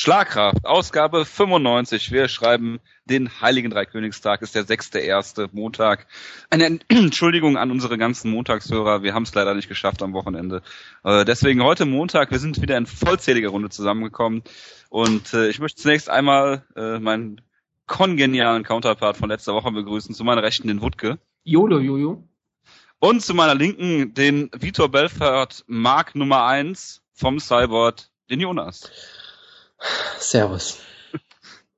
Schlagkraft, Ausgabe 95. Wir schreiben den Heiligen Dreikönigstag, ist der sechste erste Montag. Eine Entschuldigung an unsere ganzen Montagshörer, wir haben es leider nicht geschafft am Wochenende. Äh, deswegen heute Montag, wir sind wieder in vollzähliger Runde zusammengekommen. Und äh, ich möchte zunächst einmal äh, meinen kongenialen Counterpart von letzter Woche begrüßen, zu meiner Rechten den Wutke. Jolo, Jojo. Und zu meiner Linken den Vitor Belfort Mark Nummer eins vom Cyborg, den Jonas. Servus.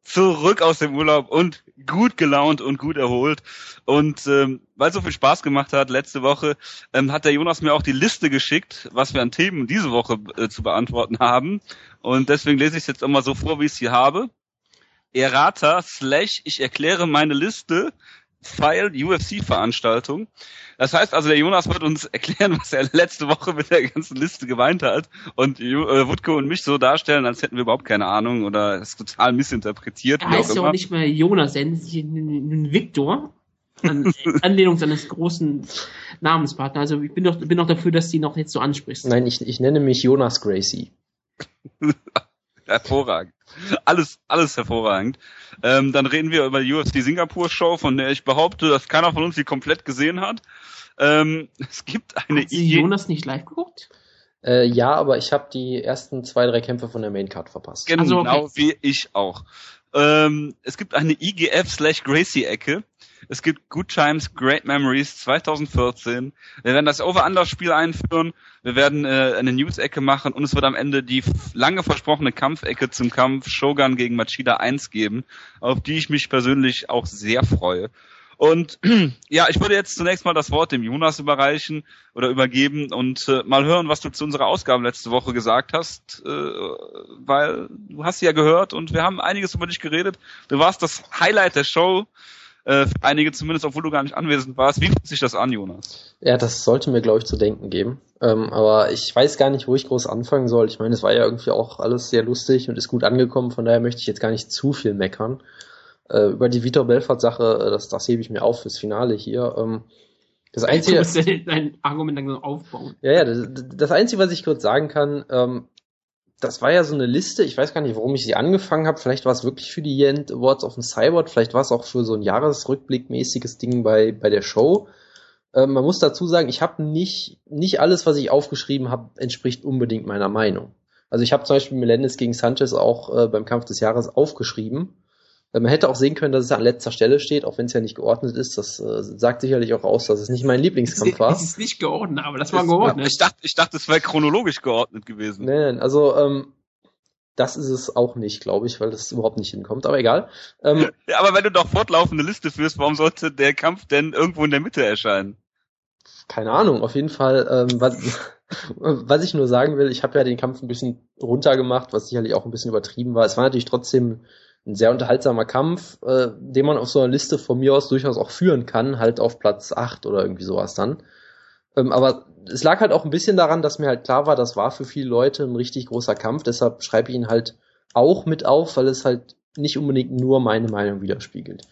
Zurück aus dem Urlaub und gut gelaunt und gut erholt. Und ähm, weil es so viel Spaß gemacht hat letzte Woche, ähm, hat der Jonas mir auch die Liste geschickt, was wir an Themen diese Woche äh, zu beantworten haben. Und deswegen lese ich es jetzt immer so vor, wie ich es hier habe. Errata slash ich erkläre meine Liste File UFC-Veranstaltung. Das heißt also, der Jonas wird uns erklären, was er letzte Woche mit der ganzen Liste geweint hat und äh, Wutke und mich so darstellen, als hätten wir überhaupt keine Ahnung oder es total missinterpretiert. Er heißt ja auch nicht mehr Jonas, er nennt sich Victor. An Anlehnung seines großen Namenspartners. Also ich bin doch, bin doch dafür, dass die noch jetzt so ansprichst. Nein, ich, ich nenne mich Jonas Gracie. Hervorragend. Alles, alles hervorragend. Ähm, dann reden wir über die UFC Singapur Show, von der ich behaupte, dass keiner von uns sie komplett gesehen hat. Ähm, es gibt eine Hat sie Jonas nicht live geguckt? Äh, ja, aber ich habe die ersten zwei, drei Kämpfe von der Maincard verpasst. Genau also, okay. wie ich auch. Ähm, es gibt eine IGF slash Gracie Ecke. Es gibt Good Times, Great Memories 2014. Wir werden das Over-Under-Spiel einführen. Wir werden äh, eine News-Ecke machen und es wird am Ende die lange versprochene Kampfecke zum Kampf Shogun gegen Machida 1 geben, auf die ich mich persönlich auch sehr freue. Und ja, ich würde jetzt zunächst mal das Wort dem Jonas überreichen oder übergeben und äh, mal hören, was du zu unserer Ausgabe letzte Woche gesagt hast, äh, weil du hast sie ja gehört und wir haben einiges über dich geredet. Du warst das Highlight der Show. Äh, für einige zumindest, obwohl du gar nicht anwesend warst. Wie fühlt sich das an, Jonas? Ja, das sollte mir, glaube ich, zu denken geben. Ähm, aber ich weiß gar nicht, wo ich groß anfangen soll. Ich meine, es war ja irgendwie auch alles sehr lustig und ist gut angekommen, von daher möchte ich jetzt gar nicht zu viel meckern. Äh, über die Vitor Belfort-Sache, äh, das, das hebe ich mir auf fürs Finale hier. Ähm, das Einzige, du musst dein Argument dann so aufbauen. Ja, ja, das, das Einzige, was ich kurz sagen kann, ähm, das war ja so eine Liste, ich weiß gar nicht, warum ich sie angefangen habe. Vielleicht war es wirklich für die Yent Awards auf dem Cyborg, vielleicht war es auch für so ein Jahresrückblickmäßiges Ding bei, bei der Show. Ähm, man muss dazu sagen, ich habe nicht, nicht alles, was ich aufgeschrieben habe, entspricht unbedingt meiner Meinung. Also ich habe zum Beispiel Melendez gegen Sanchez auch äh, beim Kampf des Jahres aufgeschrieben. Man hätte auch sehen können, dass es an letzter Stelle steht, auch wenn es ja nicht geordnet ist. Das äh, sagt sicherlich auch aus, dass es nicht mein Lieblingskampf war. Es ist nicht geordnet, aber das war geordnet. Ich dachte, ich dachte, es wäre chronologisch geordnet gewesen. Nein, also ähm, das ist es auch nicht, glaube ich, weil das überhaupt nicht hinkommt. Aber egal. Ähm, ja, aber wenn du doch fortlaufende Liste führst, warum sollte der Kampf denn irgendwo in der Mitte erscheinen? Keine Ahnung. Auf jeden Fall, ähm, was, was ich nur sagen will, ich habe ja den Kampf ein bisschen runtergemacht, was sicherlich auch ein bisschen übertrieben war. Es war natürlich trotzdem ein sehr unterhaltsamer Kampf, äh, den man auf so einer Liste von mir aus durchaus auch führen kann, halt auf Platz 8 oder irgendwie sowas dann. Ähm, aber es lag halt auch ein bisschen daran, dass mir halt klar war, das war für viele Leute ein richtig großer Kampf, deshalb schreibe ich ihn halt auch mit auf, weil es halt nicht unbedingt nur meine Meinung widerspiegelt.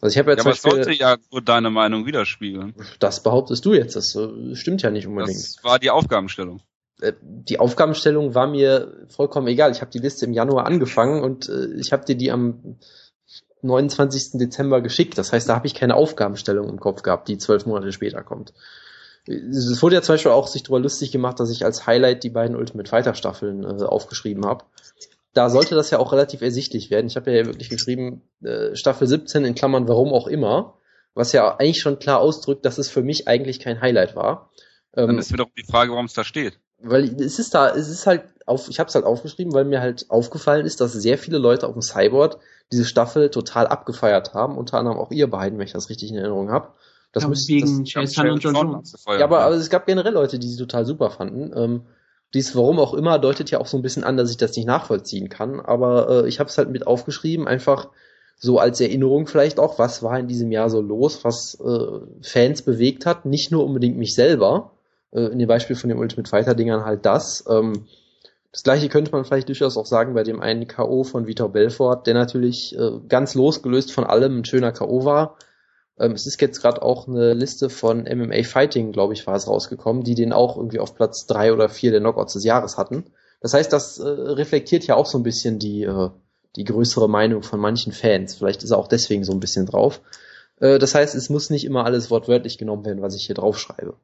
Also ich habe ja, ja zum Beispiel, sollte ja nur deine Meinung widerspiegeln. Das behauptest du jetzt, das äh, stimmt ja nicht unbedingt. Das war die Aufgabenstellung. Äh, die Aufgabenstellung war mir vollkommen egal. Ich habe die Liste im Januar angefangen und äh, ich habe dir die am 29. Dezember geschickt. Das heißt, da habe ich keine Aufgabenstellung im Kopf gehabt, die zwölf Monate später kommt. Es wurde ja zum Beispiel auch sich darüber lustig gemacht, dass ich als Highlight die beiden Ultimate Fighter Staffeln äh, aufgeschrieben habe. Da sollte das ja auch relativ ersichtlich werden. Ich habe ja wirklich geschrieben, äh, Staffel 17 in Klammern, warum auch immer, was ja eigentlich schon klar ausdrückt, dass es für mich eigentlich kein Highlight war. Ähm, Dann ist wieder die Frage, warum es da steht weil es ist da, es ist halt auf, ich habe es halt aufgeschrieben, weil mir halt aufgefallen ist, dass sehr viele Leute auf dem Cyborg diese Staffel total abgefeiert haben, unter anderem auch ihr beiden, wenn ich das richtig in Erinnerung habe. Das ja, müsste wegen Chase und John Jones. Ja, aber, aber es gab generell Leute, die sie total super fanden. Ähm, dies warum auch immer deutet ja auch so ein bisschen an, dass ich das nicht nachvollziehen kann. Aber äh, ich habe es halt mit aufgeschrieben, einfach so als Erinnerung vielleicht auch, was war in diesem Jahr so los, was äh, Fans bewegt hat, nicht nur unbedingt mich selber, äh, in dem Beispiel von den Ultimate Fighter Dingern halt das. Ähm, das gleiche könnte man vielleicht durchaus auch sagen bei dem einen K.O. von Vitor Belfort, der natürlich äh, ganz losgelöst von allem ein schöner K.O. war. Ähm, es ist jetzt gerade auch eine Liste von MMA Fighting, glaube ich, war es rausgekommen, die den auch irgendwie auf Platz drei oder vier der Knockouts des Jahres hatten. Das heißt, das äh, reflektiert ja auch so ein bisschen die, äh, die größere Meinung von manchen Fans. Vielleicht ist er auch deswegen so ein bisschen drauf. Äh, das heißt, es muss nicht immer alles wortwörtlich genommen werden, was ich hier draufschreibe.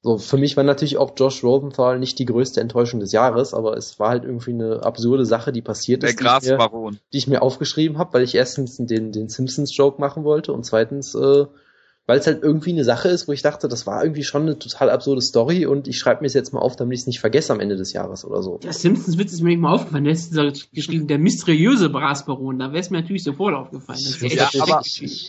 So, für mich war natürlich auch Josh Rosenthal nicht die größte Enttäuschung des Jahres, aber es war halt irgendwie eine absurde Sache, die passiert Der ist, die ich, mir, Grasbaron. die ich mir aufgeschrieben habe, weil ich erstens den, den Simpsons-Joke machen wollte und zweitens, äh, weil es halt irgendwie eine Sache ist, wo ich dachte, das war irgendwie schon eine total absurde Story und ich schreibe mir es jetzt mal auf, damit ich es nicht vergesse am Ende des Jahres oder so. Der Simpsons-Witz ist mir nicht mal aufgefallen. Der ist geschrieben, der mysteriöse Brasbaron. Da wäre es mir natürlich sofort aufgefallen. Das ja Ja, aber-.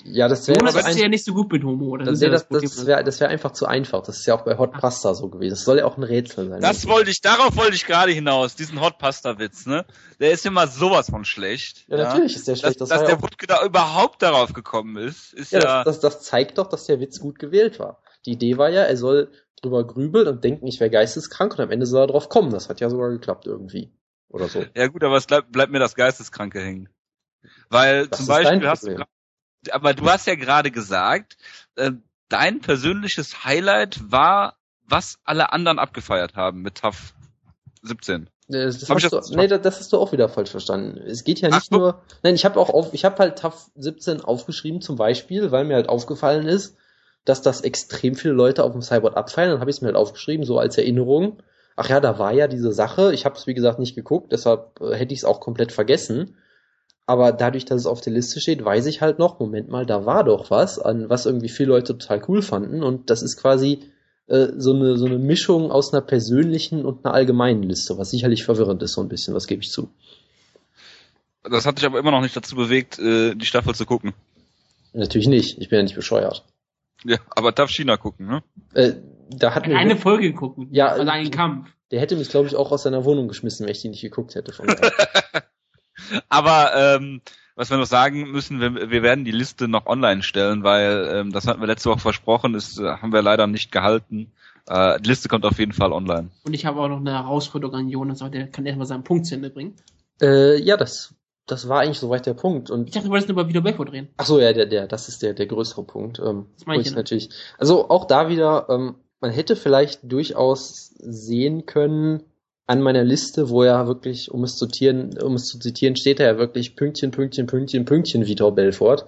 Ja, das wäre ist ein, ja nicht so gut mit Humor. Das, das ja wäre das das, wär, das wär einfach zu einfach. Das ist ja auch bei Hot Pasta so gewesen. Das soll ja auch ein Rätsel sein. Das wollte ich, darauf wollte ich gerade hinaus, diesen Hot Pasta Witz, ne? Der ist immer sowas von schlecht. ja, natürlich ist der Dass, schlecht. Das, dass ja der auch, Wutke da überhaupt darauf gekommen ist, ist ja, ja, das, das, das zeigt doch, dass der Witz gut gewählt war. Die Idee war ja, er soll drüber grübeln und denken, ich wäre geisteskrank und am Ende soll er drauf kommen. Das hat ja sogar geklappt irgendwie. Oder so. ja gut, aber es bleibt, bleibt mir das Geisteskranke hängen. Weil Das zum Beispiel hast du, aber du hast ja gerade gesagt, äh, dein persönliches Highlight war, was alle anderen abgefeiert haben mit TAF 17. Das ich hast das- du, nee, das, das hast du auch wieder falsch verstanden. Es geht ja Ach nicht so. nur. Nein, ich habe auch auf, ich habe halt TAF 17 aufgeschrieben zum Beispiel, weil mir halt aufgefallen ist, dass das extrem viele Leute auf dem Cyborg abfeiern. Dann habe ich es mir halt aufgeschrieben, so als Erinnerung. Ach ja, da war ja diese Sache. Ich habe es wie gesagt nicht geguckt, deshalb äh, hätte ich es auch komplett vergessen. Aber dadurch, dass es auf der Liste steht, weiß ich halt noch, Moment mal, da war doch was, an was irgendwie viele Leute total cool fanden. Und das ist quasi äh, so eine, so eine Mischung aus einer persönlichen und einer allgemeinen Liste, was sicherlich verwirrend ist, so ein bisschen, was gebe ich zu. Das hat dich aber immer noch nicht dazu bewegt, äh, die Staffel zu gucken. Natürlich nicht, ich bin ja nicht bescheuert. Ja, aber TAF China gucken, ne? Äh, da hat mir Eine Folge gucken. Ja, Also einen Kampf. der hätte mich, glaube ich, auch aus seiner Wohnung geschmissen, wenn ich die nicht geguckt hätte. Aber ähm, was wir noch sagen müssen, wir, wir werden die Liste noch online stellen, weil ähm, das hatten wir letzte Woche versprochen, das äh, haben wir leider nicht gehalten. Äh, die Liste kommt auf jeden Fall online. Und ich habe auch noch eine Herausforderung an Jonas, aber der kann erstmal seinen Punkt zu Ende bringen. äh, ja, das, das war eigentlich soweit der Punkt. Und Ich dachte, du wolltest nur über Video Belfort reden. Ach so, ja, der, der, das ist der, der größere Punkt. Ähm, Das meine ich natürlich. Also auch da wieder, ähm, man hätte vielleicht durchaus sehen können an meiner Liste, wo ja wirklich, um es zu zitieren, um es zu zitieren, steht da ja wirklich Pünktchen, Pünktchen, Pünktchen, Pünktchen Vitor Belfort.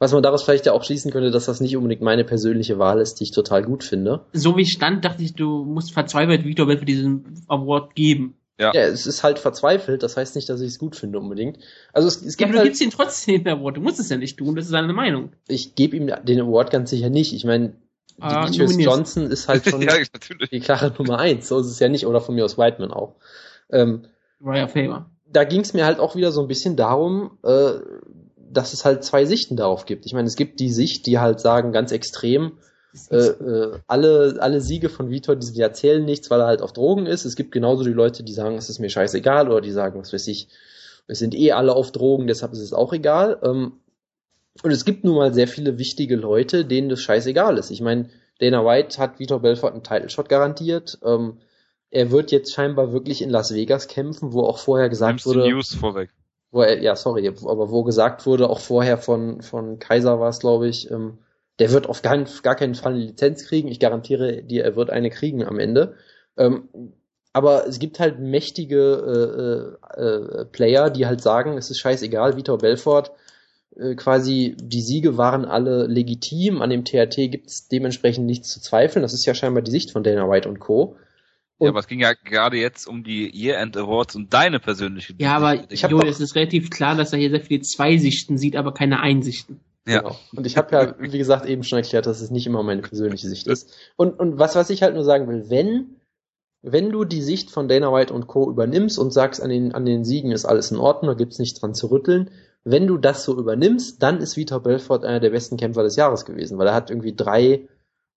Was man daraus vielleicht ja auch schließen könnte, dass das nicht unbedingt meine persönliche Wahl ist, die ich total gut finde. So wie es stand, dachte ich, du musst verzweifelt Video Belfort diesen Award geben. Ja. Ja, es ist halt verzweifelt, das heißt nicht, dass ich es gut finde unbedingt. Also es, es Ja, gibt aber du halt, gibst ihm trotzdem den Award. Du musst es ja nicht tun, das ist seine Meinung. ich gebe ihm den Award ganz sicher nicht. Ich meine, Ah, Demetrius nominierst. Johnson ist halt schon ja, natürlich. die klare Nummer eins. So ist es ja nicht. Oder von mir aus Whiteman auch. Ähm, Raya Faber. da ging es mir halt auch wieder so ein bisschen darum, äh, dass es halt zwei Sichten darauf gibt. Ich meine, es gibt die Sicht, die halt sagen, ganz extrem, äh, äh, alle, alle Siege von Vitor, die erzählen nichts, weil er halt auf Drogen ist. Es gibt genauso die Leute, die sagen, es ist mir scheißegal, oder die sagen, was weiß ich, es sind eh alle auf Drogen, deshalb ist es auch egal. Ähm, und es gibt nun mal sehr viele wichtige Leute, denen das scheißegal ist. Ich meine, Dana White hat Vitor Belfort einen Title Shot garantiert. Ähm, er wird jetzt scheinbar wirklich in Las Vegas kämpfen, wo auch vorher gesagt Nimmst die wurde, News vorweg. wo er, ja, sorry, aber wo gesagt wurde, auch vorher von, von Kaiser war es, glaube ich, ähm, der wird auf gar, gar keinen Fall eine Lizenz kriegen. Ich garantiere dir, er wird eine kriegen am Ende. Ähm, aber es gibt halt mächtige äh, äh, Player, die halt sagen, es ist scheißegal, Vitor Belfort, äh, quasi die Siege waren alle legitim, an dem TRT gibt es dementsprechend nichts zu zweifeln. Das ist ja scheinbar die Sicht von Dana White und Co. Ja, Und- aber es ging ja gerade jetzt um die Year-End Awards und deine persönliche Ja, aber. Ich hab Jo, doch- es ist relativ klar, dass er hier sehr viele Zweisichten sieht, aber keine Einsichten. Ja. Genau. Und ich habe ja, wie gesagt, eben schon erklärt, dass es nicht immer meine persönliche Sicht ist. Und, und was, was ich halt nur sagen will, wenn, wenn du die Sicht von Dana White und Co. übernimmst und sagst, an den, an den Siegen ist alles in Ordnung, da gibt's nichts dran zu rütteln, wenn du das so übernimmst, dann ist Vitor Belfort einer der besten Kämpfer des Jahres gewesen, weil er hat irgendwie drei,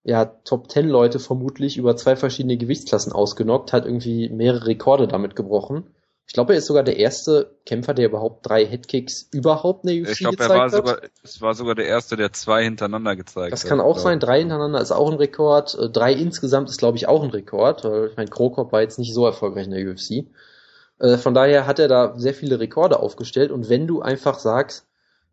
ja, Top Ten Leute vermutlich über zwei verschiedene Gewichtsklassen ausgenockt, hat irgendwie mehrere Rekorde damit gebrochen. Ich glaube, er ist sogar der erste Kämpfer, der überhaupt drei Headkicks überhaupt in der UFC Ich glaube, er gezeigt war hat. sogar, es war sogar der erste, der zwei hintereinander gezeigt Das hat. kann auch glaub sein. Drei hintereinander ist auch ein Rekord. Äh, Drei insgesamt ist, glaube ich, auch ein Rekord. Weil ich meine, Krokop war jetzt nicht so erfolgreich in der UFC. Äh, Von daher hat er da sehr viele Rekorde aufgestellt. Und wenn du einfach sagst,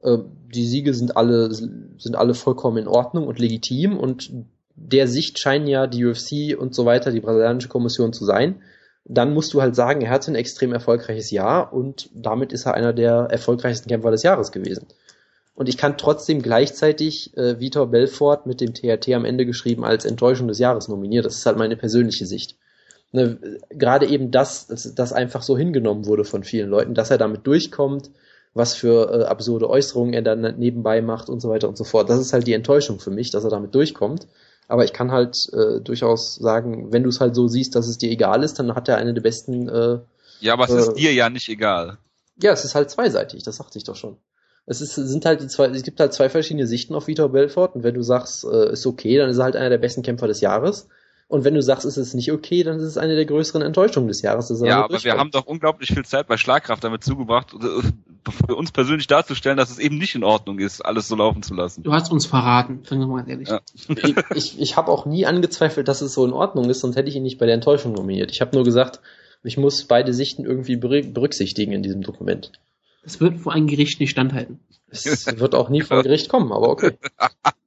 äh, die Siege sind alle, sind alle vollkommen in Ordnung und legitim und der Sicht scheinen ja die UFC und so weiter, die brasilianische Kommission zu sein, dann musst du halt sagen, er hatte ein extrem erfolgreiches Jahr und damit ist er einer der erfolgreichsten Kämpfer des Jahres gewesen. Und ich kann trotzdem gleichzeitig äh, Vitor Belfort mit dem TRT am Ende geschrieben als Enttäuschung des Jahres nominiert. Das ist halt meine persönliche Sicht. Ne, Gerade eben das, dass das einfach so hingenommen wurde von vielen Leuten, dass er damit durchkommt, was für äh, absurde Äußerungen er dann nebenbei macht und so weiter und so fort. Das ist halt die Enttäuschung für mich, dass er damit durchkommt. Aber ich kann halt äh, durchaus sagen, wenn du es halt so siehst, dass es dir egal ist, dann hat er eine der besten. Äh, ja, aber es äh, ist dir ja nicht egal. Ja, es ist halt zweiseitig, das sagte ich doch schon. Es ist, sind halt die zwei, es gibt halt zwei verschiedene Sichten auf Vitor Belfort und wenn du sagst, äh, ist okay, dann ist er halt einer der besten Kämpfer des Jahres. Und wenn du sagst, ist es nicht okay, dann ist es eine der größeren Enttäuschungen des Jahres. Ja, aber wir haben doch unglaublich viel Zeit bei Schlagkraft damit zugebracht, äh, für uns persönlich darzustellen, dass es eben nicht in Ordnung ist, alles so laufen zu lassen. Du hast uns verraten, sagen wir mal ehrlich. Ja. ich, ich, ich habe auch nie angezweifelt, dass es so in Ordnung ist, sonst hätte ich ihn nicht bei der Enttäuschung nominiert. Ich habe nur gesagt, ich muss beide Sichten irgendwie berü- berücksichtigen in diesem Dokument. Es wird vor ein Gericht nicht standhalten. Es wird auch nie vor Gericht kommen, aber okay.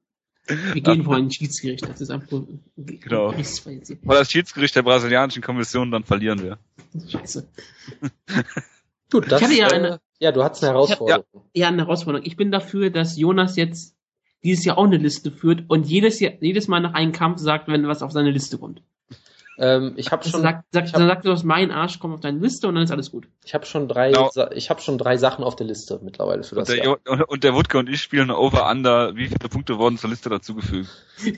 Wir gehen vor ein Schiedsgericht. Das ist einfach Genau. Weil das Schiedsgericht der brasilianischen Kommission, dann verlieren wir. Scheiße. Gut, das, hatte ja äh, eine- ja, du hattest eine Herausforderung. Ja, eine Herausforderung. Ich bin dafür, dass Jonas jetzt dieses Jahr auch eine Liste führt und jedes Jahr, jedes Mal nach einem Kampf sagt, wenn was auf seine Liste kommt. Ähm, ich habe Also schon, sagt, sagt, hab- dann sagt er, aus mein Arsch kommt auf deine Liste und dann ist alles gut. ich habe schon drei, Genau. Ich habe schon drei Sachen auf der Liste mittlerweile für Und das der, Jahr. Und, und der Wutke und ich spielen Over-Under. Wie viele Punkte wurden zur Liste dazugefügt?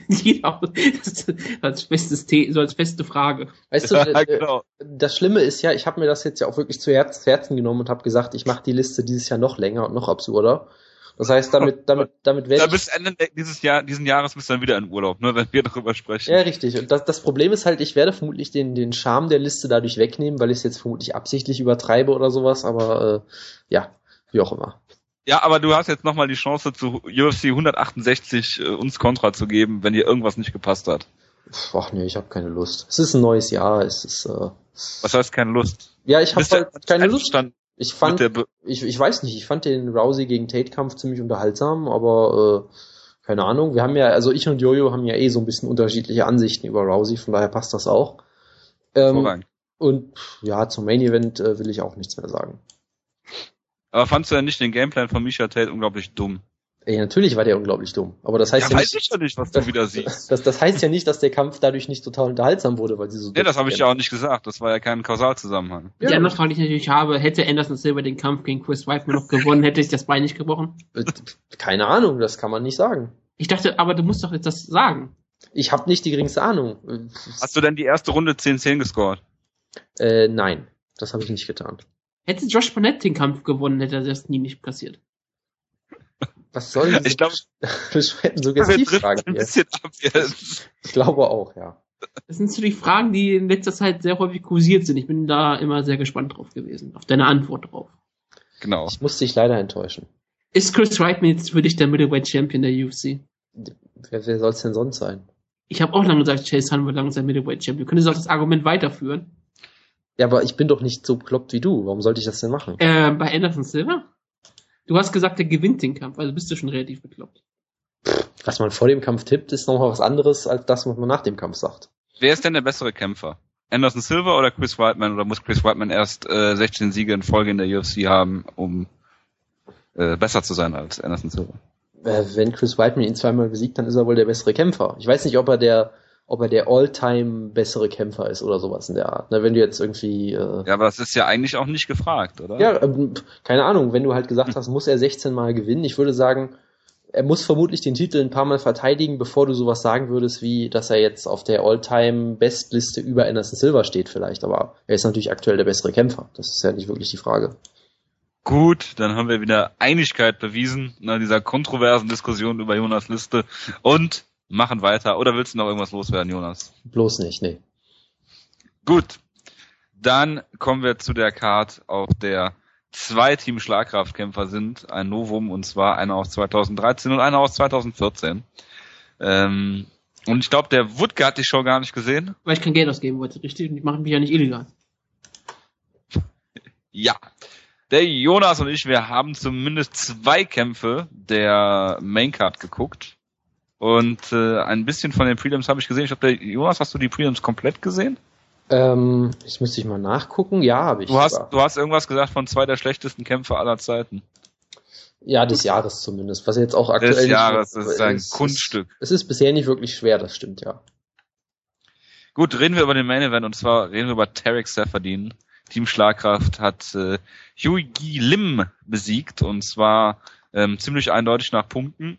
Jeder, das als festes The so als feste Frage. Weißt du, Ja, äh, genau. das Schlimme ist ja, ich habe mir das jetzt ja auch wirklich zu Herzen genommen und habe gesagt, ich mache die Liste dieses Jahr noch länger und noch absurder. Das heißt, damit, damit, damit werde ich bis Ende dieses Jahr, diesen Jahres bist du dann wieder in Urlaub, ne, wenn wir darüber sprechen. Ja, richtig. Und das, das Problem ist halt, ich werde vermutlich den, den Charme der Liste dadurch wegnehmen, weil ich es jetzt vermutlich absichtlich übertreibe oder sowas, aber äh, ja, wie auch immer. Ja, aber du hast jetzt nochmal die Chance zu UFC 168 äh, uns Kontra zu geben, wenn dir irgendwas nicht gepasst hat. Ach nee, ich habe keine Lust. Es ist ein neues Jahr, es ist äh, Was heißt keine Lust? ja, ich habe halt keine Lust. Ich fand, ich, ich weiß nicht, ich fand den Rousey gegen Tate Kampf ziemlich unterhaltsam, aber äh, keine Ahnung. Wir haben ja, also ich und Jojo haben ja eh so ein bisschen unterschiedliche Ansichten über Rousey, von daher passt das auch. Ähm, und ja, zum Main Event äh, will ich auch nichts mehr sagen. Aber fandst du ja nicht den Gameplan von Misha Tate unglaublich dumm? Ey, natürlich war der unglaublich dumm, aber das heißt ja, ja, weiß nicht, ich ja nicht, was du wieder siehst. Das, das heißt ja nicht, dass der Kampf dadurch nicht total unterhaltsam wurde, weil sie so. Nee, das habe ich ja auch nicht gesagt. Das war ja kein Kausalzusammenhang. Ja. Die andere Frage, die ich natürlich habe, hätte Anderson Silver den Kampf gegen Chris Weidman noch gewonnen, hätte sich das Bein nicht gebrochen? Äh, Keine Ahnung, das kann man nicht sagen. Ich dachte, aber du musst doch jetzt das sagen. Ich habe nicht die geringste Ahnung. Hast du denn die erste Runde 10-10 gescored? Äh, nein, das habe ich nicht getan. Hätte Josh Barnett den Kampf gewonnen, hätte das nie nicht passiert. Was soll Ich glaube, driften Suggestivfragen ein bisschen ab jetzt. Ich glaube auch, ja. Das sind natürlich Fragen, die in letzter Zeit sehr häufig kursiert sind. Ich bin da immer sehr gespannt drauf gewesen, auf deine Antwort drauf. Genau. Ich muss dich leider enttäuschen. Ist Chris Weidman jetzt für dich der Middleweight Champion der UFC? Wer, wer soll es denn sonst sein? Ich habe auch lange gesagt, Chase Hunter wird langsam Middleweight Champion. Könntest du auch das Argument weiterführen? Ja, aber ich bin doch nicht so bekloppt wie du. Warum sollte ich das denn machen? Äh, bei Anderson Silver? Du hast gesagt, der gewinnt den Kampf, also bist du schon relativ bekloppt. Was man vor dem Kampf tippt, ist nochmal was anderes als das, was man nach dem Kampf sagt. Wer ist denn der bessere Kämpfer? Anderson Silva oder Chris Whiteman? Oder muss Chris Whiteman erst äh, 16 Siege in Folge in der UFC haben, um äh, besser zu sein als Anderson Silva? Äh, wenn Chris Weidman ihn zweimal besiegt, dann ist er wohl der bessere Kämpfer. Ich weiß nicht, ob er der, ob er der All-Time bessere Kämpfer ist oder sowas in der Art. Na, wenn du jetzt irgendwie, äh, Ja, aber das ist ja eigentlich auch nicht gefragt, oder? ja, ähm, keine Ahnung, wenn du halt gesagt hast, muss er 16 Mal gewinnen. Ich würde sagen, er muss vermutlich den Titel ein paar Mal verteidigen, bevor du sowas sagen würdest, wie, dass er jetzt auf der All-Time-Bestliste über Anderson Silva steht vielleicht. Aber er ist natürlich aktuell der bessere Kämpfer. Das ist ja nicht wirklich die Frage. Gut, dann haben wir wieder Einigkeit bewiesen nach dieser kontroversen Diskussion über Jonas Liste und machen weiter. Oder willst du noch irgendwas loswerden, Jonas? Bloß nicht, nee. Gut, dann kommen wir zu der Card, auf der zwei Team Schlagkraftkämpfer sind. Ein Novum und zwar einer aus 2013 und einer aus 2014. Ähm, und ich glaube, der Wutke hat die Show gar nicht gesehen. Weil ich kein Geld ausgeben wollte, richtig? Und ich mache mich ja nicht illegal. Ja. Der Jonas und ich, wir haben zumindest zwei Kämpfe der Maincard geguckt. Und äh, ein bisschen von den Prelims habe ich gesehen. Ich glaube, Jonas, hast du die Prelims komplett gesehen? Ähm, ich müsste ich mal nachgucken. Ja, habe ich. Du hast, sogar. du hast irgendwas gesagt von zwei der schlechtesten Kämpfer aller Zeiten. Ja, des Jahres zumindest. Was jetzt auch aktuell. Des nicht- Jahres, das ist ein es Kunststück. Es ist bisher nicht wirklich schwer, das stimmt ja. Gut, reden wir über den Main Event und zwar reden wir über Tarek Seferdin. Team Schlagkraft hat äh, Huey Gi Lim besiegt und zwar ähm, ziemlich eindeutig nach Punkten.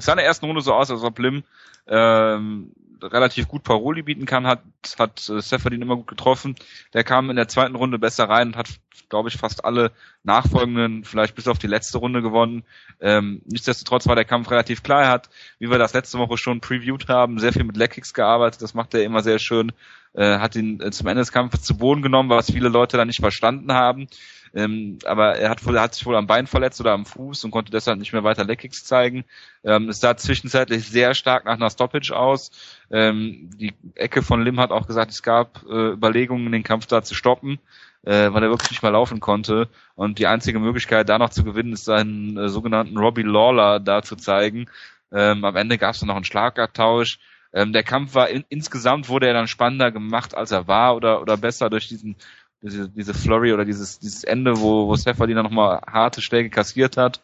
Es sah in der ersten Runde so aus, als ob Lim ähm, relativ gut Paroli bieten kann, hat, hat äh, Seferdin immer gut getroffen. Der kam in der zweiten Runde besser rein und hat, glaube ich, fast alle nachfolgenden, vielleicht bis auf die letzte Runde gewonnen. Ähm, nichtsdestotrotz war der Kampf relativ klar. Er hat, wie wir das letzte Woche schon previewt haben, sehr viel mit Leckkicks gearbeitet. Das macht er immer sehr schön. Äh, hat ihn äh, zum Ende des Kampfes zu Boden genommen, was viele Leute da nicht verstanden haben. Ähm, aber er hat, wohl, er hat sich wohl am Bein verletzt oder am Fuß und konnte deshalb nicht mehr weiter Leckkicks zeigen. Ähm, es sah zwischenzeitlich sehr stark nach einer Stoppage aus. Ähm, die Ecke von Lim hat auch gesagt, es gab äh, Überlegungen, den Kampf da zu stoppen, äh, weil er wirklich nicht mehr laufen konnte. Und die einzige Möglichkeit, da noch zu gewinnen, ist seinen äh, sogenannten Robbie Lawler da zu zeigen. Ähm, am Ende gab es dann noch einen Schlagabtausch. Ähm, der Kampf war in, insgesamt wurde er dann spannender gemacht, als er war oder oder besser durch diesen diese, diese Flurry oder dieses dieses Ende, wo wo Seferdin dann nochmal harte Schläge kassiert hat.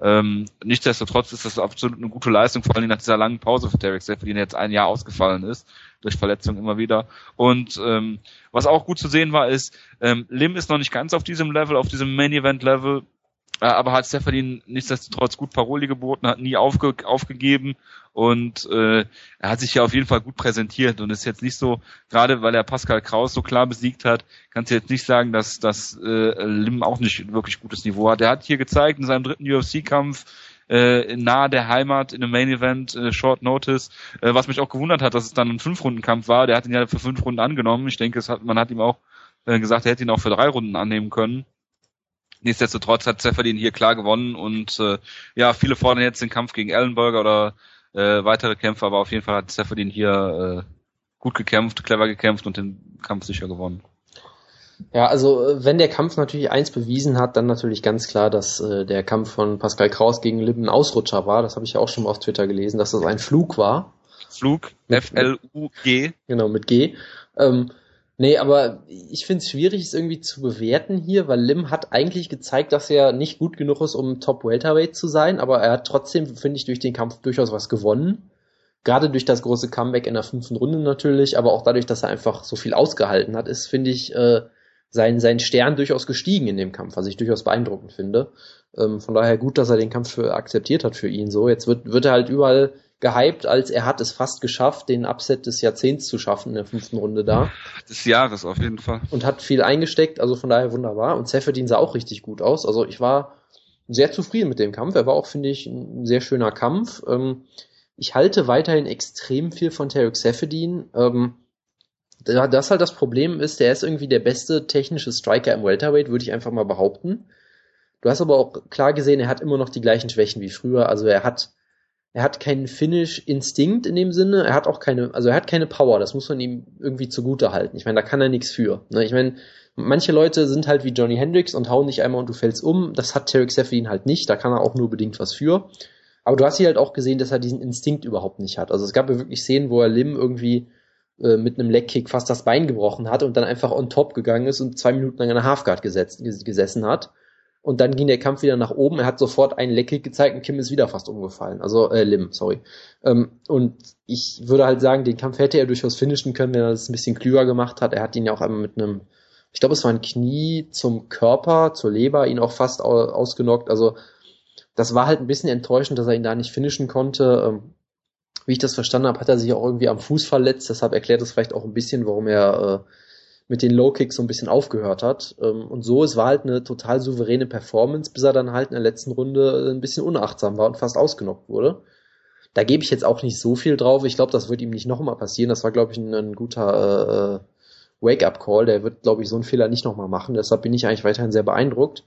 Ähm, nichtsdestotrotz ist das absolut eine gute Leistung, vor allem nach dieser langen Pause für Derek Seferdin, der jetzt ein Jahr ausgefallen ist durch Verletzungen immer wieder. Und ähm, was auch gut zu sehen war, ist, ähm, Lim ist noch nicht ganz auf diesem Level, auf diesem Main Event Level, äh, aber hat Stefanin nichtsdestotrotz gut Paroli geboten, hat nie aufge aufgegeben und äh, er hat sich ja auf jeden Fall gut präsentiert und ist jetzt nicht so, gerade weil er Pascal Kraus so klar besiegt hat, kannst du jetzt nicht sagen, dass, dass äh, Lim auch nicht wirklich gutes Niveau hat. Er hat hier gezeigt in seinem dritten UFC-Kampf, äh, nahe der Heimat in einem Main Event, äh, Short Notice, äh, was mich auch gewundert hat, dass es dann ein Fünf-Runden-Kampf war. Der hat ihn ja für fünf Runden angenommen. Ich denke, es hat, man hat ihm auch äh, gesagt, er hätte ihn auch für drei Runden annehmen können. Nichtsdestotrotz hat Zepherdin hier klar gewonnen und äh, ja, viele fordern jetzt den Kampf gegen Ellenberger oder äh, weitere Kämpfe, aber auf jeden Fall hat Zepherdin hier äh, gut gekämpft, clever gekämpft und den Kampf sicher gewonnen. Ja, also äh, wenn der Kampf natürlich eins bewiesen hat, dann natürlich ganz klar, dass äh, der Kampf von Pascal Kraus gegen Lim ein Ausrutscher war. Das habe ich ja auch schon mal auf Twitter gelesen, dass das ein Flug war. Flug, F-L-U-G. Genau, mit G. Ähm, nee, aber ich finde es schwierig, es irgendwie zu bewerten hier, weil Lim hat eigentlich gezeigt, dass er nicht gut genug ist, um Top Welterweight zu sein, aber er hat trotzdem, finde ich, durch den Kampf durchaus was gewonnen. Gerade durch das große Comeback in der fünften Runde natürlich, aber auch dadurch, dass er einfach so viel ausgehalten hat, ist, finde ich, äh, sein, sein Stern durchaus gestiegen in dem Kampf, was ich durchaus beeindruckend finde. Ähm, von daher gut, dass er den Kampf für, akzeptiert hat für ihn so. Jetzt wird, wird er halt überall gehypt, als er hat es fast geschafft, den Upset des Jahrzehnts zu schaffen in der fünften Runde da. Des Jahres auf jeden Fall. Und hat viel eingesteckt, also von daher wunderbar. Und Seferdin sah auch richtig gut aus. Also ich war sehr zufrieden mit dem Kampf. Er war auch, finde ich, ein sehr schöner Kampf. Ähm, ich halte weiterhin extrem viel von Tarek Seferdin. Ähm, da- das halt das Problem ist, der ist irgendwie der beste technische Striker im Welterweight, würde ich einfach mal behaupten. Du hast aber auch klar gesehen, er hat immer noch die gleichen Schwächen wie früher. Also er hat, er hat keinen Finish-Instinkt in dem Sinne. Er hat auch keine, also er hat keine Power. Das muss man ihm irgendwie zugute halten. Ich meine, da kann er nichts für. Ne? Ich meine, manche Leute sind halt wie Johnny Hendricks und hauen dich einmal und du fällst um. Das hat Tarek Seferdin halt nicht. Da kann er auch nur bedingt was für. Aber du hast hier halt auch gesehen, dass er diesen Instinkt überhaupt nicht hat. Also es gab ja wirklich Szenen, wo er Lim irgendwie äh, mit einem Legkick fast das Bein gebrochen hat und dann einfach on top gegangen ist und zwei Minuten lang in der Halfguard gesetzt, ges- gesessen hat. Und dann ging der Kampf wieder nach oben. Er hat sofort einen Leckkick gezeigt und Kim ist wieder fast umgefallen. Also äh, Lim, sorry. Ähm, und ich würde halt sagen, den Kampf hätte er durchaus finishen können, wenn er das ein bisschen klüger gemacht hat. Er hat ihn ja auch einmal mit einem, ich glaube, es war ein Knie zum Körper, zur Leber, ihn auch fast au ausgenockt. Also das war halt ein bisschen enttäuschend, dass er ihn da nicht finishen konnte. Ähm, wie ich das verstanden habe, hat er sich auch irgendwie am Fuß verletzt. Deshalb erklärt es vielleicht auch ein bisschen, warum er äh, mit den Low Kicks so ein bisschen aufgehört hat. Ähm, und so, es war halt eine total souveräne Performance, bis er dann halt in der letzten Runde ein bisschen unachtsam war und fast ausgenockt wurde. Da gebe ich jetzt auch nicht so viel drauf. Ich glaube, das wird ihm nicht nochmal passieren. Das war, glaube ich, ein, ein guter äh, Wake-up-Call. Der wird, glaube ich, so einen Fehler nicht nochmal machen. Deshalb bin ich eigentlich weiterhin sehr beeindruckt.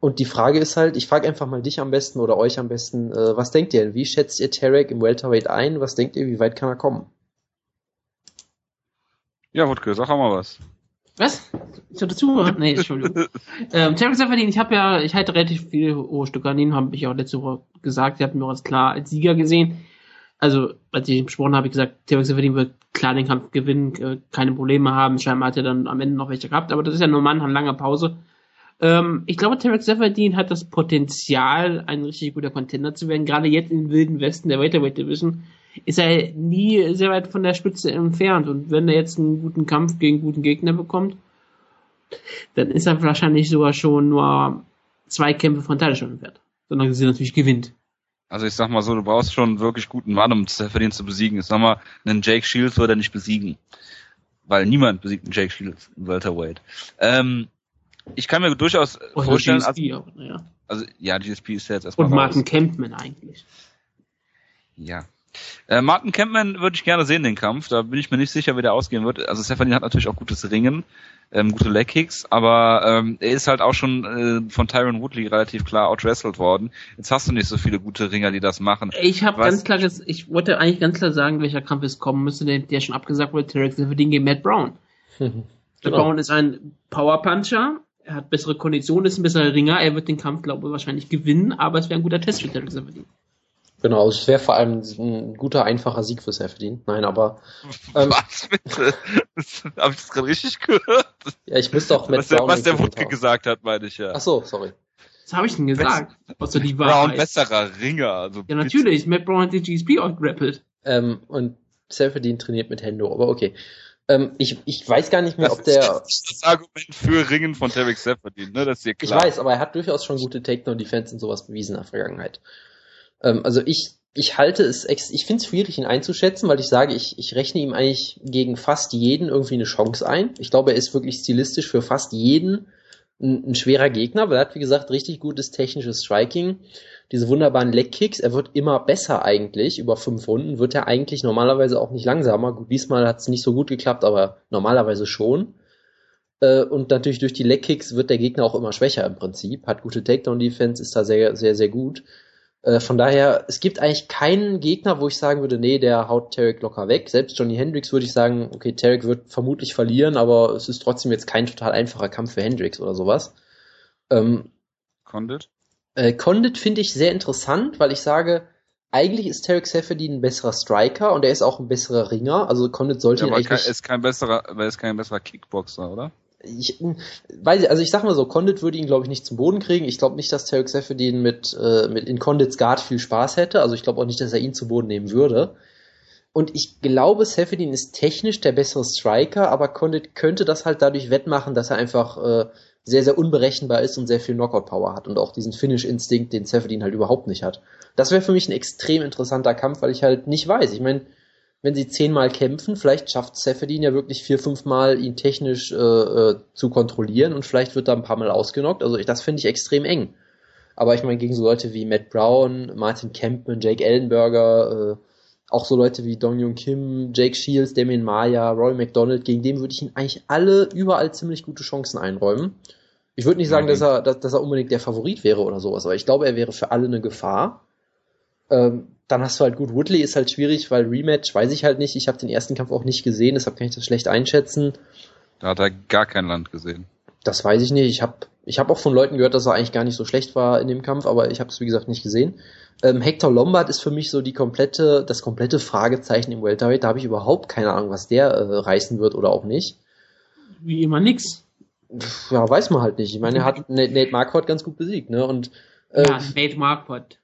Und die Frage ist halt, ich frage einfach mal dich am besten oder euch am besten, äh, was denkt ihr? Wie schätzt ihr Tarek im Welterweight ein? Was denkt ihr, wie weit kann er kommen? Ja, Wutke, sag auch mal was. Was? Ich hatte zugehört? Nee, Entschuldigung. ähm, Terence Seferdin, ich habe ja, ich halte relativ viele hohe Stücke an ihn, habe ich auch letzte Woche gesagt. Sie hatten mir auch als klar als Sieger gesehen. Also, als ich besprochen habe, ich gesagt, Terence Severin wird klar den Kampf gewinnen, äh, keine Probleme haben. Scheinbar hat er dann am Ende noch welche gehabt, aber das ist ja normal nach einer langen Pause. Ähm, ich glaube, Tarek Seferdin hat das Potenzial, ein richtig guter Contender zu werden. Gerade jetzt im wilden Westen der Welterweight Division ist er nie sehr weit von der Spitze entfernt. Und wenn er jetzt einen guten Kampf gegen guten Gegner bekommt, dann ist er wahrscheinlich sogar schon nur zwei Kämpfe von Titleschon entfernt. Sondern sie natürlich gewinnt. Also ich sag mal so, du brauchst schon einen wirklich guten Mann, um Seferdin zu besiegen. Ich sag mal, einen Jake Shields würde er nicht besiegen. Weil niemand besiegt einen Jake Shields im Welterweight. Ähm, ich kann mir durchaus Oder vorstellen, GSP also, auch, ja. also ja, GSP ist ja jetzt erstmal Und raus. Martin Kempman eigentlich. Ja. Äh, Martin Kempman würde ich gerne sehen, den Kampf. Da bin ich mir nicht sicher, wie der ausgehen wird. Also Stephanie hat natürlich auch gutes Ringen, ähm, gute Leg Kicks, aber ähm, er ist halt auch schon äh, von Tyron Woodley relativ klar outwrestled worden. Jetzt hast du nicht so viele gute Ringer, die das machen. Ich habe ganz klar, ich wollte eigentlich ganz klar sagen, welcher Kampf es kommen müsste, der, der schon abgesagt wurde, Tarek Seferdin gegen Matt Brown. Matt Genau. Brown ist ein Powerpuncher, er hat bessere Konditionen, ist ein besserer Ringer, er wird den Kampf, glaube ich, wahrscheinlich gewinnen, aber es wäre ein guter Test für Tarek Seferdin. Genau, also es wäre vor allem ein guter, einfacher Sieg für Seferdin. Nein, aber ähm, Was bitte? Habe ich das gerade richtig gehört? ja, ich müsste auch Matt Was der, Brown was der den Wutke gesagt hat, meine ich ja. Ach so, sorry. Was habe ich denn gesagt? Außer die Brown Wahrheit. besserer Ringer. Also Ja, natürlich, Matt Brown hat die GSP outgrappelt. Ähm, und Seferdin trainiert mit Hendo, aber okay. Ähm, ich, ich weiß gar nicht mehr, Das ob ist der. jetzt nicht das Argument für Ringen von Tarek Seferdin, ne? Das ist dir Ich klar. weiß, aber er hat durchaus schon gute Takedown-Defense und sowas bewiesen in der Vergangenheit. Ähm, also ich, ich halte es, ich finde es schwierig, ihn einzuschätzen, weil ich sage, ich, ich rechne ihm eigentlich gegen fast jeden irgendwie eine Chance ein. Ich glaube, er ist wirklich stilistisch für fast jeden ein, ein schwerer Gegner, weil er hat, wie gesagt, richtig gutes technisches Striking, diese wunderbaren Leg-Kicks. Er wird immer besser eigentlich. Über fünf Runden wird er eigentlich normalerweise auch nicht langsamer. Diesmal hat es nicht so gut geklappt, aber normalerweise schon. Äh, und natürlich durch die Leg-Kicks wird der Gegner auch immer schwächer im Prinzip. Hat gute Takedown-Defense, ist da sehr, sehr, sehr gut. Äh, von daher, es gibt eigentlich keinen Gegner, wo ich sagen würde, nee, der haut Tarek locker weg. Selbst Johnny Hendricks würde ich sagen, okay, Tarek wird vermutlich verlieren, aber es ist trotzdem jetzt kein total einfacher Kampf für Hendricks oder sowas. Ähm, Condit? äh, Condit finde ich sehr interessant, weil ich sage, eigentlich ist Tarek Seferdin ein besserer Striker und er ist auch ein besserer Ringer. Also Condit sollte Ja, ihn aber eigentlich nicht, ist kein besserer, aber ist kein besserer Kickboxer, oder? Ich weiß ich, also ich sag mal so, Condit würde ihn glaube ich nicht zum Boden kriegen. Ich glaube nicht, dass Tarek Seferdin mit äh, mit in Condits Guard viel Spaß hätte. Also ich glaube auch nicht, dass er ihn zu Boden nehmen würde. Und ich glaube, Seferdin ist technisch der bessere Striker, aber Condit könnte das halt dadurch wettmachen, dass er einfach äh, sehr, sehr unberechenbar ist und sehr viel Knockout-Power hat und auch diesen Finish-Instinkt, den Seferdin halt überhaupt nicht hat. Das wäre für mich ein extrem interessanter Kampf, weil ich halt nicht weiß. Ich meine, wenn sie zehnmal kämpfen, vielleicht schafft Seferdin ja wirklich vier, fünfmal ihn technisch äh, äh, zu kontrollieren und vielleicht wird er ein paar Mal ausgenockt. Also ich, das finde ich extrem eng. Aber ich meine, gegen so Leute wie Matt Brown, Martin Kempman, Jake Ellenberger, äh, auch so Leute wie Dong Jung Kim, Jake Shields, Damien Maya, Roy McDonald, gegen den würde ich ihn eigentlich alle überall ziemlich gute Chancen einräumen. Ich würde nicht sagen, Mhm. dass er, dass, dass er unbedingt der Favorit wäre oder sowas, aber ich glaube, er wäre für alle eine Gefahr. Ähm, dann hast du halt gut, Woodley ist halt schwierig, weil Rematch weiß ich halt nicht. Ich habe den ersten Kampf auch nicht gesehen, deshalb kann ich das schlecht einschätzen. Da hat er gar kein Land gesehen. Das weiß ich nicht. Ich habe ich hab auch von Leuten gehört, dass er eigentlich gar nicht so schlecht war in dem Kampf, aber ich habe es wie gesagt nicht gesehen. Ähm, Hector Lombard ist für mich so die komplette, das komplette Fragezeichen im Welterweight. Da habe ich überhaupt keine Ahnung, was der äh, reißen wird oder auch nicht. Wie immer nix. Ja, weiß man halt nicht. Ich meine, er hat Nate Nate Marquardt ganz gut besiegt, ne? Und äh, Ja, Nate Marquardt.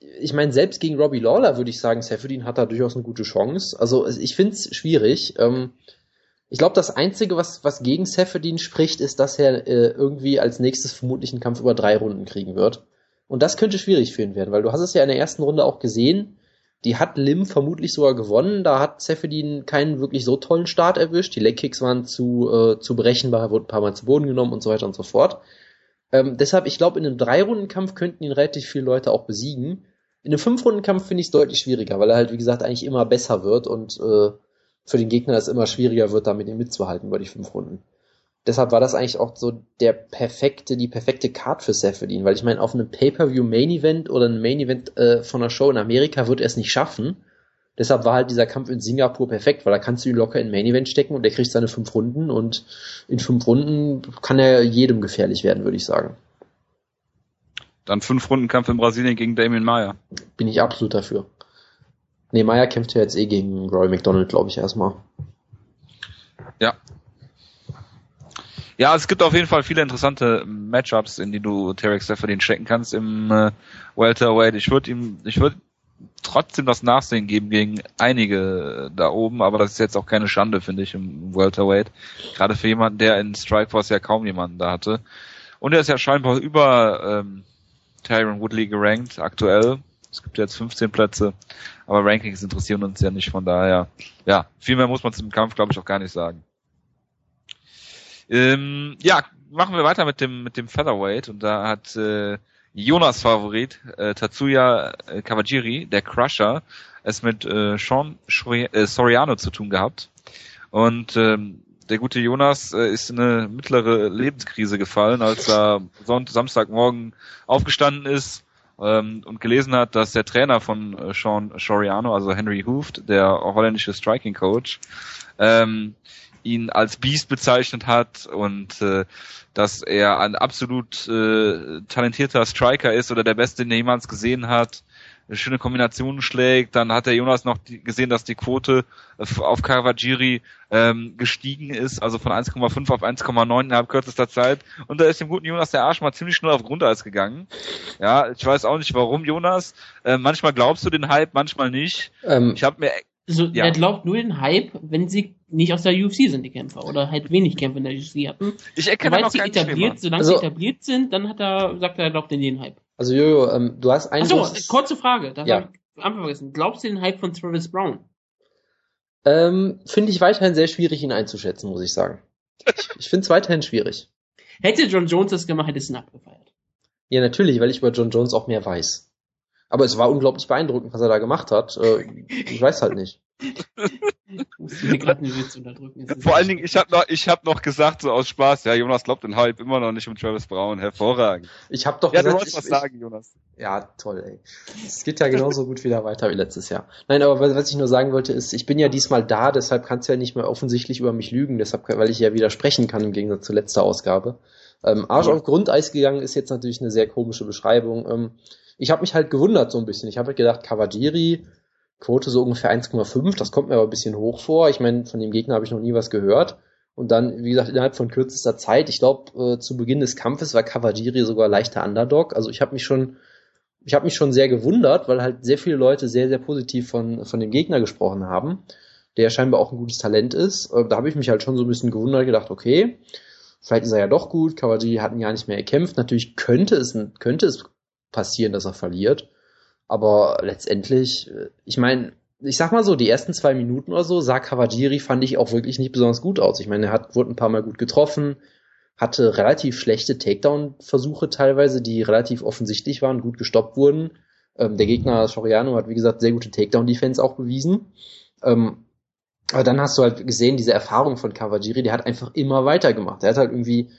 Ich meine, selbst gegen Robbie Lawler würde ich sagen, Seferdin hat da durchaus eine gute Chance. Also ich finde es schwierig. Ähm, ich glaube, das Einzige, was, was gegen Seferdin spricht, ist, dass er äh, irgendwie als nächstes vermutlich einen Kampf über drei Runden kriegen wird. Und das könnte schwierig für ihn werden, weil du hast es ja in der ersten Runde auch gesehen, die hat Lim vermutlich sogar gewonnen. Da hat Seferdin keinen wirklich so tollen Start erwischt. Die Legkicks waren zu, äh, zu berechenbar, er wurde ein paar Mal zu Boden genommen und so weiter und so fort. Ähm, deshalb, ich glaube, in einem Drei-Runden-Kampf könnten ihn relativ viele Leute auch besiegen. In einem Fünf-Runden-Kampf finde ich es deutlich schwieriger, weil er halt, wie gesagt, eigentlich immer besser wird und äh, für den Gegner es immer schwieriger wird, da mit ihm mitzuhalten über die fünf Runden. Deshalb war das eigentlich auch so der perfekte, die perfekte Card für Seferdin, weil ich meine, auf einem Pay-Per-View Main Event oder einem Main Event äh, von einer Show in Amerika wird er es nicht schaffen. Deshalb war halt dieser Kampf in Singapur perfekt, weil da kannst du ihn locker in Main Event stecken und der kriegt seine fünf Runden und in fünf Runden kann er jedem gefährlich werden, würde ich sagen. Dann fünf Runden Kampf in Brasilien gegen Damien Maya. Bin ich absolut dafür. Nee, Meyer kämpft ja jetzt eh gegen Roy McDonald, glaube ich, erstmal. Ja. Ja, es gibt auf jeden Fall viele interessante Matchups, in die du Tarek Stephanie stecken kannst im äh, Welterweight. Ich würde ihm, ich würde trotzdem das Nachsehen geben gegen einige da oben, aber das ist jetzt auch keine Schande, finde ich, im Welterweight. Gerade für jemanden, der in Strikeforce ja kaum jemanden da hatte. Und er ist ja scheinbar über ähm, Tyron Woodley gerankt aktuell. Es gibt jetzt 15 Plätze, aber Rankings interessieren uns ja nicht, von daher, ja, viel mehr muss man zum Kampf, glaube ich, auch gar nicht sagen. Ähm, ja, machen wir weiter mit dem mit dem Featherweight und da hat äh, Jonas Favorit äh, Tatsuya äh, Kawajiri, der Crusher, es mit äh, Sean äh, Soriano zu tun gehabt. Und ähm, der gute Jonas äh, ist in eine mittlere Lebenskrise gefallen, als er Sonntag, Samstagmorgen aufgestanden ist ähm, und gelesen hat, dass der Trainer von äh, Sean Soriano, also Henry Hooft, der holländische Striking Coach, ähm, ihn als Beast bezeichnet hat und äh, dass er ein absolut äh, talentierter Striker ist oder der beste, den er jemals gesehen hat, schöne Kombination schlägt. Dann hat der Jonas noch die, gesehen, dass die Quote auf Kawajiri ähm, gestiegen ist, also von 1,5 auf 1,9 innerhalb kürzester Zeit. Und da ist dem guten Jonas der Arsch mal ziemlich schnell auf Grundeis gegangen. Ja, ich weiß auch nicht warum, Jonas. Äh, manchmal glaubst du den Hype, manchmal nicht. Ähm, ich habe mir also, ja. er glaubt nur den Hype, wenn sie nicht aus der UFC sind, die Kämpfer, oder halt wenig Kämpfe in der UFC hatten. Ich erkenne Sobald sie etabliert, solange also, sie etabliert sind, dann hat er, sagt er, er glaubt in den Hype. Also Jojo, ähm, du hast einen. Achso, kurze Frage, da ja. habe ich einfach vergessen. Glaubst du den Hype von Travis Brown? Ähm, finde ich weiterhin sehr schwierig, ihn einzuschätzen, muss ich sagen. Ich, ich finde es weiterhin schwierig. Hätte John Jones das gemacht, hätte es ihn abgefeiert. Ja, natürlich, weil ich über John Jones auch mehr weiß. Aber es war unglaublich beeindruckend, was er da gemacht hat. Äh, ich weiß halt nicht. Vor allen Dingen, ich habe noch, ich hab noch gesagt, so aus Spaß, ja, Jonas glaubt den Hype immer noch nicht um Travis Brown. Hervorragend. Ich habe doch ja, gesagt, du wolltest was sagen, Jonas. Ja, toll, ey. Es geht ja genauso gut wieder weiter wie letztes Jahr. Nein, aber was ich nur sagen wollte, ist, ich bin ja diesmal da, deshalb kannst du ja nicht mehr offensichtlich über mich lügen, deshalb, weil ich ja widersprechen kann im Gegensatz zur letzten Ausgabe. Ähm, Arsch auf Grundeis gegangen ist jetzt natürlich eine sehr komische Beschreibung. Ähm, ich habe mich halt gewundert so ein bisschen. Ich habe halt gedacht, Kawajiri, Quote so ungefähr 1,5, das kommt mir aber ein bisschen hoch vor. Ich meine, von dem Gegner habe ich noch nie was gehört. Und dann, wie gesagt, innerhalb von kürzester Zeit, ich glaube, äh, zu Beginn des Kampfes war Kawajiri sogar leichter Underdog. Also ich habe mich schon, ich habe mich schon sehr gewundert, weil halt sehr viele Leute sehr, sehr positiv von, von dem Gegner gesprochen haben, der scheinbar auch ein gutes Talent ist. Äh, da habe ich mich halt schon so ein bisschen gewundert, gedacht, okay, vielleicht ist er ja doch gut. Kawajiri hat ihn ja nicht mehr erkämpft. Natürlich könnte es, könnte es passieren, dass er verliert. Aber letztendlich, äh, ich meine, ich sag mal so, die ersten zwei Minuten oder so sah Kawajiri, fand ich auch wirklich nicht besonders gut aus. Ich meine, er hat, wurde ein paar Mal gut getroffen, hatte relativ schlechte Takedown-Versuche teilweise, die relativ offensichtlich waren, gut gestoppt wurden. Ähm, der Gegner Soriano hat, wie gesagt, sehr gute Takedown-Defense auch bewiesen. Ähm, aber dann hast du halt gesehen, diese Erfahrung von Kawajiri, der hat einfach immer weitergemacht. Er hat halt irgendwie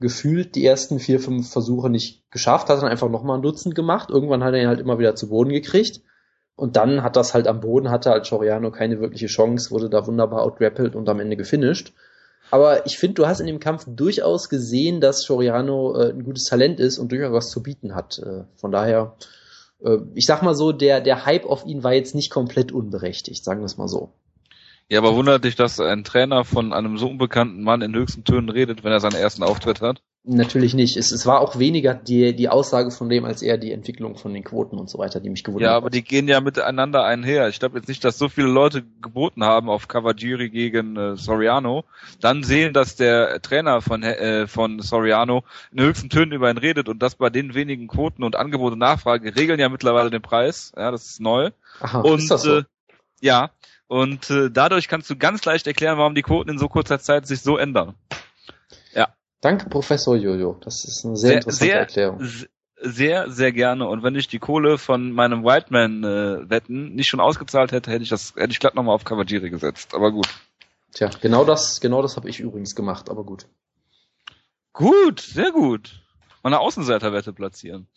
gefühlt die ersten vier, fünf Versuche nicht geschafft, hat dann einfach nochmal ein Dutzend gemacht. Irgendwann hat er ihn halt immer wieder zu Boden gekriegt. Und dann hat das halt am Boden, hatte halt Choriano keine wirkliche Chance, wurde da wunderbar outgrappelt und am Ende gefinisht. Aber ich finde, du hast in dem Kampf durchaus gesehen, dass Choriano äh, ein gutes Talent ist und durchaus was zu bieten hat. Äh, von daher, äh, ich sag mal so, der, der Hype auf ihn war jetzt nicht komplett unberechtigt, sagen wir es mal so. Ja, aber wundert dich, dass ein Trainer von einem so unbekannten Mann in höchsten Tönen redet, wenn er seinen ersten Auftritt hat? Natürlich nicht. Es, es war auch weniger die, die Aussage von dem, als eher die Entwicklung von den Quoten und so weiter, die mich gewundert hat. Ja, aber hat. die gehen ja miteinander einher. Ich glaube jetzt nicht, dass so viele Leute geboten haben auf Cavagiri gegen äh, Soriano, dann sehen, dass der Trainer von, äh, von Soriano in höchsten Tönen über ihn redet und das bei den wenigen Quoten und Angebot und Nachfrage regeln ja mittlerweile den Preis. Ja, das ist neu. Aha, und ist das so? äh, ja, und äh, dadurch kannst du ganz leicht erklären, warum die Quoten in so kurzer Zeit sich so ändern. Ja. Danke, Professor Jojo. Das ist eine sehr, sehr interessante sehr, Erklärung. Sehr, sehr gerne. Und wenn ich die Kohle von meinem Whiteman-Wetten äh, nicht schon ausgezahlt hätte, hätte ich das, hätte ich glatt nochmal auf Kawajiri gesetzt. Aber gut. Tja, genau das, genau das habe ich übrigens gemacht, aber gut. Gut, sehr gut. Meine Außenseiterwette platzieren.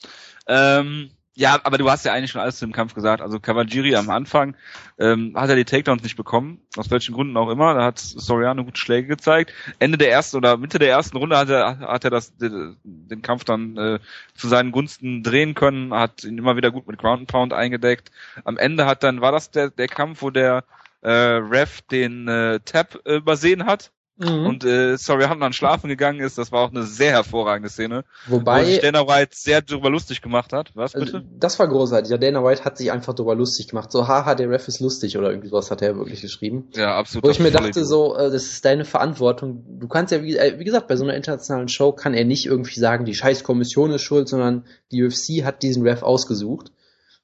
Ähm, Ja, aber du hast ja eigentlich schon alles zu dem Kampf gesagt. Also Cavalieri am Anfang ähm, hat er die Takedowns nicht bekommen, aus welchen Gründen auch immer. Da hat Soriano gute Schläge gezeigt. Ende der ersten oder Mitte der ersten Runde hat er, hat er das, den, den Kampf dann äh, zu seinen Gunsten drehen können, hat ihn immer wieder gut mit Ground and Pound eingedeckt. Am Ende hat dann, war das der, der Kampf, wo der äh, Ref den äh, Tap äh, übersehen hat Mhm. Und äh, sorry, haben dann schlafen gegangen ist, das war auch eine sehr hervorragende Szene. Wobei wo sich Dana White sehr drüber lustig gemacht hat. Was bitte? Also, das war großartig. Ja, Dana White hat sich einfach drüber lustig gemacht. So, haha, der Ref ist lustig oder irgendwie sowas hat er wirklich geschrieben. Ja, absolut. Wo ich mir dachte, so, äh, das ist deine Verantwortung. Du kannst ja, wie, äh, wie gesagt, bei so einer internationalen Show kann er nicht irgendwie sagen, die scheiß Kommission ist schuld, sondern die UFC hat diesen Ref ausgesucht.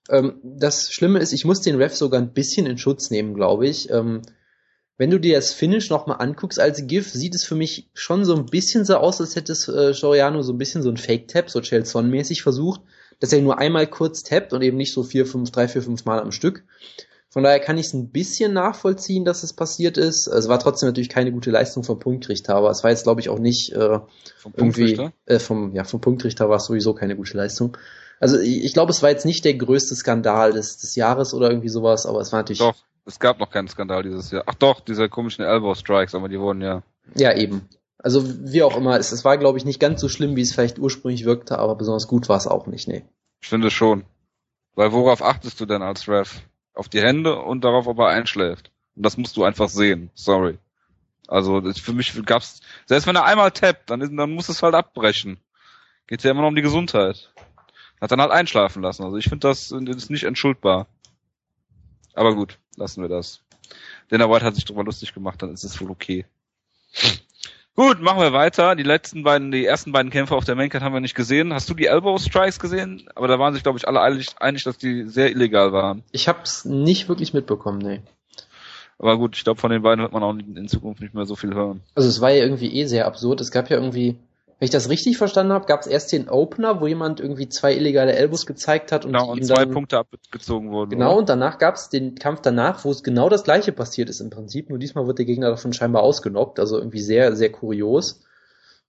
Ähm, das Schlimme ist, ich muss den Ref sogar ein bisschen in Schutz nehmen, glaube ich. Ähm, wenn du dir das Finish nochmal anguckst als GIF, sieht es für mich schon so ein bisschen so aus, als hätte es äh, Soriano so ein bisschen so ein Fake-Tap, so Chelson-mäßig versucht, dass er nur einmal kurz tappt und eben nicht so vier, fünf, drei, vier, fünf Mal am Stück. Von daher kann ich es ein bisschen nachvollziehen, dass es passiert ist. Es war trotzdem natürlich keine gute Leistung vom Punktrichter, aber es war jetzt, glaube ich, auch nicht äh, vom irgendwie äh, vom ja vom Punktrichter war es sowieso keine gute Leistung. Also ich, ich glaube, es war jetzt nicht der größte Skandal des, des Jahres oder irgendwie sowas, aber es war natürlich Doch. Es gab noch keinen Skandal dieses Jahr. Ach doch, diese komischen Elbow Strikes, aber die wurden ja. Ja, eben. Also wie auch immer, es, es war, glaube ich, nicht ganz so schlimm, wie es vielleicht ursprünglich wirkte, aber besonders gut war es auch nicht, nee. Ich finde schon. Weil worauf achtest du denn als Ref? Auf die Hände und darauf, ob er einschläft. Und das musst du einfach sehen. Sorry. Also für mich gab's, selbst wenn er einmal tappt, dann, dann muss es halt abbrechen. Geht ja immer noch um die Gesundheit. Hat dann halt einschlafen lassen. Also ich finde das, das ist nicht entschuldbar. Aber gut, lassen wir das. Dana White hat sich drüber lustig gemacht, dann ist es wohl okay. Gut, machen wir weiter. Die letzten beiden, die ersten beiden Kämpfe auf der Maincard haben wir nicht gesehen. Hast du die Elbow Strikes gesehen? Aber da waren sich, glaube ich, alle einig, einig, dass die sehr illegal waren. Ich habe es nicht wirklich mitbekommen, nee. Aber gut, ich glaube, von den beiden wird man auch in Zukunft nicht mehr so viel hören. Also es war ja irgendwie eh sehr absurd. Es gab ja irgendwie wenn ich das richtig verstanden habe, gab es erst den Opener, wo jemand irgendwie zwei illegale Elbows gezeigt hat und, genau, und zwei dann, Punkte abgezogen wurden. Genau, oder? und danach gab es den Kampf danach, wo es genau das gleiche passiert ist im Prinzip, nur diesmal wird der Gegner davon scheinbar ausgenockt, also irgendwie sehr, sehr kurios.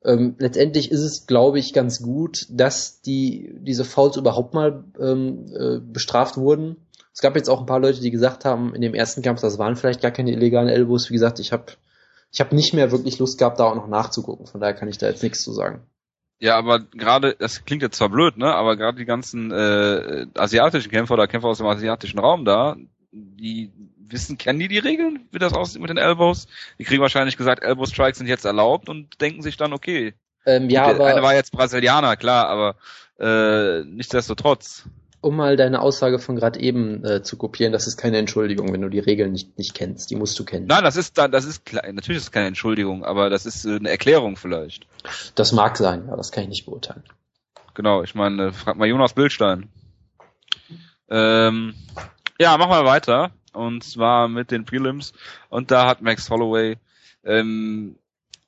Ähm, letztendlich ist es, glaube ich, ganz gut, dass die diese Fouls überhaupt mal ähm, äh, bestraft wurden. Es gab jetzt auch ein paar Leute, die gesagt haben, in dem ersten Kampf, das waren vielleicht gar keine illegalen Elbows. Wie gesagt, ich habe ich habe nicht mehr wirklich Lust gehabt, da auch noch nachzugucken. Von daher kann ich da jetzt nichts zu sagen. Ja, aber gerade, das klingt jetzt zwar blöd, ne? Aber gerade die ganzen äh, asiatischen Kämpfer oder Kämpfer aus dem asiatischen Raum da, die wissen, kennen die die Regeln, wie das aussieht mit den Elbows? Die kriegen wahrscheinlich gesagt, Elbow Strikes sind jetzt erlaubt und denken sich dann, okay. Ähm, ja, aber, eine war jetzt Brasilianer, klar, aber äh, nichtsdestotrotz um mal deine Aussage von gerade eben äh, zu kopieren, das ist keine Entschuldigung, wenn du die Regeln nicht, nicht kennst. Die musst du kennen. Nein, das ist das ist klar, natürlich ist es keine Entschuldigung, aber das ist äh, eine Erklärung vielleicht. Das mag sein, ja, das kann ich nicht beurteilen. Genau, ich meine, frag mal Jonas Bildstein. Ähm, ja, machen wir weiter. Und zwar mit den Prelims. Und da hat Max Holloway ähm,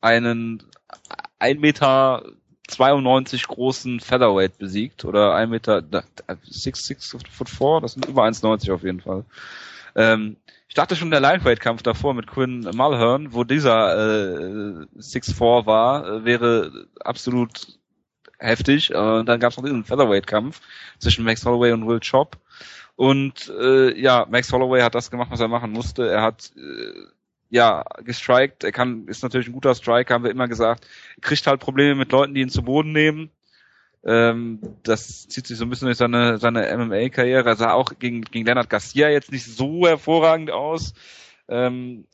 einen 1 Meter 92 großen Featherweight besiegt oder 1 Meter 6, 6 foot 4, das sind über 1,90 auf jeden Fall. Ähm, ich dachte schon der Lightweight-Kampf davor mit Quinn Mulhern, wo dieser äh, 6'4 war, äh, wäre absolut heftig. Äh, und dann gab es noch diesen Featherweight-Kampf zwischen Max Holloway und Will Chop. Und äh, ja, Max Holloway hat das gemacht, was er machen musste. Er hat äh, ja, gestrikt. Er kann, ist natürlich ein guter Striker, haben wir immer gesagt. Er kriegt halt Probleme mit Leuten, die ihn zu Boden nehmen. Ähm, das zieht sich so ein bisschen durch seine, seine MMA-Karriere. Er sah auch gegen, gegen Leonard Garcia jetzt nicht so hervorragend aus. Ähm,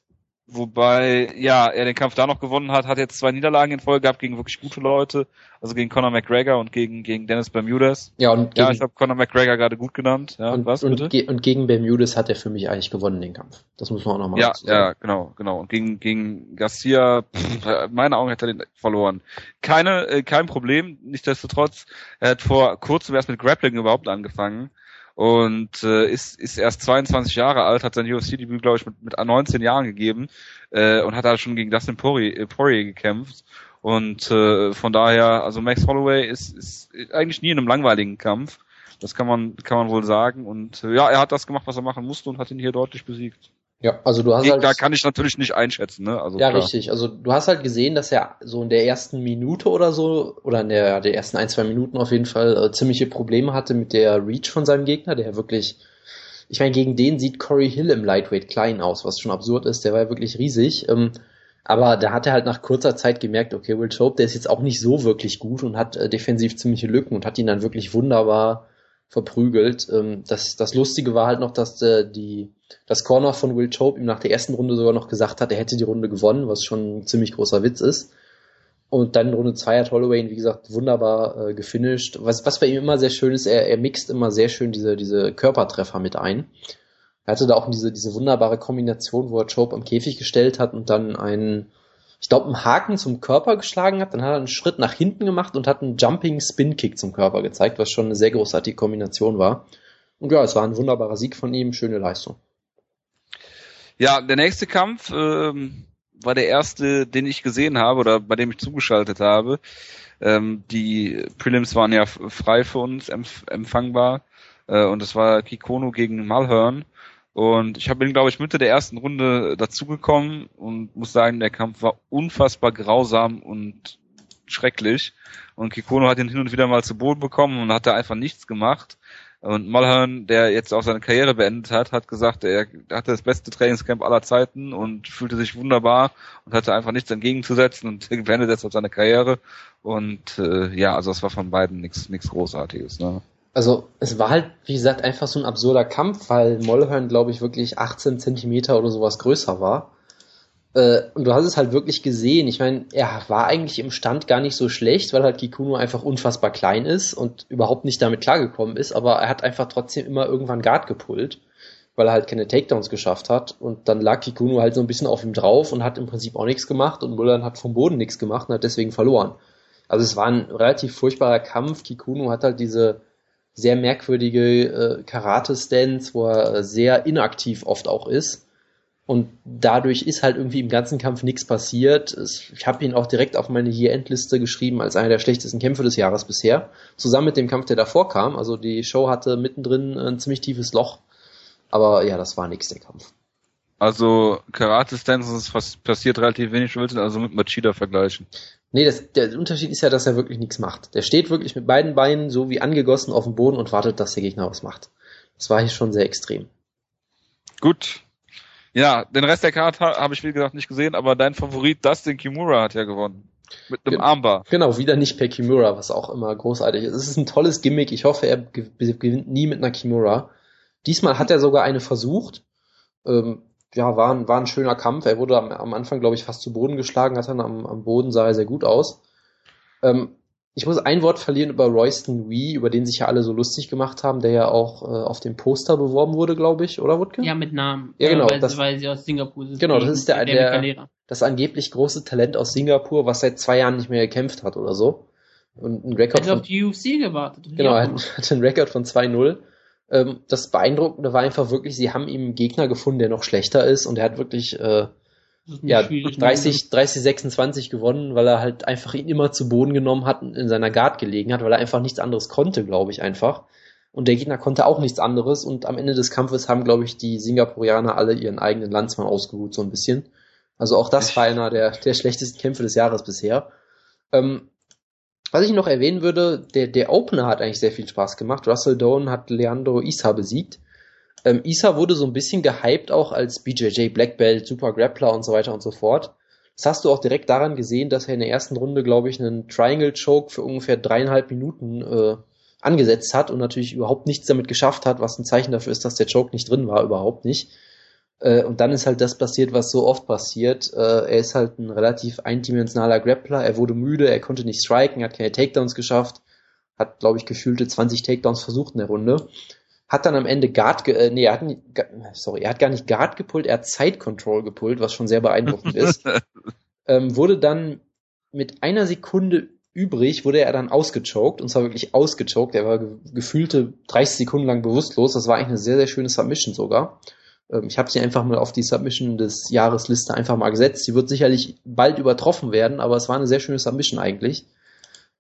Wobei, ja, er den Kampf da noch gewonnen hat, hat jetzt zwei Niederlagen in Folge gehabt gegen wirklich gute Leute, also gegen Conor McGregor und gegen, gegen Dennis Bermudez. Ja, und gegen, ja, ich habe Conor McGregor gerade gut genannt. Ja, und, was, und, ge und, gegen Bermudez hat er für mich eigentlich gewonnen, den Kampf. Das muss man auch nochmal ja, sagen. Ja, genau, genau. Und gegen, gegen Garcia, pff, meine Augen hätte er den verloren. Keine, äh, kein Problem, nichtsdestotrotz, er hat vor kurzem erst mit Grappling überhaupt angefangen und äh, ist, ist erst 22 Jahre alt, hat sein UFC-Debüt, glaube ich, mit, mit 19 Jahren gegeben äh, und hat da schon gegen Dustin Poirier, äh, Poirier gekämpft. Und äh, von daher, also Max Holloway ist, ist eigentlich nie in einem langweiligen Kampf. Das kann man, kann man wohl sagen. Und äh, ja, er hat das gemacht, was er machen musste und hat ihn hier deutlich besiegt. Ja, also du hast Gegner halt. kann ich natürlich nicht einschätzen, ne? Also Ja, klar. richtig. Also du hast halt gesehen, dass er so in der ersten Minute oder so, oder in der, der ersten ein, zwei Minuten auf jeden Fall äh, ziemliche Probleme hatte mit der Reach von seinem Gegner, der wirklich, ich meine, gegen den sieht Corey Hill im Lightweight klein aus, was schon absurd ist, der war ja wirklich riesig. Ähm, aber da hat er halt nach kurzer Zeit gemerkt, okay, Will Chope, der ist jetzt auch nicht so wirklich gut und hat äh, defensiv ziemliche Lücken und hat ihn dann wirklich wunderbar verprügelt. Ähm, das, das Lustige war halt noch, dass äh, die, das Corner von Will Chope ihm nach der ersten Runde sogar noch gesagt hat, er hätte die Runde gewonnen, was schon ein ziemlich großer Witz ist. Und dann Runde 2 hat Holloway ihn, wie gesagt, wunderbar äh, gefinisht. Was, was bei ihm immer sehr schön ist, er, er mixt immer sehr schön diese, diese Körpertreffer mit ein. Er hatte da auch diese, diese wunderbare Kombination, wo er Chope am Käfig gestellt hat und dann einen, ich glaube, einen Haken zum Körper geschlagen hat. Dann hat er einen Schritt nach hinten gemacht und hat einen Jumping Spin Kick zum Körper gezeigt, was schon eine sehr großartige Kombination war. Und ja, es war ein wunderbarer Sieg von ihm, schöne Leistung. Ja, der nächste Kampf ähm, war der erste, den ich gesehen habe oder bei dem ich zugeschaltet habe. Ähm, die Prelims waren ja frei für uns empf empfangbar äh, und es war Kikono gegen Malhern. Und ich habe bin, glaube ich, Mitte der ersten Runde dazugekommen und muss sagen, der Kampf war unfassbar grausam und schrecklich. Und Kikono hat ihn hin und wieder mal zu Boden bekommen und hat da einfach nichts gemacht. Und Mulhern, der jetzt auch seine Karriere beendet hat, hat gesagt, er hatte das beste Trainingscamp aller Zeiten und fühlte sich wunderbar und hatte einfach nichts entgegenzusetzen und beendet jetzt auch seine Karriere. Und äh, ja, also es war von beiden nichts nichts Großartiges. Ne? Also es war halt, wie gesagt, einfach so ein absurder Kampf, weil Mollhörn, glaube ich, wirklich 18 Zentimeter oder sowas größer war. Äh, und du hast es halt wirklich gesehen. Ich meine, er war eigentlich im Stand gar nicht so schlecht, weil halt Kikuno einfach unfassbar klein ist und überhaupt nicht damit klargekommen ist, aber er hat einfach trotzdem immer irgendwann Guard gepullt, weil er halt keine Takedowns geschafft hat. Und dann lag Kikuno halt so ein bisschen auf ihm drauf und hat im Prinzip auch nichts gemacht und Mullern hat vom Boden nichts gemacht und hat deswegen verloren. Also es war ein relativ furchtbarer Kampf. Kikuno hat halt diese sehr merkwürdige äh, Karate-Stance, wo er äh, sehr inaktiv oft auch ist. Und dadurch ist halt irgendwie im ganzen Kampf nichts passiert. Ich habe ihn auch direkt auf meine Year-End-Liste geschrieben als einer der schlechtesten Kämpfe des Jahres bisher. Zusammen mit dem Kampf, der davor kam. Also die Show hatte mittendrin ein ziemlich tiefes Loch. Aber ja, das war nix, der Kampf. Also Karate Stances was passiert relativ wenig, du willst ihn also mit Machida vergleichen. Nee, das, der Unterschied ist ja, dass er wirklich nichts macht. Der steht wirklich mit beiden Beinen so wie angegossen auf dem Boden und wartet, dass der Gegner was macht. Das war hier schon sehr extrem. Gut. Ja, den Rest der Karte ha habe ich wie gesagt nicht gesehen, aber dein Favorit Dustin Kimura hat ja gewonnen. Mit einem Ge- Armbar. Genau, wieder nicht per Kimura, was auch immer großartig ist. Es ist ein tolles Gimmick. Ich hoffe, er ge- gewinnt nie mit einer Kimura. Diesmal hat er sogar eine versucht. Ähm, ja, war ein, war ein schöner Kampf. Er wurde am, am Anfang, glaube ich, fast zu Boden geschlagen, hat dann am, am Boden sah er sehr gut aus. Ähm, ich muss ein Wort verlieren über Royston Wee, über den sich ja alle so lustig gemacht haben, der ja auch äh, auf dem Poster beworben wurde, glaube ich, oder Wutke? Ja, mit Namen. Ja, genau, Weil, das- weil sie aus Singapur sind. Genau, das ist der- der- Calera. Das angeblich große Talent aus Singapur, was seit zwei Jahren nicht mehr gekämpft hat oder so. Und ein Rekord Hätte von auf die UFC gewartet. Genau, er hat- hatte einen Rekord von 2-0. Ähm, das Beeindruckende war einfach wirklich, sie haben ihm einen Gegner gefunden, der noch schlechter ist und er hat wirklich äh, ja, schwierig. 30, 30, 26 gewonnen, weil er halt einfach ihn immer zu Boden genommen hat und in seiner Guard gelegen hat, weil er einfach nichts anderes konnte, glaube ich, einfach. Und der Gegner konnte auch nichts anderes und am Ende des Kampfes haben, glaube ich, die Singapurianer alle ihren eigenen Landsmann ausgeruht, so ein bisschen. Also auch das war einer der, der schlechtesten Kämpfe des Jahres bisher. Ähm, was ich noch erwähnen würde, der, der Opener hat eigentlich sehr viel Spaß gemacht. Russell Doan hat Leandro Isa besiegt. Ähm, Isa wurde so ein bisschen gehypt auch als BJJ Black Belt, Super Grappler und so weiter und so fort. Das hast du auch direkt daran gesehen, dass er in der ersten Runde, glaube ich, einen Triangle Choke für ungefähr dreieinhalb Minuten äh, angesetzt hat und natürlich überhaupt nichts damit geschafft hat, was ein Zeichen dafür ist, dass der Choke nicht drin war, überhaupt nicht. Äh, und dann ist halt das passiert, was so oft passiert. Äh, er ist halt ein relativ eindimensionaler Grappler, er wurde müde, er konnte nicht striken, hat keine Takedowns geschafft, hat, glaube ich, gefühlte 20 Takedowns versucht in der Runde. Hat dann am Ende Guard, ge äh, nee, er hat nicht, sorry, er hat gar nicht Guard gepullt, er hat Side Control gepullt, was schon sehr beeindruckend ist. Ähm, wurde dann mit einer Sekunde übrig, wurde er dann ausgechoked, und zwar wirklich ausgechoked. Er war ge gefühlte 30 Sekunden lang bewusstlos. Das war eigentlich eine sehr, sehr schöne Submission sogar. Ähm, ich habe sie einfach mal auf die Submission des Jahresliste einfach mal gesetzt. Sie wird sicherlich bald übertroffen werden, aber es war eine sehr schöne Submission eigentlich.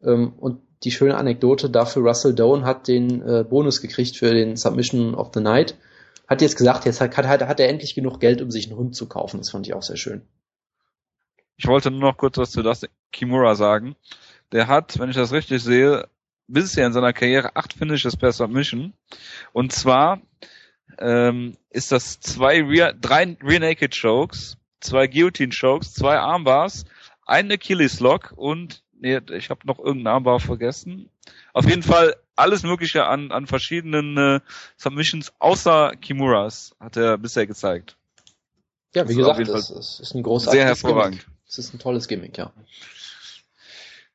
Ähm, und die schöne Anekdote dafür, Russell Doan hat den äh, Bonus gekriegt für den Submission of the Night. hat jetzt gesagt, jetzt hat, hat, hat er endlich genug Geld, um sich einen Hund zu kaufen. Das fand ich auch sehr schön. Ich wollte nur noch kurz was zu das Kimura sagen. Der hat, wenn ich das richtig sehe, bisher in seiner Karriere acht Finishes per Submission. Und zwar ähm, ist das zwei Rear, drei Rear Naked Chokes, zwei Guillotine Chokes, zwei Armbars, ein Achilles Lock und nee, ich habe noch irgendeinen Armbar vergessen. Auf jeden Fall alles Mögliche an, an verschiedenen äh, Submissions außer Kimuras hat er bisher gezeigt. Ja, wie gesagt, das, das ist ein großartiges Sehr hervorragend. Gimmick. Das ist ein tolles Gimmick, ja.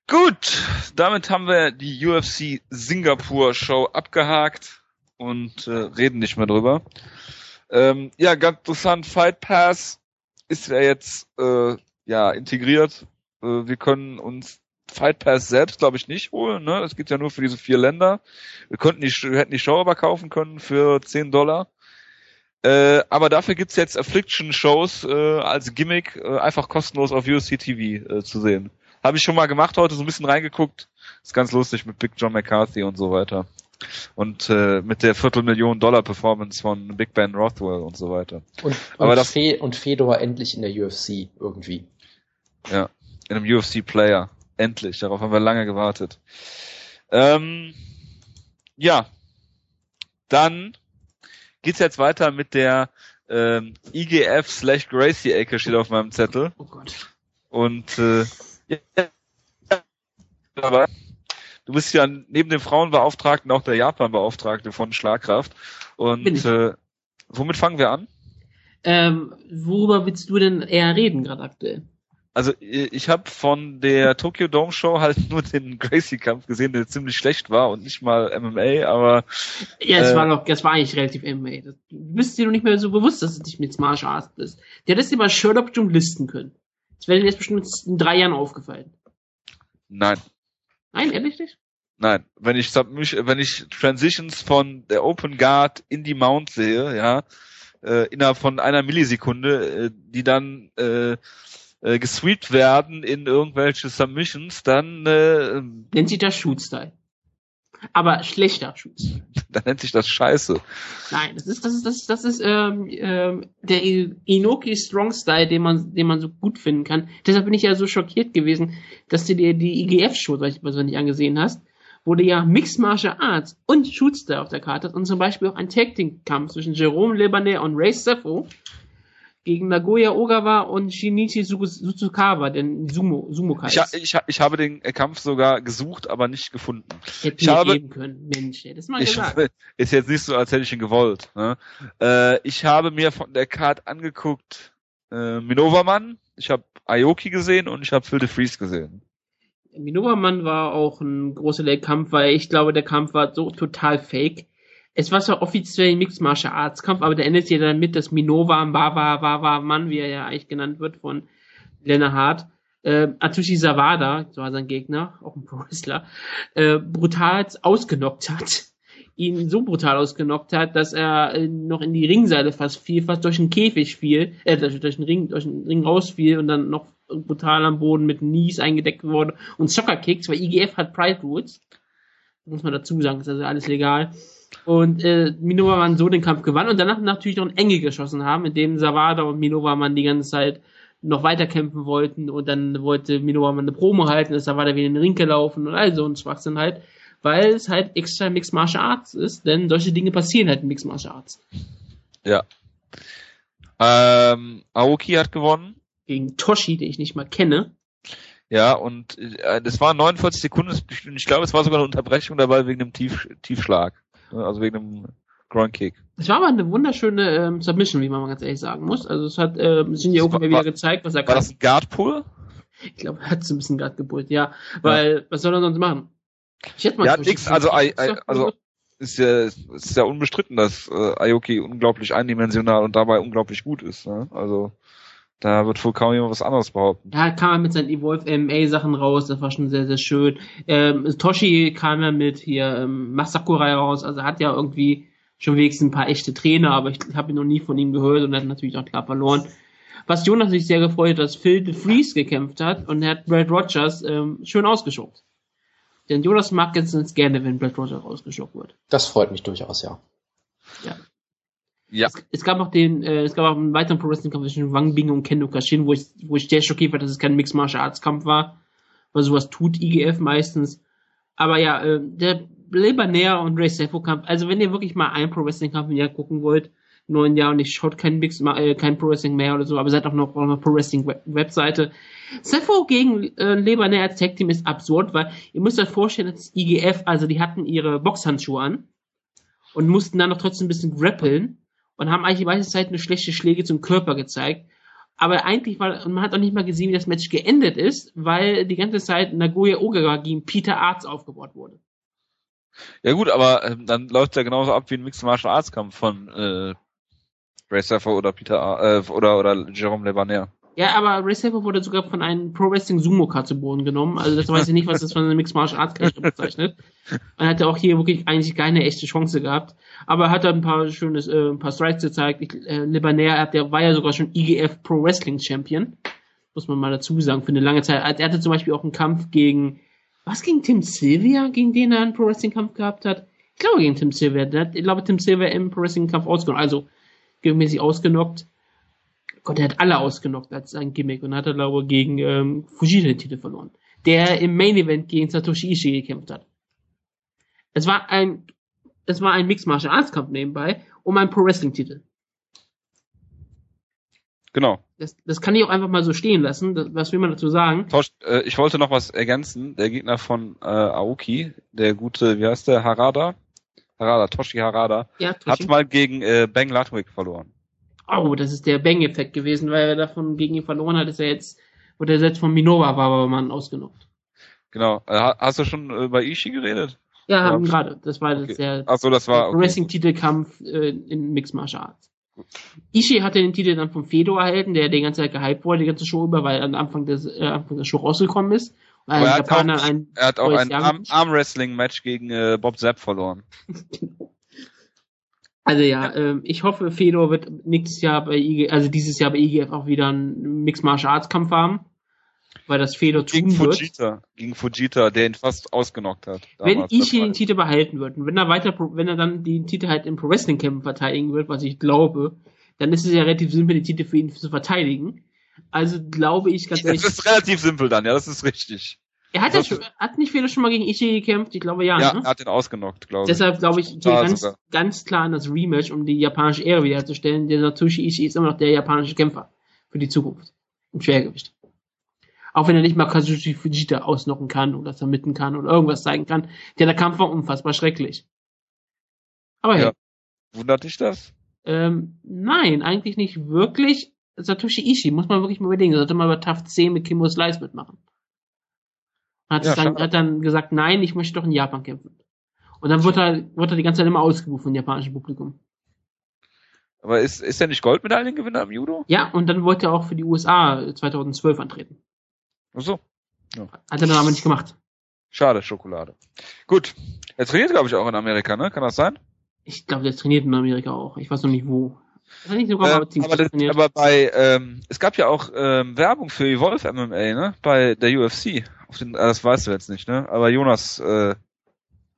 Gut, damit haben wir die UFC Singapur Show abgehakt und äh, reden nicht mehr drüber. Ähm, ja, ganz interessant, Fight Pass ist ja jetzt äh, ja integriert. Äh, wir können uns Fight Pass selbst, glaube ich, nicht holen. Ne? Es gibt ja nur für diese vier Länder. Wir konnten die, wir hätten die Show aber kaufen können für 10 Dollar. Äh, aber dafür gibt's jetzt Affliction-Shows äh, als Gimmick äh, einfach kostenlos auf UFC TV äh, zu sehen. Habe ich schon mal gemacht heute, so ein bisschen reingeguckt. Ist ganz lustig mit Big John McCarthy und so weiter. Und äh, mit der Viertelmillion Dollar Performance von Big Ben Rothwell und so weiter. Und, Aber und, das- Fe und Fedor endlich in der UFC irgendwie. Ja, in einem UFC-Player. Endlich, darauf haben wir lange gewartet. Ähm, ja, dann geht's jetzt weiter mit der ähm, IGF slash Gracie-Ecke steht auf meinem Zettel. Oh Gott. Und äh, ja, aber du bist ja neben dem Frauenbeauftragten auch der Japan-Beauftragte von Schlagkraft. Und äh, womit fangen wir an? Ähm, worüber willst du denn eher reden gerade aktuell? Also ich habe von der Tokyo Dome Show halt nur den Gracie-Kampf gesehen, der ziemlich schlecht war und nicht mal MMA, aber Ja, es Äh, war doch, das war eigentlich relativ MMA. Das, du bist dir noch nicht mehr so bewusst, dass du nicht mit Martial Arts bist. Der hättest dir mal Sherlock bestimmt listen können. Das wäre dir jetzt bestimmt in drei Jahren aufgefallen. nein, Nein, ehrlich nicht? nein. Wenn ich Submission, wenn ich Transitions von der Open Guard in die Mount sehe, ja, äh, innerhalb von einer Millisekunde, äh, die dann äh, äh, gesweept werden in irgendwelche Submissions, dann, äh, Nennt sich das Shoot-Style. Aber schlechter Shoot-Style. dann nennt sich das Scheiße. Nein, das ist, das ist, das ist, das ist ähm, ähm, der Inoki Strong Style, den man, den man so gut finden kann. Deshalb bin ich ja so schockiert gewesen, dass du dir die IGF-Show, weil ich was nicht angesehen hast, wo du ja Mixed Martial Arts und Shoot Style auf der Karte hast und zum Beispiel auch ein Tag Team Kampf zwischen Jerome Lebanet und Ray Sefo gegen Nagoya Ogawa und Shinichi Suzu- Suzukawa, den Sumo, Sumo Kais. Ich, ich, ich habe den äh, Kampf sogar gesucht, aber nicht gefunden. Hätte ich habe- geben können. Mensch, hätte das mal Ich, gesagt. ist jetzt nicht so, als hätte ich ihn gewollt. Ne? Äh, ich habe mir von der Card angeguckt äh, Minovermann, ich habe Aoki gesehen und ich habe Phil de Vries gesehen. Minovermann war auch ein großer Kampf, weil ich glaube, der Kampf war so total fake. Es war zwar offiziell Mixed Martial Arts Kampf, aber der endet ja dann mit, dass Minova Baba Baba Mann, wie er ja eigentlich genannt wird von Lena Hart, äh, Atsushi Sawada, so war sein Gegner, auch ein Pro Wrestler, äh, brutal ausgenockt hat. Ihn so brutal ausgenockt hat, dass er äh, noch in die Ringseile fast fiel, fast durch den Käfig fiel, äh, durch, durch den Ring, durch den Ring rausfiel und dann noch brutal am Boden mit Knees eingedeckt wurde und Soccer Kicks, weil IGF hat Pride Rules. Muss man dazu sagen, ist also alles legal. Und äh, Minova man so den Kampf gewann und danach natürlich noch ein Enge geschossen haben, in dem Savada und Minova man die ganze Zeit noch weiter kämpfen wollten und dann wollte Minova man eine Promo halten, ist Savada wieder in den Ring gelaufen und all so ein Schwachsinn halt, weil es halt extra Mixed Martial Arts ist, denn solche Dinge passieren halt in Mixed Martial Arts. Ja. Ähm, Aoki hat gewonnen. Gegen Toshi, den ich nicht mal kenne. Ja, und äh, das waren 49 Sekunden. Ich glaube, es war sogar eine Unterbrechung dabei wegen dem Tief, Tiefschlag. Ne, Also wegen dem Ground Kick. Es war aber eine wunderschöne ähm, Submission, wie man mal ganz ehrlich sagen muss. Also es hat ähm, Shinji Oka war- mir wieder war- gezeigt, was er War kann. das ein Guard Pull? Ich glaube, er hat so ein bisschen gerade gebrüllt, ja. Weil, was soll er sonst machen? Ich hätte mal Ja, nix, also. I- I- also ist ja, ist ja unbestritten, dass äh, Aoki unglaublich eindimensional und dabei unglaublich gut ist. Ne? Also da wird wohl kaum jemand was anderes behaupten. Ja, kam er mit seinen Evolve MMA Sachen raus, das war schon sehr, sehr schön. Ähm, Toshi kam ja mit hier ähm, Masakurai raus, also er hat ja irgendwie schon wenigstens ein paar echte Trainer, aber ich habe ihn noch nie von ihm gehört und er hat natürlich auch klar verloren. Was Jonas sich sehr gefreut hat, dass Phil de Vries gekämpft hat und er hat Brad Rogers ähm, schön ausgeschobt. Denn Jonas mag jetzt ganz gerne, wenn Brad Rogers ausgeschobt wird. Das freut mich durchaus, ja. Ja. Ja. Es, es gab auch den, äh, es gab auch einen weiteren Pro Wrestling Kampf zwischen Wang Bing und Kendo Kashin, wo ich, wo ich sehr schockiert war, dass es kein Mixed Martial Arts Kampf war, weil sowas tut IGF meistens. Aber ja, äh, der Lebaner und Ray Sefo Kampf, also wenn ihr wirklich mal einen Pro Wrestling Kampf im Jahr gucken wollt, neun Jahr und ich schaut kein Mix, äh, kein Pro Wrestling mehr oder so, aber seid auch noch auf einer Pro Wrestling Web Webseite. Sefo gegen äh, Lebaner als Tag Team ist absurd, weil ihr müsst euch vorstellen, dass IGF, also die hatten ihre Boxhandschuhe an und mussten dann noch trotzdem ein bisschen grappeln und haben eigentlich die meiste Zeit nur schlechte Schläge zum Körper gezeigt. Aber eigentlich war, und man hat auch nicht mal gesehen, wie das Match geendet ist, weil die ganze Zeit Nagoya Ogawa gegen Peter Arts aufgebaut wurde. Ja gut, aber ähm, dann läuft ja genauso ab wie ein Mixed Martial Arts Kampf von äh, Ray Seffer oder Peter äh, oder oder Jerome Lebaner. Ja, aber Ray Saber wurde sogar von einem Pro Wrestling Sumo Card zu Boden genommen. Also das weiß ich nicht, was das von einer Mixed Martial Arts Karriere bezeichnet. Man hatte auch hier wirklich eigentlich keine echte Chance gehabt. Aber er hat ein paar schönes, äh, ein paar Strides gezeigt. Ich, äh, Lebaner, der war ja sogar schon IGF Pro Wrestling Champion. Muss man mal dazu sagen, für eine lange Zeit. Er hatte zum Beispiel auch einen Kampf gegen, was gegen Tim Sylvia, gegen den er einen Pro Wrestling Kampf gehabt hat? Ich glaube gegen Tim Sylvia. Der hat, ich glaube, Tim Sylvia im Pro Wrestling Kampf ausgenockt, also gemäßig ausgenockt. Gott, er hat alle ausgenockt als sein Gimmick und hat er, glaube ich, gegen ähm, Fujita den Titel verloren. Der im Main Event gegen Satoshi Ishii gekämpft hat. Es war ein, es war ein Mixed Martial Arts Kampf nebenbei um einen Pro Wrestling Titel. Genau. Das, das kann ich auch einfach mal so stehen lassen. Das, was will man dazu sagen? Tosh, äh, ich wollte noch was ergänzen. Der Gegner von äh, Aoki, der gute, wie heißt der, Harada? Harada, Toshi Harada, Ja, hat Toshi. mal gegen äh, Bang Ludwig verloren. Oh, das ist der Bang-Effekt gewesen, weil er davon gegen ihn verloren hat, ist er jetzt, wurde er selbst von Minova Wabermann ausgenockt. Genau. Äh, ha- hast du schon äh, bei Ishii geredet? Ja, haben gerade. Das war Okay. der Ach so, das war okay. Wrestling-Titelkampf äh, in Mixed Martial Arts. Ishii hatte den Titel dann von Fedor erhalten, der die ganze Zeit gehypt wurde, die ganze Show über, weil er am Anfang, des, äh, Anfang der Show rausgekommen ist. Und er hat auch- ein, Er hat auch ein. Arm-Wrestling-Match gegen äh, Bob Zapp verloren. Also ja, Ähm, ich hoffe, Fedor wird nächstes Jahr bei IG, also dieses Jahr bei IGF auch wieder einen Mixed Martial Arts Kampf haben, weil das Fedor Gegen tun wird. Fujita. Gegen Fujita, der ihn fast ausgenockt hat. Wenn dabei. den Titel behalten wird und wenn er weiter, wenn er dann den Titel halt im Pro Wrestling Kämpfen verteidigen wird, was ich glaube, dann ist es ja relativ simpel, den Titel für ihn zu verteidigen. Also glaube ich ganz ehrlich, Das ist relativ simpel dann, ja, das ist richtig. Er hat ja das- schon, hat nicht Fedor schon mal gegen Ishii gekämpft? Ich glaube ja, Ja, ne? er hat ihn ausgenockt, glaube ich. Deshalb glaube ich, ganz, sogar. ganz klar an das Rematch, um die japanische Ehre wiederherzustellen. Der Satoshi Ishii ist immer noch der japanische Kämpfer für die Zukunft. Im Schwergewicht. Auch wenn er nicht mal Kazushi Fujita ausnocken kann oder vermitten kann oder irgendwas zeigen kann. Der, der Kampf war unfassbar schrecklich. Aber hey, Ja. Wundert dich das? ähm, nein, eigentlich nicht wirklich. Satoshi Ishii, muss man wirklich mal überlegen. Er sollte mal bei Tough 10 mit Kimbo Slice mitmachen. Hat, Ja, dann, hat dann gesagt, nein, ich möchte doch in Japan kämpfen. Und dann wird er, wird er die ganze Zeit immer ausgebucht vom japanischen Publikum. Aber ist, ist er nicht Goldmedaillengewinner im Judo? Ja, und dann wollte er auch für die USA 2012 antreten. Ach so. Hat er dann aber nicht gemacht. Schade, Schokolade. Gut. Er trainiert, glaube ich, auch in Amerika, ne? Kann das sein? Ich glaube, der trainiert in Amerika auch. Ich weiß noch nicht wo. Er nicht sogar mal Ähm, aber, das, aber bei, ähm, es gab ja auch ähm, Werbung für Evolve MMA, ne? Bei der UFC. Auf den, ah, das weißt du jetzt nicht, ne? Aber Jonas, äh,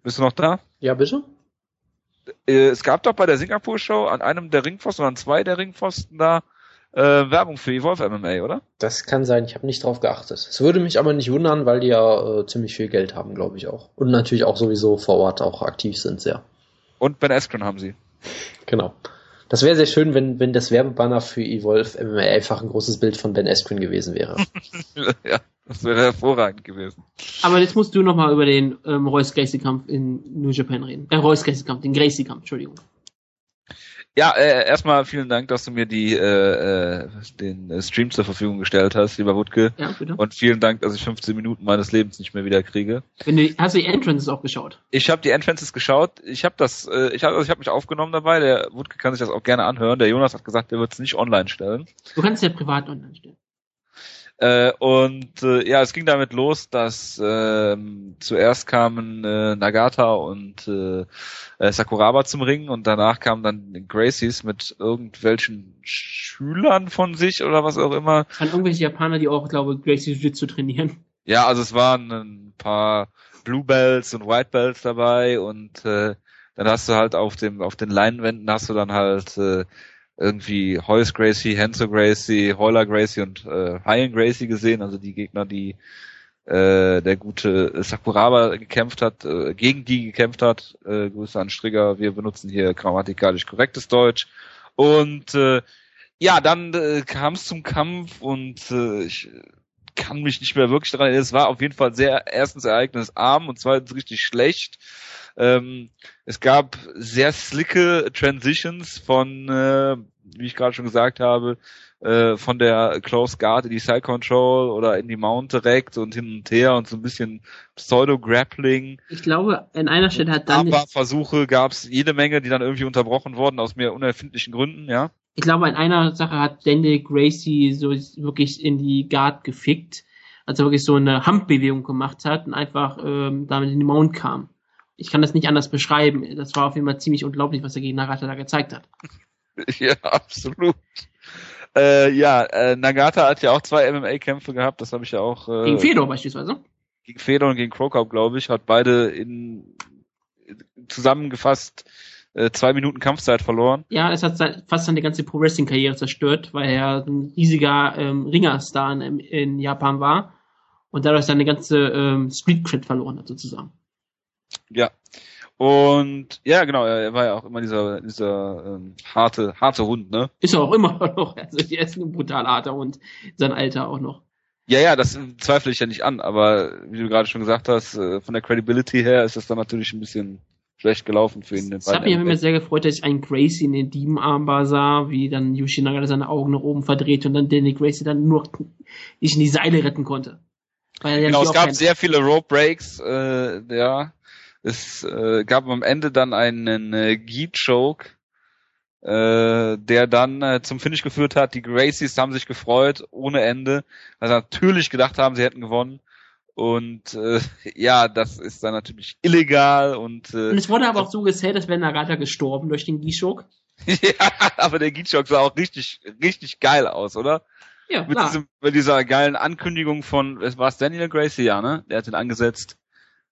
bist du noch da? Ja, bitte? Äh, es gab doch bei der Singapur-Show an einem der Ringpfosten oder an zwei der Ringpfosten da äh, Werbung für Evolve MMA, oder? Das kann sein, ich habe nicht drauf geachtet. Es würde mich aber nicht wundern, weil die ja äh, ziemlich viel Geld haben, glaube ich auch. Und natürlich auch sowieso vor Ort auch aktiv sind, sehr. Und Ben Askren haben sie. Genau. Das wäre sehr schön, wenn, wenn das Werbebanner für Evolve MMA einfach ein großes Bild von Ben Askren gewesen wäre. ja, das wäre hervorragend gewesen. Aber jetzt musst du noch mal über den ähm, Royce Gracie Kampf in New Japan reden. Äh, Royce Gracie Kampf, den Gracie Kampf, Entschuldigung. Ja, äh, erstmal vielen Dank, dass du mir die äh, äh, den äh, Stream zur Verfügung gestellt hast, lieber Wutke. Ja, bitte. Und vielen Dank, dass ich 15 Minuten meines Lebens nicht mehr wieder kriege. Wenn du, hast du die Entrances auch geschaut? Ich habe die Entrances geschaut. Ich habe das, äh, ich habe, also ich habe mich aufgenommen dabei. Der Wutke kann sich das auch gerne anhören. Der Jonas hat gesagt, der wird es nicht online stellen. Du kannst ja privat online stellen. Äh, und äh, ja, es ging damit los, dass ähm, zuerst kamen äh, Nagata und äh, äh, Sakuraba zum Ring und danach kamen dann Gracies mit irgendwelchen Schülern von sich oder was auch immer. An irgendwelche Japaner, die auch, glaube ich, Gracie Jiu-Jitsu trainieren. Ja, also es waren ein paar Blue Belts und White Belts dabei und äh, dann hast du halt auf dem auf den Leinwänden hast du dann halt äh, irgendwie Hoyce Gracie, Henzo Gracie, Heuler Gracie und äh, Hyan Gracie gesehen, also die Gegner, die äh, der gute Sakuraba gekämpft hat, äh, gegen die gekämpft hat. Äh, Grüße an Strigger, wir benutzen hier grammatikalisch korrektes Deutsch. Und äh, ja, dann äh, kam es zum Kampf und äh, ich kann mich nicht mehr wirklich daran erinnern. Es war auf jeden Fall sehr erstens ereignisarm und zweitens richtig schlecht. Ähm, es gab sehr slicke Transitions von, äh, wie ich gerade schon gesagt habe, äh, von der Close Guard in die Side Control oder in die Mount direkt und hin und her und so ein bisschen Pseudo-Grappling. Ich glaube, in einer Stelle hat dann... Aber Versuche gab es jede Menge, die dann irgendwie unterbrochen wurden aus mehr unerfindlichen Gründen, ja. Ich glaube, in einer Sache hat Daniel Gracie so wirklich in die Guard gefickt, als er wirklich so eine Handbewegung gemacht hat und einfach ähm, damit in die Mount kam. Ich kann das nicht anders beschreiben. Das war auf jeden Fall ziemlich unglaublich, was er gegen Nagata da gezeigt hat. Ja, absolut. Äh, ja, äh, Nagata hat ja auch zwei MMA-Kämpfe gehabt, das habe ich ja auch. Äh, gegen Fedor beispielsweise. Gegen Fedor und gegen Krokop, glaube ich, hat beide in zusammengefasst äh, zwei Minuten Kampfzeit verloren. Ja, es hat fast seine ganze Pro-Wrestling-Karriere zerstört, weil er ein riesiger ähm, Ringerstar in, in Japan war und dadurch seine ganze ähm, Street-Cred verloren hat, sozusagen. Ja. Und ja, genau, er war ja auch immer dieser, dieser ähm, harte, harte Hund, ne? Ist er auch immer noch. Also er ist ein brutal harter Hund. Sein Alter auch noch. Ja, ja, das zweifle ich ja nicht an, aber wie du gerade schon gesagt hast, äh, von der Credibility her ist das dann natürlich ein bisschen schlecht gelaufen für ihn. Es hat mich immer sehr gefreut, dass ich einen Gracie in den Diebenarmbar sah, wie dann Yoshinaga seine Augen nach oben verdreht und dann Danny Gracie dann nur nicht in die Seile retten konnte. Weil genau, es gab sehr viele Rope Breaks, äh, ja. Es äh, gab am Ende dann einen äh, Geet Choke, äh, der dann äh, zum Finish geführt hat. Die Gracies haben sich gefreut ohne Ende, weil sie natürlich gedacht haben, sie hätten gewonnen. Und äh, ja, das ist dann natürlich illegal und äh, Und es wurde aber auch so gezählt, als wäre Nagata gestorben durch den Gishok. ja, aber der Gishok sah auch richtig, richtig geil aus, oder? Ja, mit, klar. diesem, mit dieser geilen Ankündigung von, es war Daniel Gracie, ja, ne? Der hat ihn angesetzt,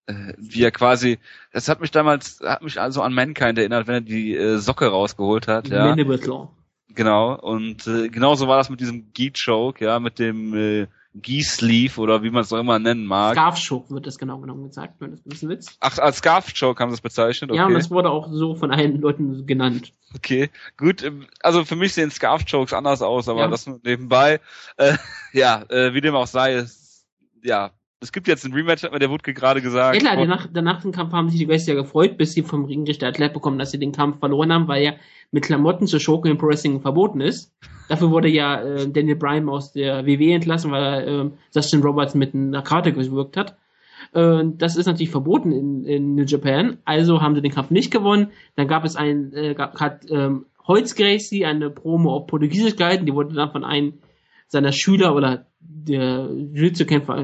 äh, wie er quasi, das hat mich damals, hat mich also an Mankind erinnert, wenn er die äh, Socke rausgeholt hat, ja. Mandible Genau, und äh, genauso war das mit diesem Geet Choke, ja, mit dem äh, G-Sleeve oder wie man es auch immer nennen mag. Scarf Choke wird das genau genommen gesagt, wenn das wissen willst. Ach, als Scarf Choke haben sie es bezeichnet, okay. Ja, und das wurde auch so von allen Leuten genannt. Okay, gut. ähm, Also für mich sehen Scarf Chokes anders aus, aber Ja. das nur nebenbei. Äh, ja, äh, wie dem auch sei, es, ja, es gibt jetzt ein Rematch, hat mir der Wutke gerade gesagt. Ja klar, danach, danach dem Kampf haben sich die ja gefreut, bis sie vom Ringrichter erklärt bekommen, dass sie den Kampf verloren haben, weil ja mit Klamotten zu schoken im Pro Wrestling verboten ist. Dafür wurde ja äh, Daniel Bryan aus der WWE entlassen, weil er äh, Justin Roberts mit einer Karte gewirkt hat. Äh, das ist natürlich verboten in, in New Japan, also haben sie den Kampf nicht gewonnen. Dann gab es ein, äh, gab, hat ähm, Holz Gracie eine Promo auf Portugiesisch gehalten, die wurde dann von einem seiner Schüler oder der Jiu-Jitsu-Kämpfer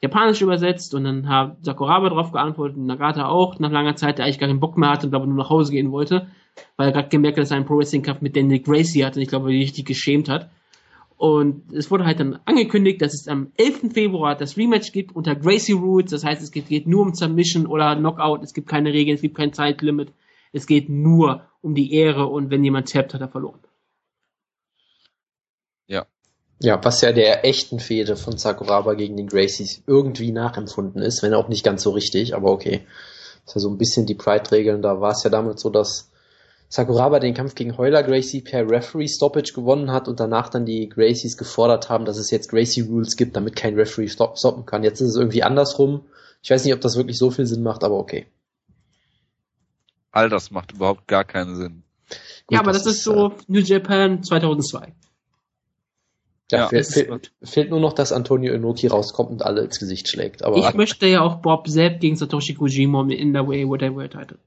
Japanisch übersetzt und dann hat Sakuraba darauf geantwortet und Nagata auch nach langer Zeit, der eigentlich gar keinen Bock mehr hatte und glaube nur nach Hause gehen wollte, weil er gerade gemerkt hat, dass er einen Pro-Wrestling-Kampf mit Daniel Gracie hatte und ich glaube, er richtig geschämt hat. Und es wurde halt dann angekündigt, dass es am 11. Februar das Rematch gibt unter Gracie Rules. Das heißt, es geht, geht nur um Submission oder Knockout. Es gibt keine Regeln, es gibt kein Zeitlimit. Es geht nur um die Ehre und wenn jemand tappt, hat er verloren. Ja, was ja der echten Fehde von Sakuraba gegen den Gracies irgendwie nachempfunden ist, wenn auch nicht ganz so richtig, aber okay. Das ist ja so ein bisschen die Pride-Regeln. Da war es ja damals so, dass Sakuraba den Kampf gegen Heuler Gracie per Referee-Stoppage gewonnen hat und danach dann die Gracies gefordert haben, dass es jetzt Gracie-Rules gibt, damit kein Referee stopp stoppen kann. Jetzt ist es irgendwie andersrum. Ich weiß nicht, ob das wirklich so viel Sinn macht, aber okay. All das macht überhaupt gar keinen Sinn. ja, Gut, aber das, ist so New Japan 2002. Ja, Ja, fehl, das fehl, fehlt nur noch, dass Antonio Inoki rauskommt und alle ins Gesicht schlägt. Aber Ich möchte ja auch Bob Sepp gegen Satoshi Kojima In the Way What I Wear Title.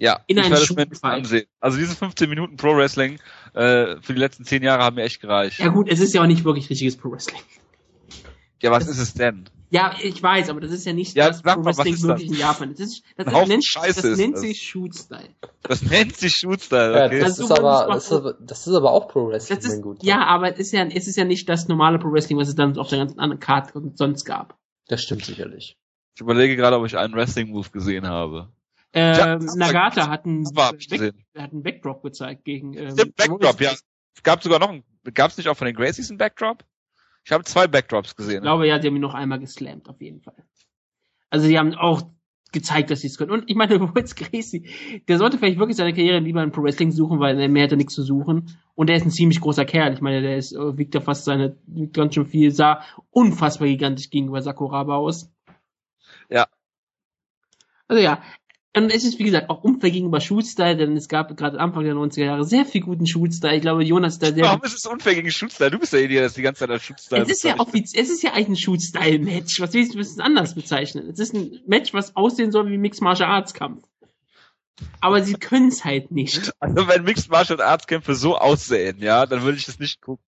Ja, In ich einem werde es mir ansehen. Also diese 15 Minuten Pro Wrestling äh, für die letzten 10 Jahre haben mir echt gereicht. Ja gut, es ist ja auch nicht wirklich richtiges Pro Wrestling. Ja, was ist es denn? Ja, ich weiß, aber das ist ja nicht Ja, das sag Pro mal, was Wrestling ist das? wirklich in Japan. Das, ist, das, ist, nennt, Scheiße das ist nennt das. sich Shoot Style. Das nennt sich Shoot-Style, Ja, okay? das, Also, ist wenn aber, das, ist aber, das ist aber auch Pro Wrestling, Das ist, Gut. ja, aber es ist ja, es ist ja nicht das normale Pro Wrestling, was es dann auf der ganzen anderen Karte sonst gab. Das stimmt sicherlich. Ich überlege gerade, ob ich einen Wrestling-Move gesehen habe. Ähm, das Nagata war- hat einen, Das Back, hat einen Backdrop gezeigt gegen ähm, Backdrop, ja. Gab sogar noch einen, gab es nicht auch von den Gracies einen Backdrop? Ich habe zwei Backdrops gesehen. glaube, ja, die haben ihn noch einmal geslammt, auf jeden Fall. Also die haben auch gezeigt, dass sie es können. Und ich meine, Woods Gracie, der sollte vielleicht wirklich seine Karriere lieber in Pro Wrestling suchen, weil er mehr hätte nichts zu suchen. Und er ist ein ziemlich großer Kerl. Ich meine, der ist, äh, wiegt ja fast seine, wiegt ganz schön viel, sah unfassbar gigantisch gegenüber Sakuraba aus. Ja. Also ja. Und es ist, wie gesagt, auch unfair gegenüber Schulstyle, denn es gab gerade Anfang der 90er Jahre sehr viel guten Schulstyle. Ich glaube, Jonas da sehr Warum ist es unfair gegen Shootstyle? Du bist ja der, der das die ganze Zeit als Shootstyle es ist ja offiziell, es ist ja eigentlich ein Shoot-Style-Match. Was willst du es anders bezeichnen? Es ist ein Match, was aussehen soll wie Mixed Martial Arts Kampf. Aber sie können es halt nicht. Also wenn Mixed Martial Arts Kämpfe so aussehen, ja, dann würde ich das nicht gucken.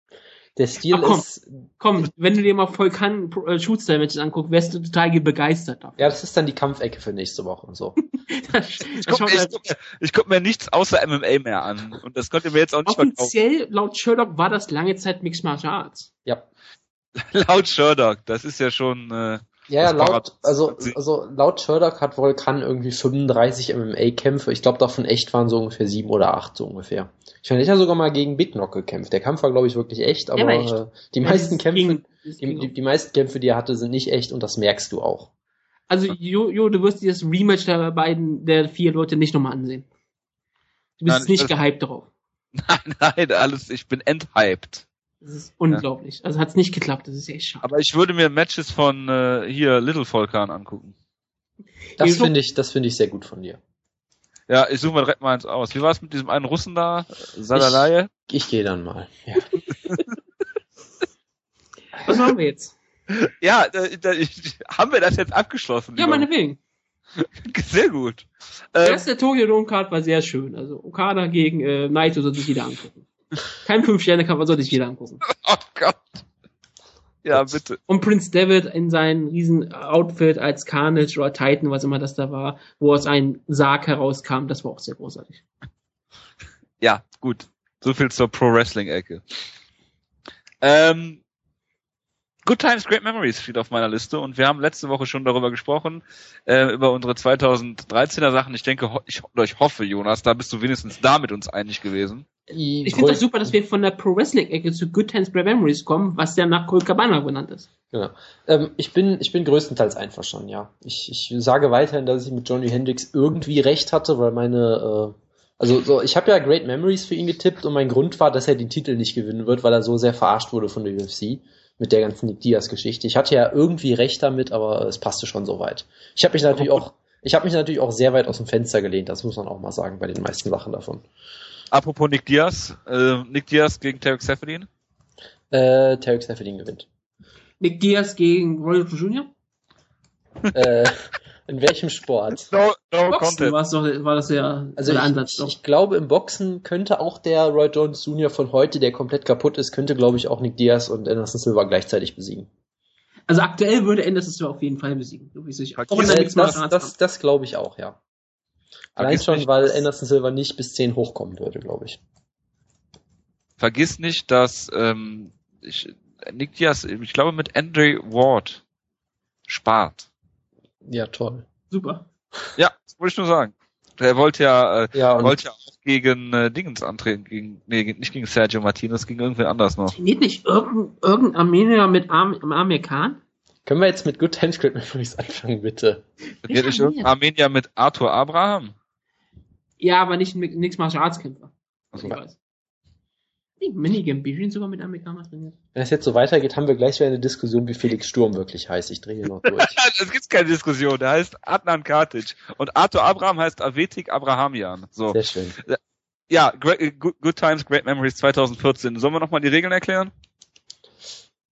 Der Stil Ach, komm. ist, Komm, wenn du dir mal Volkan äh, Shoot-Style-Matches anguckst, wärst du total begeistert davon. ja, das ist dann die Kampfecke für nächste Woche und so. Das, Ich das guck, schaut mir, halt- guck guck mir nichts außer MMA mehr an. Und das könnt ihr mir jetzt auch nicht verkaufen. offiziell, laut Sherlock, war das lange Zeit Mixed Martial Arts. Ja. Laut Sherlock, das ist ja schon, äh, Ja, ja, laut, also, also laut Sherlock hat Volkan irgendwie 35 MMA-Kämpfe. Ich glaube, davon echt waren so ungefähr sieben oder acht, so ungefähr. Ich meine, ich habe sogar mal gegen Big Knock gekämpft. Der Kampf war, glaube ich, wirklich echt, aber echt. äh, die meisten Das Kämpfe, ging- ging die, die meisten Kämpfe, die er hatte, sind nicht echt und das merkst du auch. Also, Jo, jo, du wirst dir das Rematch der beiden, der vier Leute nicht nochmal ansehen. Du bist Nein, nicht das- gehypt darauf. nein, nein, alles, ich bin enthyped. Das ist unglaublich. Also hat's nicht geklappt, das ist echt schade. Aber ich würde mir Matches von äh, hier Little Volkan angucken. Das finde ich, das finde ich sehr gut von dir. Ja, ich suche mal direkt mal eins aus. Wie war es mit diesem einen Russen da? Sadalaye? Ich gehe dann mal. Ja. Was machen wir jetzt? Ja, da, da, ich, haben wir das jetzt abgeschlossen? Ja, lieber? meinetwegen. Sehr gut. Der Ähm, erste Tokyo Dome Card war sehr schön. Also Okada gegen äh, Naito sollte sich jeder angucken. Kein 5-Sterne-Kampf, aber sollte sich jeder angucken. oh Gott. Ja, bitte. Und Prince David in seinem riesen Outfit als Carnage oder Titan, was immer das da war, wo aus einem Sarg herauskam, das war auch sehr großartig. Ja, gut. So viel zur Pro Wrestling Ecke. Ähm, Good Times, Great Memories steht auf meiner Liste und wir haben letzte Woche schon darüber gesprochen, äh, über unsere 2013er Sachen. Ich denke, ich, ich hoffe, Jonas, da bist du wenigstens da mit uns einig gewesen. Ich finde das super, dass wir von der Pro Wrestling Ecke zu Good Times Great Memories kommen, was ja nach Colt Cabana benannt ist. Genau. Ähm, ich bin, ich bin größtenteils einverstanden, ja. Ich, ich sage weiterhin, dass ich mit Johnny Hendricks irgendwie recht hatte, weil meine, äh, also so, ich habe ja Great Memories für ihn getippt und mein Grund war, dass er den Titel nicht gewinnen wird, weil er so sehr verarscht wurde von der UFC mit der ganzen Nick Diaz Geschichte. Ich hatte ja irgendwie recht damit, aber es passte schon so weit. Ich habe mich natürlich auch, ich habe mich natürlich auch sehr weit aus dem Fenster gelehnt, das muss man auch mal sagen bei den meisten Sachen davon. Apropos Nick Diaz, äh, Nick Diaz gegen Tarek Seferdin. Äh, Tarek Seferdin gewinnt. Nick Diaz gegen Royal Jr. äh, in welchem Sport? No, no Boxen war, doch, war das ja Also der ich, Ansatz ich, doch. ich glaube, im Boxen könnte auch der Roy Jones Jr. von heute, der komplett kaputt ist, könnte, glaube ich, auch Nick Diaz und Anderson Silva gleichzeitig besiegen. Also aktuell würde Anderson Silva auf jeden Fall besiegen. So wie sich auch das, das, Arts das, glaube ich auch, ja. Allein Vergiss schon, nicht, weil Anderson Silva nicht bis 10 hochkommen würde, glaube ich. Vergiss nicht, dass ähm, ich, Nick Diaz, ich glaube, mit Andre Ward spart. Ja, toll. Super. Ja, das wollte ich nur sagen. Der wollte ja, äh, Ja, wollte ja auch gegen äh, Dingens antreten, gegen, nee, nicht gegen Sergio Martinez, gegen irgendwer anders noch. Trainiert nicht irgendein, irgendein Armenier mit Am Amir Khan? können wir jetzt mit Good Great Memories anfangen, bitte? Wird nicht irgendein Armenier mit Arthur Abraham? Ja, aber nicht Mixed Martial Arts Kämpfer. Also, Ich weiß. Die Minigame Birin sogar mit Amerikaner trainiert. Wenn es jetzt so weitergeht, haben wir gleich wieder eine Diskussion, wie Felix Sturm wirklich heißt. Ich drehe hier noch durch. es gibt keine Diskussion. Der heißt Adnan Katic und Arthur Abraham heißt Avetik Abrahamian. So. Sehr schön. Ja, great, good, good Times, Great Memories 2014. Sollen wir nochmal die Regeln erklären?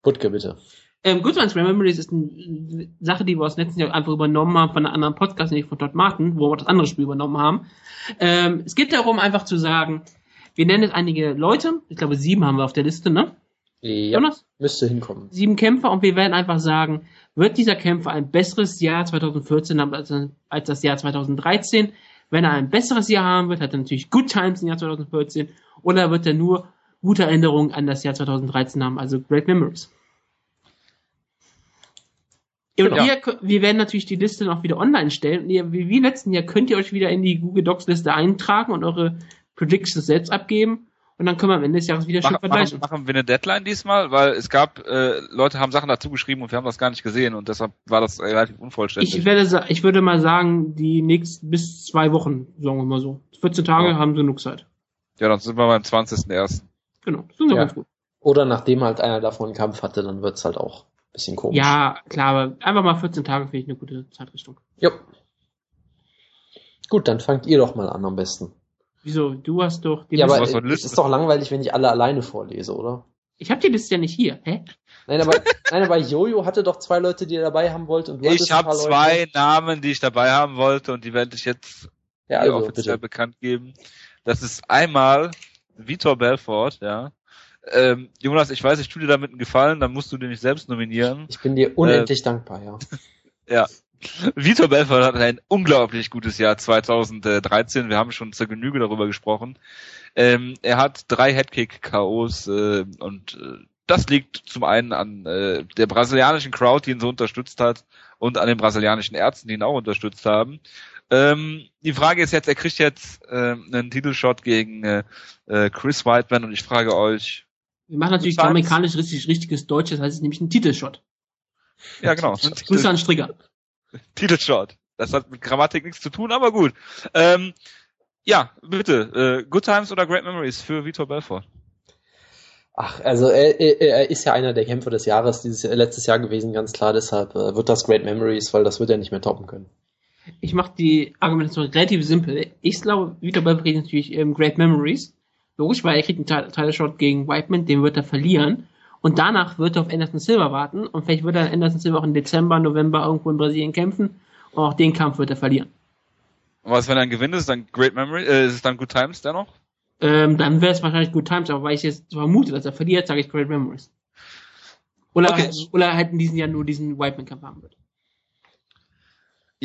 Butke, bitte. Ähm, Good Times Great Memories ist eine Sache, die wir aus letzten Jahr einfach übernommen haben von einem anderen Podcast, nämlich von Todd Martin, wo wir das andere Spiel übernommen haben. Ähm, es geht darum, einfach zu sagen, wir nennen jetzt einige Leute, ich glaube sieben haben wir auf der Liste, ne? Ja, Jonas? müsste hinkommen. Sieben Kämpfer und wir werden einfach sagen, wird dieser Kämpfer ein besseres Jahr 2014 haben als, als das Jahr 2013? Wenn er ein besseres Jahr haben wird, hat er natürlich Good Times im Jahr 2014 oder wird er nur gute Erinnerungen an das Jahr 2013 haben, also Great Memories. Ja, und Genau. ihr, wir werden natürlich die Liste noch wieder online stellen. Und ihr, wie, wie im letzten Jahr könnt ihr euch wieder in die Google Docs Liste eintragen und eure Predictions selbst abgeben. Und dann können wir am Ende des Jahres wieder schön Machen, vergleichen. machen, machen wir eine Deadline diesmal, weil es gab, äh, Leute haben Sachen dazu geschrieben und wir haben das gar nicht gesehen und deshalb war das relativ unvollständig. Ich werde, ich würde mal sagen, die nächsten bis zwei Wochen, sagen wir mal so. 14 Tage Ja. haben sie genug Zeit. ja, dann sind wir beim 20.01. Genau, das sind wir Ja. ganz gut. Oder nachdem halt einer davon einen Kampf hatte, dann wird's halt auch bisschen komisch. Ja, klar, aber einfach mal 14 Tage finde ich eine gute Zeitrichtung. Jo. Gut, dann fangt ihr doch mal an am besten. Wieso? Du hast doch die Ja, aber was für es Liste? ist doch langweilig, wenn ich alle alleine vorlese, oder? Ich habe die Liste ja nicht hier. Hä? Nein, aber, nein, aber Jojo hatte doch zwei Leute, die er dabei haben wollte und du Ich ein habe zwei Leute. Namen, die ich dabei haben wollte und die werde ich jetzt Ja, hier also, offiziell bitte. bekannt geben. Das ist einmal Vitor Belfort, ja. Ähm, Jonas, ich weiß, ich tue dir damit einen Gefallen, dann musst du den nicht selbst nominieren. Ich bin dir unendlich dankbar, ja. Ja. Vitor Belfort hat ein unglaublich gutes Jahr 2013. Wir haben schon zur Genüge darüber gesprochen. Ähm, er hat drei Headkick-KOs äh, und äh, das liegt zum einen an äh, der brasilianischen Crowd, die ihn so unterstützt hat, und an den brasilianischen Ärzten, die ihn auch unterstützt haben. Ähm, die Frage ist jetzt, er kriegt jetzt äh, einen Titelshot gegen äh, äh, Chris Whiteman und ich frage euch, Wir machen natürlich amerikanisch richtig, richtiges Deutsch, das heißt es ist nämlich ein Titelshot. ja genau, Grüße an Strigger. Titelshot. Das hat mit Grammatik nichts zu tun, aber gut. Ähm, ja, bitte, äh, Good Times oder Great Memories für Vitor Belfort? Ach, also er, er, er ist ja einer der Kämpfer des Jahres dieses letztes Jahr gewesen, ganz klar. Deshalb äh, wird das Great Memories, weil das wird er nicht mehr toppen können. Ich mache die Argumentation relativ simpel. Ich glaube, Vitor Belfort kriegt natürlich ähm, Great Memories. Logisch, weil er kriegt einen Ti- Title-Shot gegen Whiteman, den wird er verlieren. Und danach wird er auf Anderson Silva warten. Und vielleicht wird er Anderson Silva auch im Dezember, November irgendwo in Brasilien kämpfen. Und auch den Kampf wird er verlieren. Und was, wenn er ein Gewinn ist, dann Great Memories, äh, ist es dann Good Times dennoch? Ähm, dann wäre es wahrscheinlich Good Times, aber weil ich jetzt vermute, dass er verliert, sage ich Great Memories. Oder, Okay. oder halt in diesem Jahr nur diesen Whiteman-Kampf haben wird.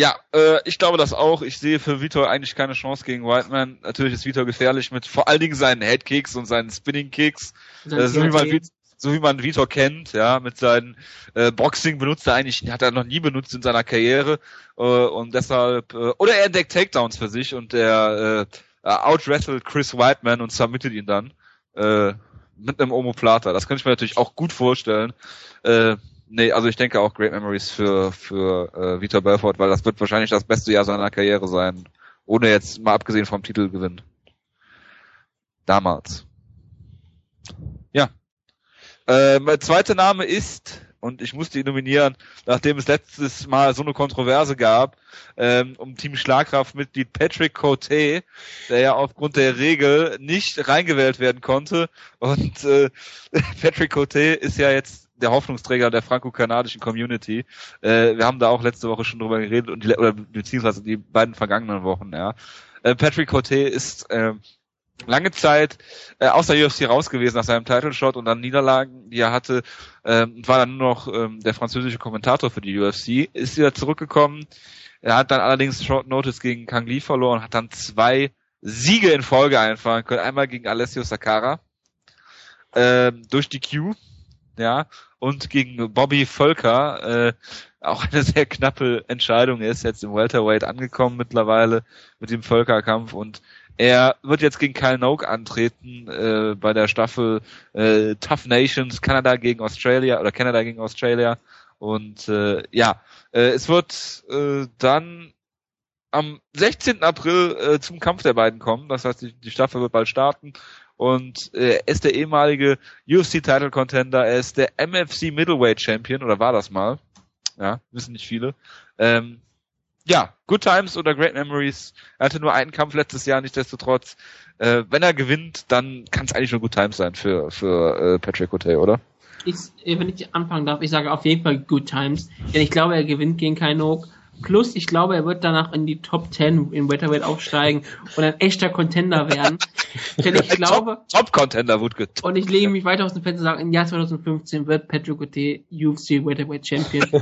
Ja, äh, ich glaube das auch. Ich sehe für Vitor eigentlich keine Chance gegen Whiteman. Natürlich ist Vitor gefährlich mit vor allen Dingen seinen Headkicks und seinen Spinning Kicks. Und dann Äh, so, wie man, so wie man Vitor kennt, ja, mit seinen äh, Boxing benutzt er eigentlich, hat er noch nie benutzt in seiner Karriere äh, und deshalb, äh, oder er entdeckt Takedowns für sich und er äh, outwrestelt Chris Whiteman und submittet ihn dann äh, mit einem Omoplata. Das könnte ich mir natürlich auch gut vorstellen. Äh, nee, also ich denke auch Great Memories für für äh, Vitor Belfort, weil das wird wahrscheinlich das beste Jahr seiner Karriere sein, ohne jetzt mal abgesehen vom Titelgewinn. Damals. Ja. Äh, mein zweiter Name ist, und ich musste ihn nominieren, nachdem es letztes Mal so eine Kontroverse gab, ähm, um Team Schlagkraft-Mitglied Patrick Cote, der ja aufgrund der Regel nicht reingewählt werden konnte. Und äh, Patrick Cote ist ja jetzt der Hoffnungsträger der franco-kanadischen Community. Äh, wir haben da auch letzte Woche schon drüber geredet und die, oder beziehungsweise die beiden vergangenen Wochen, ja. Äh, Patrick Cote ist äh, lange Zeit äh, aus der UFC raus gewesen nach seinem Title Shot und dann Niederlagen, die er hatte, ähm, war dann nur noch ähm, der französische Kommentator für die UFC, ist wieder zurückgekommen. Er hat dann allerdings Short Notice gegen Kang Lee verloren, hat dann zwei Siege in Folge einfahren können. Einmal gegen Alessio Sakara ähm, durch die Q, ja, und gegen Bobby Völker, äh, auch eine sehr knappe Entscheidung. Er ist jetzt im Welterweight angekommen mittlerweile mit dem Völkerkampf und er wird jetzt gegen Kyle Noak antreten äh, bei der Staffel äh, Tough Nations, Kanada gegen Australia oder Kanada gegen Australia. Und äh, ja, äh, es wird äh, dann am 16. April äh, zum Kampf der beiden kommen. Das heißt, die, die Staffel wird bald starten. Und äh, er ist der ehemalige UFC-Title Contender, er ist der MFC Middleweight Champion, oder war das mal? Ja, wissen nicht viele. Ähm, ja, Good Times oder Great Memories. Er hatte nur einen Kampf letztes Jahr, nichtsdestotrotz. Äh, wenn er gewinnt, dann kann es eigentlich nur Good Times sein für, für äh, Patrick Hotel, oder? Ich, wenn ich anfangen darf, ich sage auf jeden Fall Good Times, denn ich glaube, er gewinnt gegen Kainok. Plus, ich glaube, er wird danach in die Top 10 im Welterweight aufsteigen und ein echter Contender werden. denn ich glaube, Top-Contender Woodgett. und ich lege mich weiter aus dem Fenster und sage, im Jahr 2015 wird Patrick Cote UFC Welterweight Champion.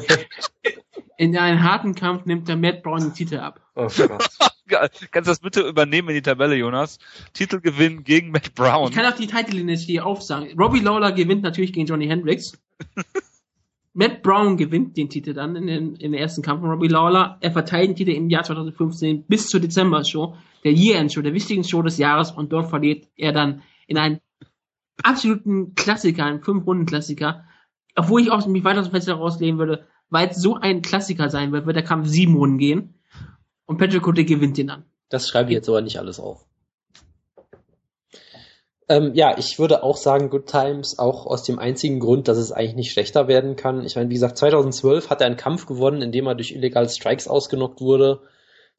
in einem harten Kampf nimmt der Matt Brown den Titel ab. Oh Gott. Kannst du das bitte übernehmen in die Tabelle, Jonas? Titelgewinn gegen Matt Brown. Ich kann auch die Titellinie hier aufsagen. Robbie Lawler gewinnt natürlich gegen Johnny Hendricks. Matt Brown gewinnt den Titel dann in den, in den ersten Kampf von Robbie Lawler. Er verteilt den Titel im Jahr 2015 bis zur Dezember-Show, der Year-End-Show, der wichtigen Show des Jahres und dort verliert er dann in einen absoluten Klassiker, einen Fünf-Runden-Klassiker. Obwohl ich auch mich weiter aus dem Fenster rauslehnen würde, weil es so ein Klassiker sein wird, wird der Kampf sieben Runden gehen. Und Patrick Cote gewinnt den dann. Das schreibe ich jetzt aber nicht alles auf. Ähm, ja, ich würde auch sagen Good Times, auch aus dem einzigen Grund, dass es eigentlich nicht schlechter werden kann. Ich meine, wie gesagt, 2012 hat er einen Kampf gewonnen, in dem er durch illegale Strikes ausgenockt wurde.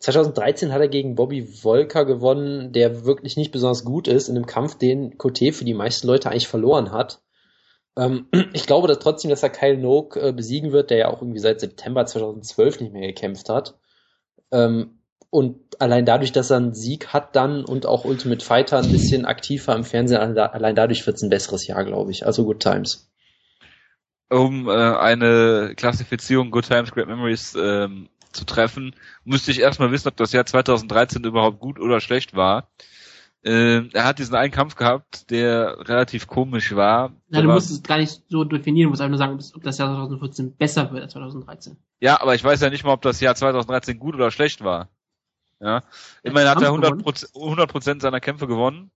2013 hat er gegen Bobby Volker gewonnen, der wirklich nicht besonders gut ist, in einem Kampf, den Cote für die meisten Leute eigentlich verloren hat. Ähm, ich glaube dass trotzdem, dass er Kyle Noak äh, besiegen wird, der ja auch irgendwie seit September 2012 nicht mehr gekämpft hat. Ähm, und allein dadurch, dass er einen Sieg hat dann und auch Ultimate Fighter ein bisschen aktiver im Fernsehen, allein dadurch wird es ein besseres Jahr, glaube ich. Also Good Times. Um äh, eine Klassifizierung Good Times, Great Memories ähm, zu treffen, müsste ich erstmal wissen, ob das Jahr 2013 überhaupt gut oder schlecht war. Äh, er hat diesen einen Kampf gehabt, der relativ komisch war. Ja, du war, musst es gar nicht so definieren, du musst einfach nur sagen, ob das Jahr 2014 besser wird als 2013. Ja, aber ich weiß ja nicht mal, ob das Jahr 2013 gut oder schlecht war. Ja, immerhin hat er 100 Prozent seiner Kämpfe gewonnen.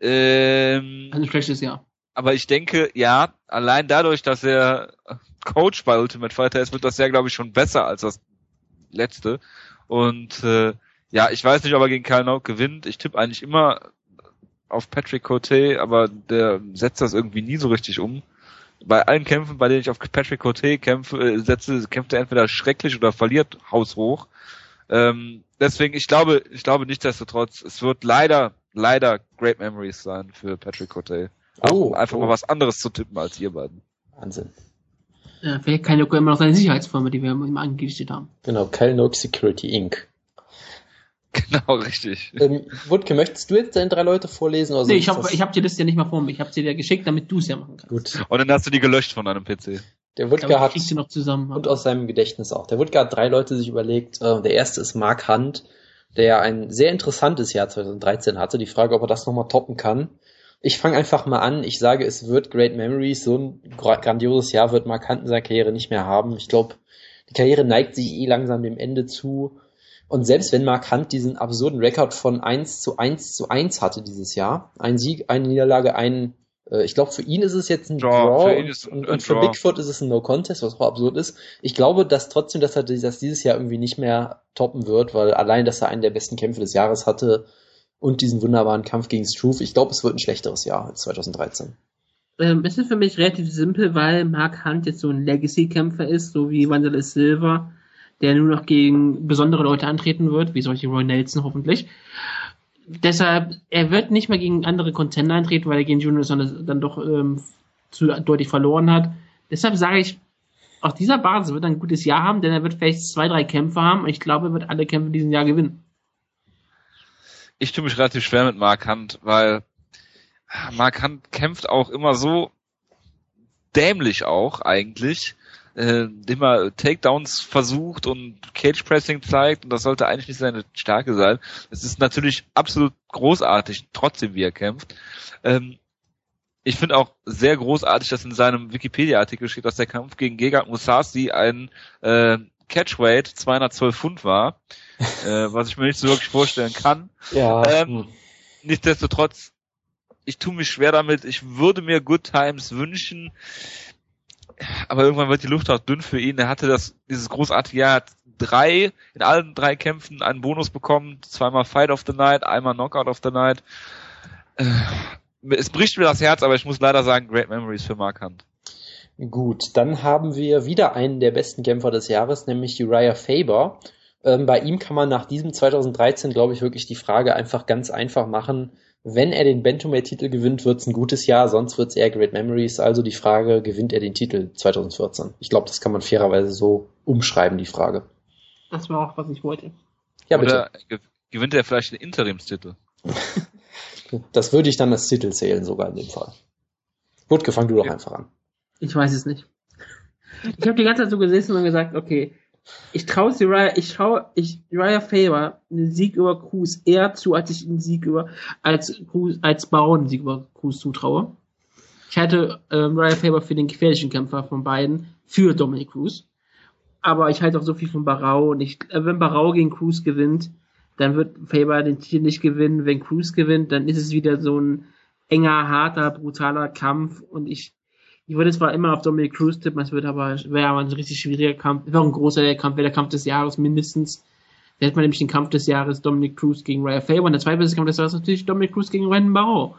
Ähm, ein schlechtes Jahr. Aber ich denke, ja, allein dadurch, dass er Coach bei Ultimate Fighter ist, wird das Jahr, glaube ich, schon besser als das letzte. Und äh, ja, ich weiß nicht, ob er gegen Kyle Nauk gewinnt. Ich tippe eigentlich immer auf Patrick Cote, aber der setzt das irgendwie nie so richtig um. Bei allen Kämpfen, bei denen ich auf Patrick Cote kämpfe, äh, setze, kämpft er entweder schrecklich oder verliert haushoch. Ähm, deswegen, ich glaube, ich glaube nichtsdestotrotz, es wird leider, leider Great Memories sein für Patrick Cote. Auch oh, um einfach oh. mal was anderes zu tippen als ihr beiden. Wahnsinn. Ja, vielleicht keine immer noch seine Sicherheitsfirma, die wir ihm angerichtet haben. Genau, Kalnook Security Inc. Genau, richtig. Ähm, Wutke, möchtest du jetzt deine drei Leute vorlesen? Oder nee, ich habe ich hab dir das ja nicht mal vor mir. Ich habe dir ja geschickt, damit du es ja machen kannst. Gut. Und dann hast du die gelöscht von deinem PC. Der Wutke hat, zusammen, und aus seinem Gedächtnis auch. Der Wutke hat drei Leute sich überlegt. Äh, der erste ist Mark Hunt, der ein sehr interessantes Jahr 2013 hatte. Die Frage, ob er das nochmal toppen kann. Ich fange einfach mal an. Ich sage, es wird Great Memories. So ein grandioses Jahr wird Mark Hunt in seiner Karriere nicht mehr haben. Ich glaube, die Karriere neigt sich eh langsam dem Ende zu. Und selbst wenn Mark Hunt diesen absurden Rekord von 1 zu 1 zu 1 hatte dieses Jahr, ein Sieg, eine Niederlage, ein ich glaube, für ihn ist es jetzt ein Draw, Draw und, und, und für Draw. Bigfoot ist es ein No-Contest, was auch absurd ist. Ich glaube, dass trotzdem, dass er das dieses Jahr irgendwie nicht mehr toppen wird, weil allein, dass er einen der besten Kämpfe des Jahres hatte und diesen wunderbaren Kampf gegen Struve, ich glaube, es wird ein schlechteres Jahr als 2013. Ähm, es ist für mich relativ simpel, weil Mark Hunt jetzt so ein Legacy-Kämpfer ist, so wie Wanderlei Silver, der nur noch gegen besondere Leute antreten wird, wie solche Roy Nelson hoffentlich deshalb, er wird nicht mehr gegen andere Contender antreten, weil er gegen Junior dann, dann doch ähm, zu deutlich verloren hat. Deshalb sage ich, auf dieser Basis wird er ein gutes Jahr haben, denn er wird vielleicht zwei, drei Kämpfe haben und ich glaube, er wird alle Kämpfe in Jahr gewinnen. Ich tue mich relativ schwer mit Mark Hunt, weil Mark Hunt kämpft auch immer so dämlich auch eigentlich äh, immer Takedowns versucht und Cage Pressing zeigt und das sollte eigentlich nicht seine Stärke sein. Es ist natürlich absolut großartig, trotzdem wie er kämpft. Ähm, ich finde auch sehr großartig, dass in seinem Wikipedia-Artikel steht, dass der Kampf gegen Gegard Musasi ein äh, Catchweight 212 Pfund war, äh, was ich mir nicht so wirklich vorstellen kann. Ja. Ähm, nichtsdestotrotz, ich tue mich schwer damit. Ich würde mir Good Times wünschen aber irgendwann wird die Luft auch dünn für ihn. Er hatte das, dieses großartige Jahr, hat drei, in allen drei Kämpfen einen Bonus bekommen, zweimal Fight of the Night, einmal Knockout of the Night. Äh, es bricht mir das Herz, aber ich muss leider sagen, Great Memories für Mark Hunt. Gut, dann haben wir wieder einen der besten Kämpfer des Jahres, nämlich Uriah Faber. Ähm, bei ihm kann man nach diesem 2013, glaube ich, wirklich die Frage einfach ganz einfach machen, wenn er den Bantamweight-Titel gewinnt, wird's ein gutes Jahr, sonst wird's eher Great Memories. Also die Frage, gewinnt er den Titel 2014? Ich glaube, das kann man fairerweise so umschreiben, die Frage. Das war auch, was ich wollte. Ja, bitte. Oder gewinnt er vielleicht den Interimstitel? das würde ich dann als Titel zählen, sogar in dem Fall. Gut, fang du doch einfach an. Ich weiß es nicht. Ich habe die ganze Zeit so gesessen und gesagt, okay, ich traue Uriah, ich traue ich Uriah Faber einen Sieg über Cruz eher zu, als ich einen Sieg über als Cruz, als Baron einen Sieg über Cruz zutraue. Ich halte äh, Uriah Faber für den gefährlichen Kämpfer von beiden, für Dominic Cruz. Aber ich halte auch so viel von Barau und ich, äh, wenn Barau gegen Cruz gewinnt, dann wird Faber den Titel nicht gewinnen. Wenn Cruz gewinnt, dann ist es wieder so ein enger, harter, brutaler Kampf und ich, ich würde zwar immer auf Dominic Cruz tippen, es wird aber, wäre aber ein richtig schwieriger Kampf, wäre ein großer Kampf, wäre der Kampf des Jahres mindestens. Da hätte man nämlich den Kampf des Jahres Dominic Cruz gegen Raya Faber und der zweitbeste Kampf des Jahres ist natürlich Dominic Cruz gegen Ryan Barrow.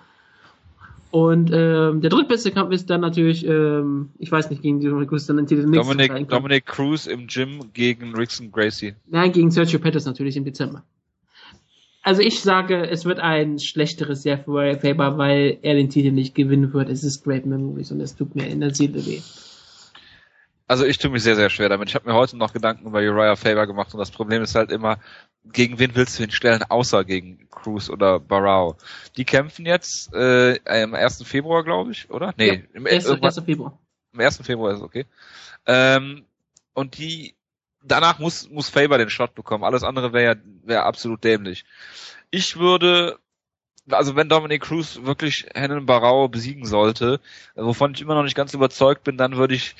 Und ähm, der drittbeste Kampf ist dann natürlich, ähm, ich weiß nicht, gegen Dominic Cruz, dann den Dominic, Dominic Cruz im Gym gegen Rickson Gracie. Nein, gegen Sergio Pettis natürlich im Dezember. Also ich sage, es wird ein schlechteres Jahr für Raya Faber, weil er den Titel nicht gewinnen wird. Es ist Great Memories und es tut mir in der Seele weh. Also ich tue mich sehr, sehr schwer damit. Ich habe mir heute noch Gedanken über Uriah Faber gemacht und das Problem ist halt immer, gegen wen willst du ihn stellen, außer gegen Cruz oder Barrow? Die kämpfen jetzt äh, am 1. Februar, glaube ich, oder? Nee, ja, im 1. 1. Februar. Am 1. Februar ist okay. Ähm, und die danach muss muss Faber den Shot bekommen. Alles andere wäre ja wäre absolut dämlich. Ich würde also wenn Dominic Cruz wirklich Hennen Barrow besiegen sollte, wovon ich immer noch nicht ganz überzeugt bin, dann würde ich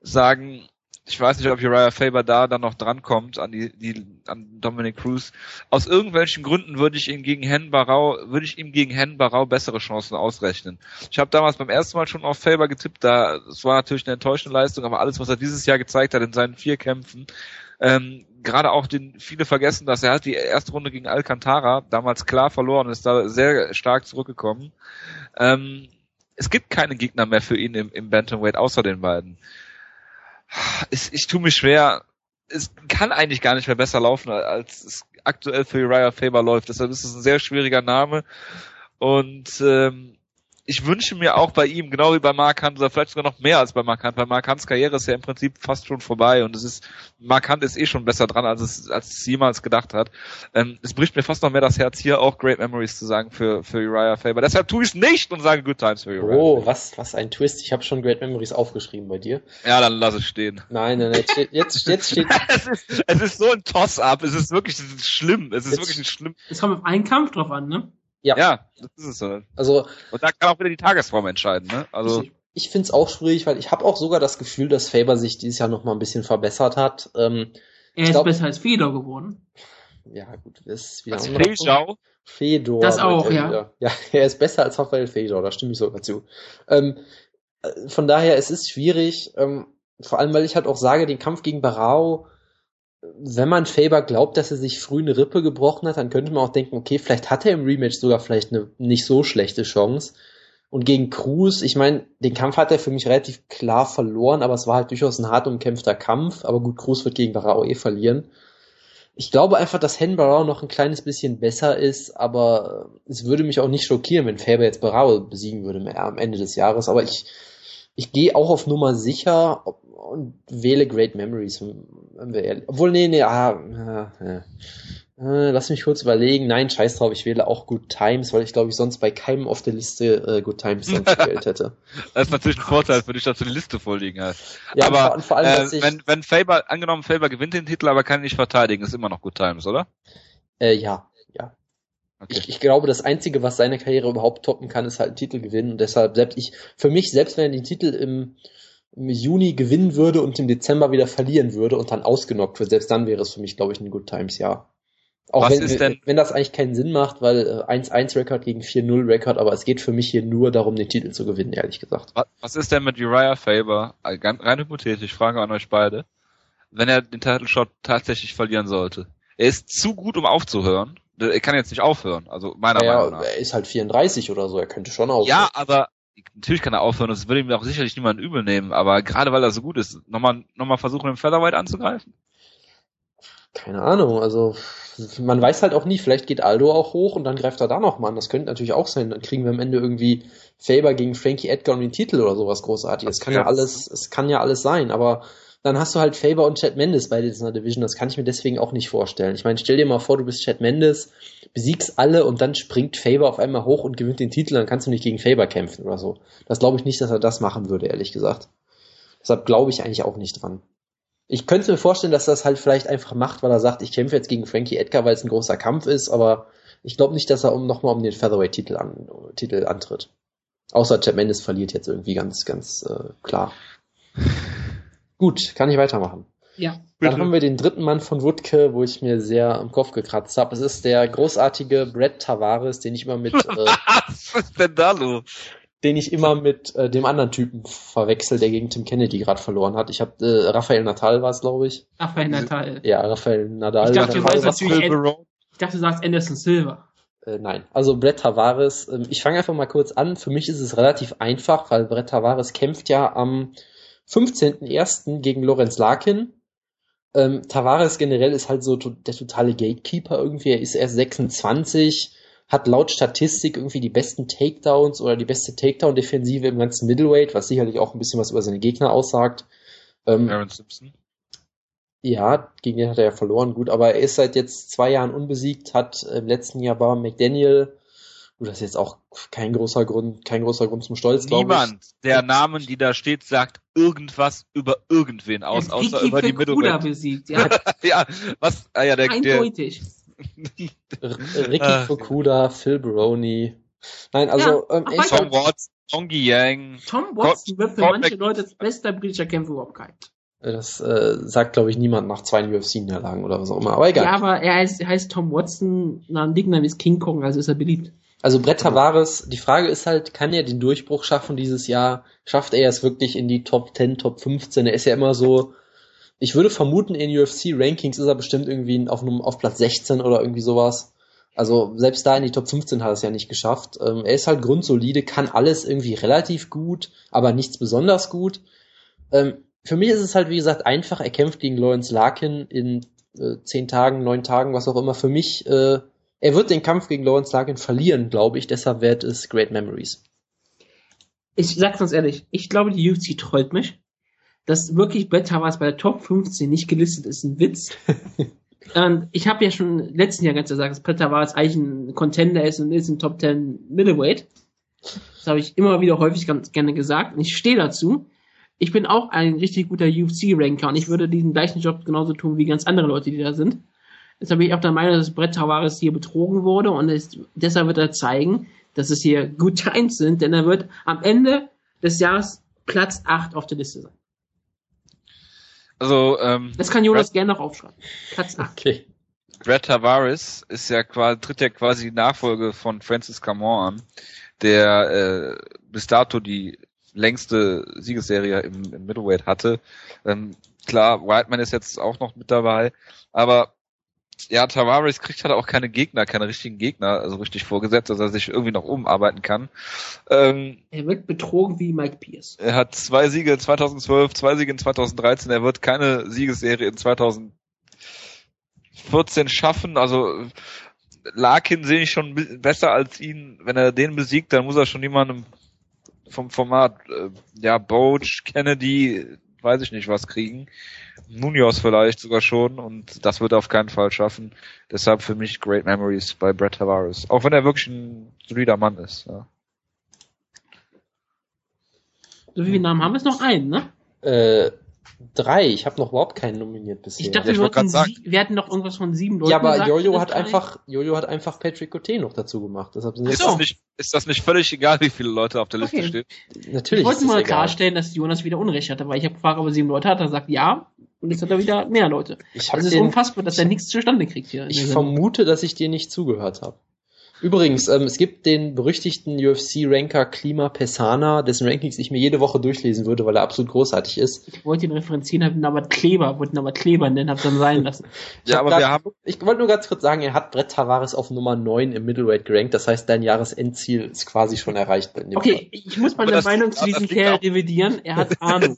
sagen, ich weiß nicht, ob Uriah Faber da dann noch drankommt an die, die an Dominic Cruz. Aus irgendwelchen Gründen würde ich ihn gegen Hen Barau, würde ich ihm gegen Hen Barau bessere Chancen ausrechnen. Ich habe damals beim ersten Mal schon auf Faber getippt, da es war natürlich eine enttäuschende Leistung, aber alles, was er dieses Jahr gezeigt hat in seinen vier Kämpfen, ähm, gerade auch den viele vergessen, dass er hat die erste Runde gegen Alcantara damals klar verloren ist da sehr stark zurückgekommen. Ähm, es gibt keine Gegner mehr für ihn im, im Bantamweight außer den beiden ich, ich tue mich schwer. Es kann eigentlich gar nicht mehr besser laufen, als es aktuell für Uriah Faber läuft. Deshalb ist es ein sehr schwieriger Name. Und ähm, ich wünsche mir auch bei ihm, genau wie bei Mark Hunt, oder vielleicht sogar noch mehr als bei Mark Hunt, weil Mark Hunts Karriere ist ja im Prinzip fast schon vorbei und es ist, Mark Hunt ist eh schon besser dran, als es, als es jemals gedacht hat. Ähm, es bricht mir fast noch mehr das Herz, hier auch Great Memories zu sagen für, für Uriah Faber. Deshalb tue ich es nicht und sage Good Times für Uriah. Oh, was, was ein Twist. Ich habe schon Great Memories aufgeschrieben bei dir. Ja, dann lass es stehen. Nein, nein, nein, jetzt, jetzt steht... es, ist, es ist so ein Toss-up, es ist wirklich, es ist schlimm, es ist jetzt, wirklich ein schlimm. Es kommt auf einen Kampf drauf an, ne? Ja. ja, das ist es halt. Also, und da kann auch wieder die Tagesform entscheiden, ne? Also. Ich, ich finde es auch schwierig, weil ich habe auch sogar das Gefühl, dass Faber sich dieses Jahr noch mal ein bisschen verbessert hat. Ähm, er ist glaub, besser als Fedor geworden. Ja, gut, das ist wieder als Fedor. Fedor. Das auch, ja. Wieder. Ja, er ist besser als Rafael Fedor, da stimme ich sogar zu. Ähm, äh, von daher, es ist schwierig, ähm, vor allem, weil ich halt auch sage, den Kampf gegen Barao, wenn man Faber glaubt, dass er sich früh eine Rippe gebrochen hat, dann könnte man auch denken, okay, vielleicht hat er im Rematch sogar vielleicht eine nicht so schlechte Chance. Und gegen Cruz, ich meine, den Kampf hat er für mich relativ klar verloren, aber es war halt durchaus ein hart umkämpfter Kampf. Aber gut, Cruz wird gegen Barao eh verlieren. Ich glaube einfach, dass Hen Barao noch ein kleines bisschen besser ist, aber es würde mich auch nicht schockieren, wenn Faber jetzt Barao besiegen würde am Ende des Jahres. Aber ich, ich gehe auch auf Nummer sicher und wähle Great Memories, wenn wir ehrlich. Obwohl, nee, nee, ah, ja, Äh, lass mich kurz überlegen. Nein, scheiß drauf, ich wähle auch Good Times, weil ich glaube ich sonst bei keinem auf der Liste äh, Good Times gewählt hätte. Das ist natürlich ein Vorteil für dich, dass du die Liste vorliegen hast. Ja, aber vor allem, äh, wenn, wenn Faber, angenommen Faber gewinnt den Titel, aber kann ihn nicht verteidigen, ist immer noch Good Times, oder? Äh, ja, ja. Okay. Ich, ich glaube, das Einzige, was seine Karriere überhaupt toppen kann, ist halt einen Titel gewinnen. Und deshalb, selbst ich, für mich, selbst wenn er den Titel im, im Juni gewinnen würde und im Dezember wieder verlieren würde und dann ausgenockt wird, selbst dann wäre es für mich, glaube ich, ein Good Times Jahr. Auch Was wenn, ist denn? wenn das eigentlich keinen Sinn macht, weil äh, 1-1-Rekord gegen 4-0-Rekord, aber es geht für mich hier nur darum, den Titel zu gewinnen, ehrlich gesagt. Was ist denn mit Uriah Faber, äh, rein hypothetisch, Frage an euch beide, wenn er den Title Shot tatsächlich verlieren sollte? Er ist zu gut, um aufzuhören. Er kann jetzt nicht aufhören, also meiner naja, Meinung nach. Er ist halt 34 oder so, er könnte schon aufhören. Ja, aber natürlich kann er aufhören, das würde ihm auch sicherlich niemand übel nehmen, aber gerade weil er so gut ist, nochmal, nochmal versuchen, im Featherweight anzugreifen? Keine Ahnung, also man weiß halt auch nie, vielleicht geht Aldo auch hoch und dann greift er da nochmal an. Das könnte natürlich auch sein. Dann kriegen wir am Ende irgendwie Faber gegen Frankie Edgar und den Titel oder sowas großartiges. Es kann ja alles, es kann ja alles sein, aber dann hast du halt Faber und Chad Mendes bei dieser Division. Das kann ich mir deswegen auch nicht vorstellen. Ich meine, stell dir mal vor, du bist Chad Mendes, besiegst alle und dann springt Faber auf einmal hoch und gewinnt den Titel, dann kannst du nicht gegen Faber kämpfen oder so. Das glaube ich nicht, dass er das machen würde, ehrlich gesagt. Deshalb glaube ich eigentlich auch nicht dran. Ich könnte mir vorstellen, dass er das halt vielleicht einfach macht, weil er sagt, ich kämpfe jetzt gegen Frankie Edgar, weil es ein großer Kampf ist, aber ich glaube nicht, dass er um, nochmal um den Featherweight-Titel an, Titel antritt. Außer Chad Mendes verliert jetzt irgendwie ganz, ganz äh, klar. Gut, kann ich weitermachen. Ja. Dann haben wir den dritten Mann von Wutke, wo ich mir sehr am Kopf gekratzt habe. Es ist der großartige Brett Tavares, den ich immer mit, äh, Was ist denn da los? den ich immer mit äh, dem anderen Typen verwechsel, der gegen Tim Kennedy gerade verloren hat. Ich habe äh, Rafael Natal war es, glaube ich. Rafael Natal. Ja, Rafael Nadal. Ich dachte, du Nadal natürlich-. Ich dachte, du sagst Anderson Silva. Äh, nein, also Brett Tavares, ähm, ich fange einfach mal kurz an. Für mich ist es relativ einfach, weil Brett Tavares kämpft ja am 15.01. gegen Lorenz Larkin. Ähm, Tavares generell ist halt so der totale Gatekeeper irgendwie. Er ist erst 26, hat laut Statistik irgendwie die besten Takedowns oder die beste Takedown-Defensive im ganzen Middleweight, was sicherlich auch ein bisschen was über seine Gegner aussagt. Ähm, Aaron Simpson. ja, gegen den hat er ja verloren, gut, aber er ist seit jetzt zwei Jahren unbesiegt, hat im letzten Jahr bei McDaniel, gut, das ist jetzt auch kein großer Grund, kein großer Grund zum Stolz, glaube ich. Niemand der Namen, die da steht, sagt irgendwas über irgendwen aus, hat außer Ricky über die Fukuda Middleweight. besiegt. Ja, ja, was? Ah ja, der, der eindeutig. R Ricky Ah. Fukuda, Phil Baroni. Nein, also, Ja, ähm, ach. Tom Watts, Tongi Yang. Tom Watson wird für manche Leute als bester britischer Kämpfer überhaupt kein. Das äh, sagt, glaube ich, niemand nach zwei UFC-Niederlagen oder was auch immer. Aber egal. Ja, aber er heißt, heißt Tom Watson, na, ein Nickname ist King Kong, also ist er beliebt. Also Brett Tavares, die Frage ist halt, kann er den Durchbruch schaffen dieses Jahr? Schafft er es wirklich in die Top 10, Top 15? Er ist ja immer so, ich würde vermuten, in UFC-Rankings ist er bestimmt irgendwie auf, Num- auf Platz 16 oder irgendwie sowas. Also selbst da in die Top 15 hat er es ja nicht geschafft. Ähm, er ist halt grundsolide, kann alles irgendwie relativ gut, aber nichts besonders gut. Ähm, für mich ist es halt, wie gesagt, einfach. Er kämpft gegen Lawrence Larkin in äh, zehn Tagen, neun Tagen, was auch immer. Für mich, äh, er wird den Kampf gegen Lawrence Larkin verlieren, glaube ich. Deshalb wird es Great Memories. Ich sag's ganz ehrlich, ich glaube, die UFC trollt mich. Dass wirklich Brett Tavares bei der Top 15 nicht gelistet ist, ein Witz. und ich habe ja schon letzten Jahr ganz gesagt, dass Brett Tavares eigentlich ein Contender ist und ist ein Top 10 Middleweight. Das habe ich immer wieder häufig ganz gerne gesagt und ich stehe dazu. Ich bin auch ein richtig guter UFC-Ranker und ich würde diesen gleichen Job genauso tun wie ganz andere Leute, die da sind. Deshalb bin ich auch der Meinung, dass Brett Tavares hier betrogen wurde und es, deshalb wird er zeigen, dass es hier Good Times sind, denn er wird am Ende des Jahres Platz 8 auf der Liste sein. Also, ähm, Das kann Jonas gerne noch aufschreiben. Platz 8. Okay. Brett Tavares ist ja quasi, tritt ja quasi die Nachfolge von Francis Camon an, der äh, bis dato die längste Siegesserie im, im Middleweight hatte. Ähm, klar, Whiteman ist jetzt auch noch mit dabei, aber ja, Tavares kriegt halt auch keine Gegner, keine richtigen Gegner, also richtig vorgesetzt, dass er sich irgendwie noch umarbeiten kann. Ähm, Er wird betrogen wie Mike Pierce. er hat zwei Siege in 2012, zwei Siege in 2013. Er wird keine Siegesserie in 2014 schaffen. Also Larkin sehe ich schon besser als ihn. Wenn er den besiegt, dann muss er schon jemandem vom Format, äh, ja, Boach, Kennedy, weiß ich nicht was kriegen. Munoz vielleicht sogar schon und das wird er auf keinen Fall schaffen. Deshalb für mich Great Memories bei Brett Tavares. Auch wenn er wirklich ein solider Mann ist. Ja. So viele Namen haben wir es noch einen, ne? Äh, drei. Ich habe noch überhaupt keinen nominiert bisher. Ich dachte, Ja, ich wir, wollten sagen. wir hatten noch irgendwas von sieben Leuten. ja, aber gesagt, Jojo hat drei. einfach, Jojo hat einfach Patrick Cote noch dazu gemacht. Deshalb sind Ist, so. das nicht, ist das nicht völlig egal, wie viele Leute auf der Liste Okay. stehen? natürlich. Ich wollte mal egal. klarstellen, dass Jonas wieder Unrecht hatte, weil ich habe gefragt, ob er sieben Leute hat. Er sagt ja. Und jetzt hat er wieder mehr Leute. Ich, hab Es ist unfassbar, dass er nichts zustande kriegt hier. ich vermute, dass ich dir nicht zugehört habe. Übrigens, ähm, es gibt den berüchtigten UFC-Ranker Klima Pesana, dessen Rankings ich mir jede Woche durchlesen würde, weil er absolut großartig ist. Ich wollte ihn referenzieren, habe ihn aber Kleber, wollte ihn aber Kleber nennen, habe dann sein lassen. Ich Ja, hab aber grad- wir haben, Ich wollte nur ganz kurz sagen, er hat Brett Tavares auf Nummer 9 im Middleweight gerankt. Das heißt, dein Jahresendziel ist quasi schon erreicht. In dem Fall. Okay, ich muss meine das- Meinung zu diesem Kerl revidieren. Er hat Ahnung.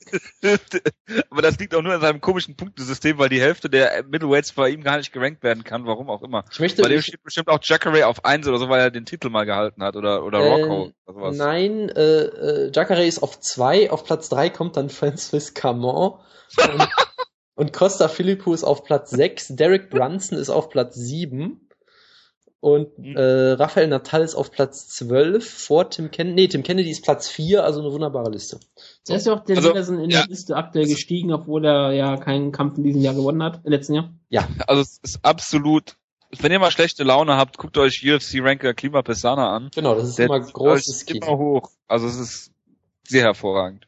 aber das liegt auch nur an seinem komischen Punktesystem, weil die Hälfte der Middleweights bei ihm gar nicht gerankt werden kann, warum auch immer. Ich möchte, Bei dem steht bestimmt auch Jacare auf 1 oder so, weil er den Titel mal gehalten hat oder, oder Äh, Rocco oder sowas. Nein, äh, äh, Jacare ist auf zwei, auf Platz drei kommt dann Francis Camon und, und Costa Philippou ist auf Platz sechs, Derek Brunson ist auf Platz sieben und Mhm. äh, Rafael Natal ist auf Platz zwölf vor Tim Kennedy. Nee, Tim Kennedy ist Platz vier, also eine wunderbare Liste. Er ist ja auch der Also, Anderson in ja. der Liste aktuell gestiegen, obwohl er ja keinen Kampf in diesem Jahr gewonnen hat, im letzten Jahr. Also es ist absolut, wenn ihr mal schlechte Laune habt, guckt euch UFC-Ranker Klima Pesana an. Genau, das ist Der immer großes Kino. immer hoch. Also es ist sehr hervorragend.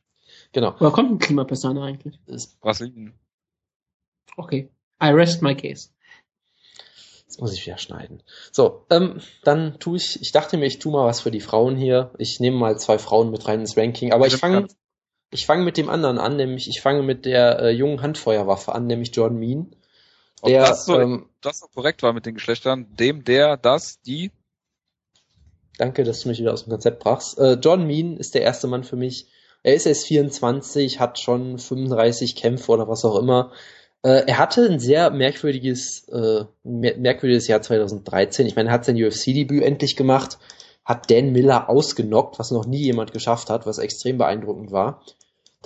Genau. Woher kommt ein Klimapersona eigentlich? Das, Brasilien. Okay. I rest my case. das muss ich wieder schneiden. So, ähm, dann tue ich, ich dachte mir, ich tue mal was für die Frauen hier. Ich nehme mal zwei Frauen mit rein ins Ranking, aber ich fange ich fange mit dem anderen an, nämlich ich fange mit der äh, jungen Handfeuerwaffe an, nämlich Jordan Mean. Ob Der, das, so, ähm, das so korrekt war mit den Geschlechtern, dem, der, das, die. Danke, dass du mich wieder aus dem Konzept brachst. Äh, John Mean ist der erste Mann für mich. Er ist erst 24, hat schon 35 Kämpfe oder was auch immer. Äh, er hatte ein sehr merkwürdiges, äh, mer merkwürdiges Jahr 2013. Ich meine, er hat sein UFC-Debüt endlich gemacht, hat Dan Miller ausgenockt, was noch nie jemand geschafft hat, was extrem beeindruckend war.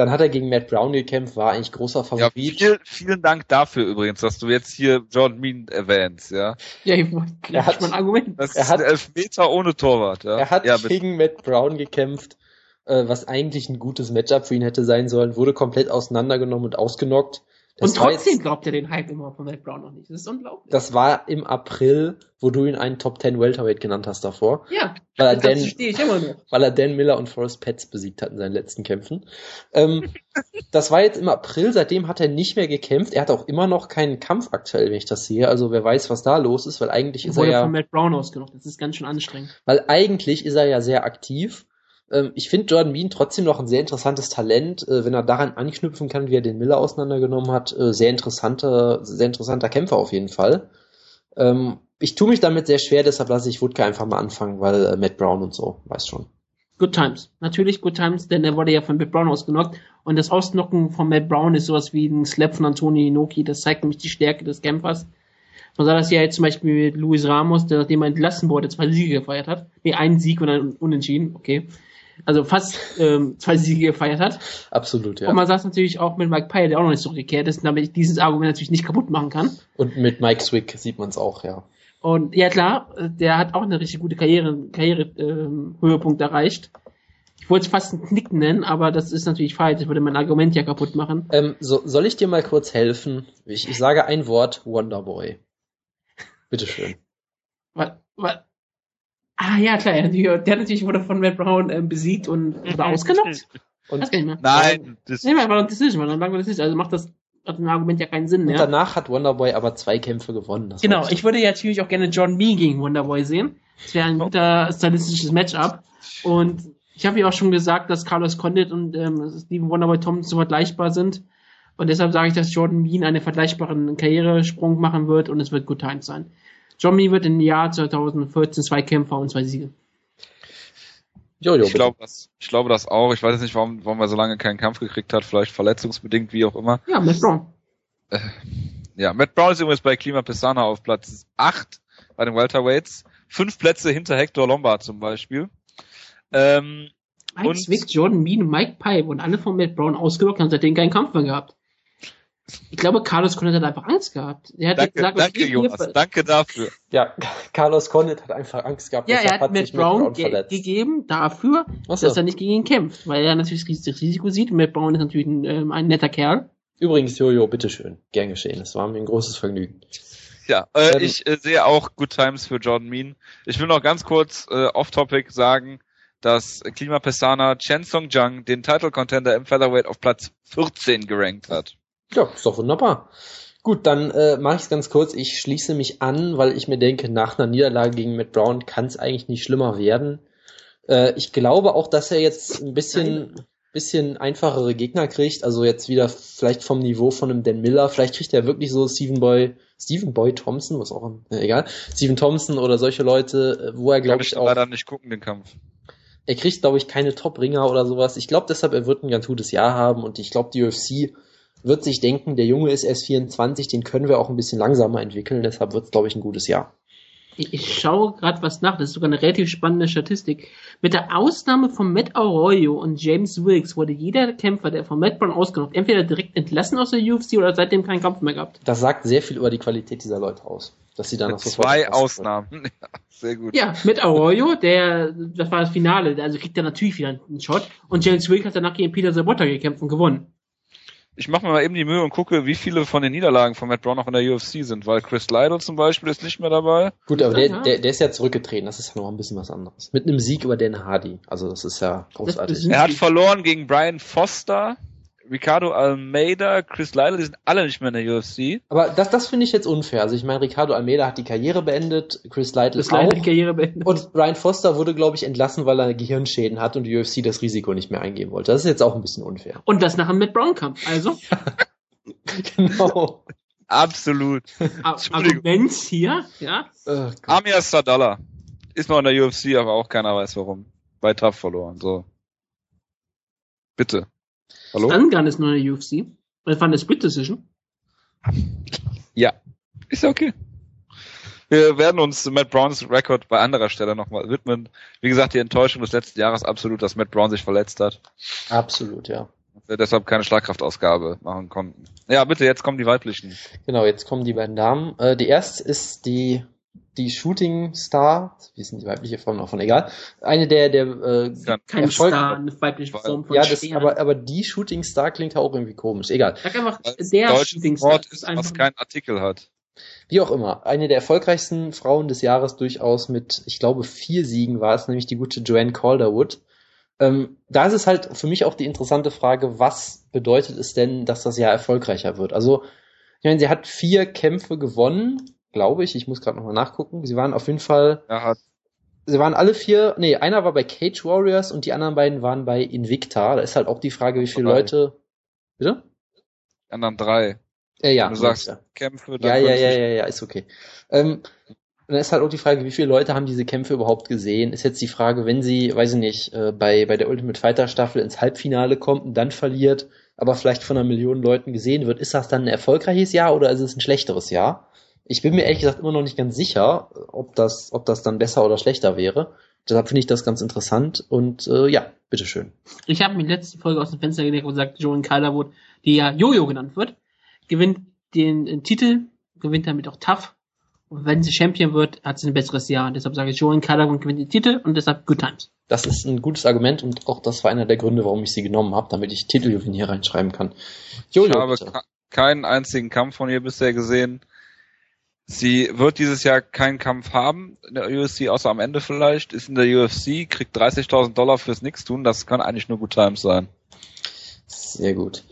Dann hat er gegen Matt Brown gekämpft, war eigentlich großer Ja, Favorit. viel, vielen Dank dafür übrigens, dass du jetzt hier Jordan Mean erwähnst, ja. Ja, ich Er hat- mein Argument. Das Er ist hat- ein Elfmeter ohne Torwart, ja. Er hat ja, gegen Matt Brown gekämpft, äh, was eigentlich ein gutes Matchup für ihn hätte sein sollen, wurde komplett auseinandergenommen und ausgenockt. Das Und trotzdem jetzt- glaubt er den Hype immer von Matt Brown noch nicht. Das ist unglaublich. Das war im April, wo du ihn einen Top 10 Welterweight genannt hast davor, ja, weil er, Dan, ich immer noch. weil er Dan Miller und Forrest Petz besiegt hat in seinen letzten Kämpfen. Ähm, das war jetzt im April, seitdem hat er nicht mehr gekämpft. Er hat auch immer noch keinen Kampf aktuell, wenn ich das sehe. Also wer weiß, was da los ist, weil eigentlich ist er ja, von Matt Brown ausgenockt. Das ist ganz schön anstrengend. weil eigentlich ist er ja sehr aktiv. Ähm, ich finde Jordan Bean trotzdem noch ein sehr interessantes Talent, äh, wenn er daran anknüpfen kann, wie er den Miller auseinandergenommen hat. Äh, sehr interessanter, sehr interessanter Kämpfer auf jeden Fall. Ähm, ich tue mich damit sehr schwer, deshalb lasse ich Wutke einfach mal anfangen, weil äh, Matt Brown und so, weiß schon. Good Times. Natürlich Good Times, denn er wurde ja von Matt Brown ausgenockt. Und das Ausnocken von Matt Brown ist sowas wie ein Slap von Antonio Inoki. Das zeigt nämlich die Stärke des Kämpfers. Man sah das ja jetzt zum Beispiel mit Luis Ramos, der nachdem er entlassen wurde, zwei Siege gefeiert hat. Nee, einen Sieg und einen Unentschieden, okay. Also fast ähm, zwei Siege gefeiert hat. Absolut, ja. Und man es natürlich auch mit Mike Pye, der auch noch nicht zurückgekehrt ist, damit ich dieses Argument natürlich nicht kaputt machen kann. Und mit Mike Swick sieht man es auch, ja. Und ja klar, der hat auch eine richtig gute Karriere, Karriere ähm, Höhepunkt erreicht. Ich wollte es fast einen Knick nennen, aber das ist natürlich falsch. Ich würde mein Argument ja kaputt machen. Ähm, so, soll ich dir mal kurz helfen? Ich, ich sage ein Wort, Wonderboy. Bitteschön. Was, was? Ah ja klar, der, der hat natürlich wurde von Matt Brown ähm, besiegt und oder ausgenockt. Und, Weiß gar nicht mehr. Nein, das, Nee, war das nicht, dann sagen wir das nicht. Also macht das hat ein Argument ja keinen Sinn und mehr. danach hat Wonderboy aber zwei Kämpfe gewonnen. Das Genau, ich würde ja natürlich auch gerne John Mee gegen Wonderboy sehen. Das wäre ein guter stylistisches Matchup. Und ich habe ja auch schon gesagt, dass Carlos Condit und ähm, Steven Wonderboy Thompson vergleichbar sind. Und deshalb sage ich, dass Jordan Mean einen vergleichbaren Karrieresprung machen wird und es wird Good Times sein. John Mee wird im Jahr 2014 zwei Kämpfer und zwei Siege. Jojo, ich glaube das, ich glaube das auch. Ich weiß jetzt nicht, warum, warum er so lange keinen Kampf gekriegt hat. Vielleicht verletzungsbedingt, wie auch immer. Ja, Matt Brown. Ja, Matt Brown ist übrigens bei Klima Pestana auf Platz 8 bei den Welterweights. Fünf Plätze hinter Hector Lombard zum Beispiel. Ähm, Mike Und- Zwick, Jordan Mean und Mike Pye wurden alle von Matt Brown ausgelockt und haben seitdem keinen Kampf mehr gehabt. Ich glaube, Carlos Condit hat einfach Angst gehabt. Er hat danke, gesagt, danke Jonas, danke dafür. Ja, Carlos Condit hat einfach Angst gehabt. Ja, er deshalb hat Matt sich Brown, ge verletzt. gegeben dafür, Achso. dass er nicht gegen ihn kämpft, weil er natürlich das Ris- Risiko sieht. Matt Brown ist natürlich ein, ähm, ein netter Kerl. Übrigens, Jojo, bitteschön. Gern geschehen. Es war mir ein großes Vergnügen. Ja, äh, Ähm, ich äh, sehe auch Good Times für Jordan Mean. Ich will noch ganz kurz äh, off-topic sagen, dass Klima Pestana Chen Song Jung den Title Contender im Featherweight auf Platz 14 gerankt hat. Ja, ist doch wunderbar. Gut, dann äh, mache ich es ganz kurz. Ich schließe mich an, weil ich mir denke, nach einer Niederlage gegen Matt Brown kann es eigentlich nicht schlimmer werden. Äh, ich glaube auch, dass er jetzt ein bisschen, bisschen einfachere Gegner kriegt. Also jetzt wieder vielleicht vom Niveau von einem Dan Miller. Vielleicht kriegt er wirklich so Stephen Boy, Stephen Boy Thompson, was auch, äh, egal, Stephen Thompson oder solche Leute, äh, wo er glaube ich ich auch leider nicht gucken, den Kampf. er kriegt, glaube ich, keine Top-Ringer oder sowas. Ich glaube deshalb, er wird ein ganz gutes Jahr haben und ich glaube, die UFC wird sich denken, der Junge ist erst 24, den können wir auch ein bisschen langsamer entwickeln, deshalb wird es, glaube ich, ein gutes Jahr. Ich, ich schaue gerade was nach, das ist sogar eine relativ spannende Statistik. Mit der Ausnahme von Matt Arroyo und James Wilkes wurde jeder Kämpfer, der von Matt Brown ausgenockt, entweder direkt entlassen aus der UFC oder seitdem keinen Kampf mehr gehabt. Das sagt sehr viel über die Qualität dieser Leute aus, dass sie danach sofort Zwei Ausnahmen. Ja, sehr gut. Ja, mit Arroyo, der, das war das Finale, also kriegt er natürlich wieder einen Shot. Und James Wilkes hat danach gegen Peter Sabotta gekämpft und gewonnen. Ich mache mir mal eben die Mühe und gucke, wie viele von den Niederlagen von Matt Brown noch in der UFC sind, weil Chris Lido zum Beispiel ist nicht mehr dabei. Gut, aber der, der, der ist ja zurückgetreten, das ist ja noch ein bisschen was anderes. Mit einem Sieg über Dan Hardy, also das ist ja großartig. Er hat verloren gegen Brian Foster, Ricardo Almeida, Chris Lido, die sind alle nicht mehr in der UFC. Aber das, das finde ich jetzt unfair. Also ich meine, Ricardo Almeida hat die Karriere beendet, Chris Lytle Das leider die auch. Karriere beendet. Und Brian Foster wurde, glaube ich, entlassen, weil er Gehirnschäden hat und die UFC das Risiko nicht mehr eingehen wollte. Das ist jetzt auch ein bisschen unfair. Und das nach einem Matt Brown Kampf. Also, genau. Absolut. Ar- Entschuldigung. Argument hier, ja. Gott. Amir Sadallah ist noch in der UFC, aber auch keiner weiß warum. Bei Tough verloren, so. Bitte. Hallo? Gun ist nur in der UFC. Das war eine Split Decision. Ja. Ist ja okay. Wir werden uns Matt Browns Rekord bei anderer Stelle nochmal widmen. Wie gesagt, die Enttäuschung des letzten Jahres absolut, dass Matt Brown sich verletzt hat. Absolut, ja. Wir deshalb keine Schlagkraftausgabe machen konnten. Ja, bitte, jetzt kommen die weiblichen. Genau, jetzt kommen die beiden Damen. Äh, die erste ist die, die Shooting Star, wie ist denn die weibliche Form davon? Egal. Eine der, der, äh, Ja, Kein Erfolg- Star, eine weibliche Form von ja, das, aber, aber die Shooting Star klingt ja auch irgendwie komisch. Egal. Sag einfach, der Shooting Star Wort ist, einfach- was kein Artikel hat. Wie auch immer, eine der erfolgreichsten Frauen des Jahres durchaus mit, ich glaube, vier Siegen war es, nämlich die gute Joanne Calderwood. Ähm, da ist es halt für mich auch die interessante Frage, was bedeutet es denn, dass das Jahr erfolgreicher wird? Also, ich meine, sie hat vier Kämpfe gewonnen, glaube ich. Ich muss gerade nochmal nachgucken. Sie waren auf jeden Fall, hat sie waren alle vier, nee, einer war bei Cage Warriors und die anderen beiden waren bei Invicta. Da ist halt auch die Frage, wie viele Drei. Leute, bitte? die anderen drei. Äh, ja, Wenn du sagst Invicta. Kämpfe, Ja, dann ja, ja, nicht- ja, ja, ist okay. Ähm, dann ist halt auch die Frage, wie viele Leute haben diese Kämpfe überhaupt gesehen? Ist jetzt die Frage, wenn sie, weiß ich nicht, äh, bei, bei der Ultimate Fighter Staffel ins Halbfinale kommt und dann verliert, aber vielleicht von einer Million Leuten gesehen wird, ist das dann ein erfolgreiches Jahr oder ist es ein schlechteres Jahr? Ich bin mir ehrlich gesagt immer noch nicht ganz sicher, ob das, ob das dann besser oder schlechter wäre. Deshalb finde ich das ganz interessant und äh, ja, bitteschön. Ich habe mir die letzte Folge aus dem Fenster gelegt und gesagt, Joan Calderwood, die ja Jojo genannt wird, gewinnt den, äh, Titel, gewinnt damit auch Tough. Und wenn sie Champion wird, hat sie ein besseres Jahr. Und deshalb sage ich, Joan Calderwood gewinnt den Titel und deshalb Good Times. Das ist ein gutes Argument und auch das war einer der Gründe, warum ich sie genommen habe, damit ich Titelgewinn hier reinschreiben kann. Jojo, Ich habe keinen einzigen Kampf von ihr bisher gesehen. Sie wird dieses Jahr keinen Kampf haben in der UFC, außer am Ende vielleicht. Ist in der UFC, kriegt 30.000 Dollar fürs Nix-Tun. Das kann eigentlich nur Good Times sein. Sehr gut.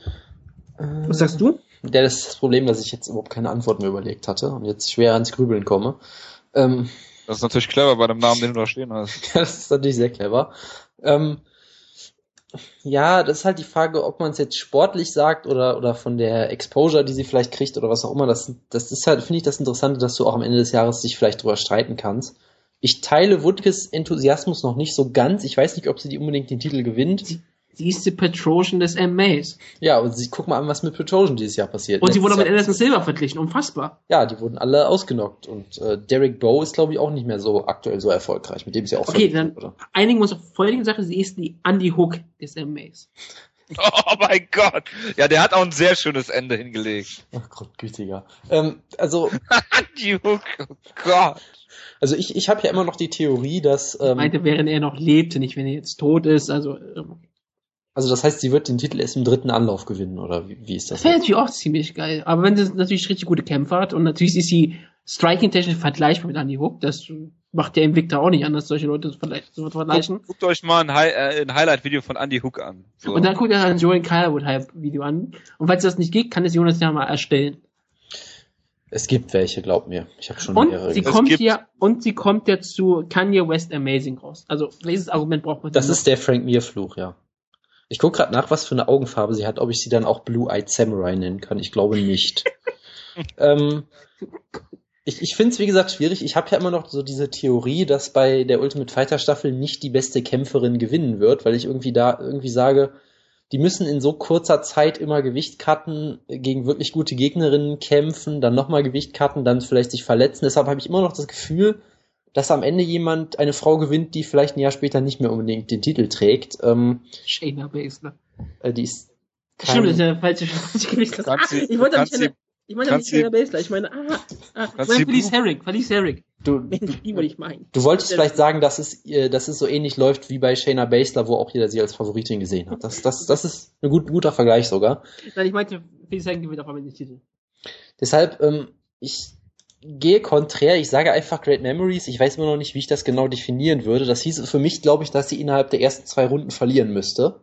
Äh, Was sagst du? Ja, das ist das Problem, dass ich jetzt überhaupt keine Antwort mehr überlegt hatte und jetzt schwer ans Grübeln komme. Ähm, Das ist natürlich clever bei dem Namen, den du da stehen hast. das ist natürlich sehr clever. Ähm, ja, das ist halt die Frage, ob man es jetzt sportlich sagt oder, oder von der Exposure, die sie vielleicht kriegt oder was auch immer. Das, das ist halt, finde ich, das Interessante, dass du auch am Ende des Jahres dich vielleicht drüber streiten kannst. Ich teile Wutges Enthusiasmus noch nicht so ganz. Ich weiß nicht, ob sie die unbedingt den Titel gewinnt. Sie ist die Petrosian des MMAs. Ja, aber sie, guck mal an, was mit Petrosian dieses Jahr passiert. Und sie wurde mit Jahr- Anderson Silver verglichen. Unfassbar. Ja, die wurden alle ausgenockt und äh, Derek Bow ist, glaube ich, auch nicht mehr so aktuell so erfolgreich, mit dem sie auch Okay, dann wurde. einigen wir uns auf folgende Sache. Sie ist die Andy Hook des MMAs. Oh mein Gott. Ja, der hat auch ein sehr schönes Ende hingelegt. Ach Gott, gütiger. Ähm, also, Die Hook, oh Gott. also ich, ich habe ja immer noch die Theorie, dass Ich ähm, meinte, während er noch lebte, nicht wenn er jetzt tot ist. Also, ähm, also das heißt, sie wird den Titel erst im dritten Anlauf gewinnen oder wie, wie ist das? das wäre natürlich auch ziemlich geil. Aber wenn sie natürlich richtig gute Kämpfer hat und natürlich ist sie striking-technisch vergleichbar mit Andy Hook, das macht der Invicta auch nicht anders, solche Leute zu vergleich- zu vergleichen. Guckt euch mal ein, Hi äh, ein Highlight-Video von Andy Hook an. So. Und dann guckt er ein Joel Calderwood Video an. Und falls das nicht geht, kann es Jonas ja mal erstellen. Es gibt welche, glaub mir. Ich habe schon Und mehrere. sie kommt ja, und sie kommt ja zu Kanye West Amazing raus. Also, welches Argument braucht man das ist der Frank Mir Fluch, ja. Ich guck gerade nach, was für eine Augenfarbe sie hat, ob ich sie dann auch Blue-Eyed Samurai nennen kann. Ich glaube nicht. ähm, ich ich finde es, wie gesagt, schwierig. Ich habe ja immer noch so diese Theorie, dass bei der Ultimate Fighter Staffel nicht die beste Kämpferin gewinnen wird, weil ich irgendwie da irgendwie sage, die müssen in so kurzer Zeit immer Gewicht cutten, gegen wirklich gute Gegnerinnen kämpfen, dann nochmal Gewicht cutten, dann vielleicht sich verletzen. Deshalb habe ich immer noch das Gefühl, dass am Ende jemand, eine Frau gewinnt, die vielleicht ein Jahr später nicht mehr unbedingt den Titel trägt. Ähm, Shayna Baszler. äh, die ist kein- Stimmt, das ist ja falsche falsche Gewicht. Kannst Ah, ich wollte kannst nicht, ich meine Shayna Baszler. Ich meine, ah, ah, ich meine Felice Herrick, Felice Herrick. Du, die, was ich meine. du wolltest vielleicht sagen, dass es, äh, dass es so ähnlich läuft wie bei Shayna Baszler, wo auch jeder sie als Favoritin gesehen hat. Das, das, das ist ein gut, guter Vergleich sogar. Nein, ich meinte, wie sagen, gewinnt auf einmal den Titel. Deshalb, ähm, ich gehe konträr, ich sage einfach Great Memories. Ich weiß immer noch nicht, wie ich das genau definieren würde. Das hieß für mich, glaube ich, dass sie innerhalb der ersten zwei Runden verlieren müsste.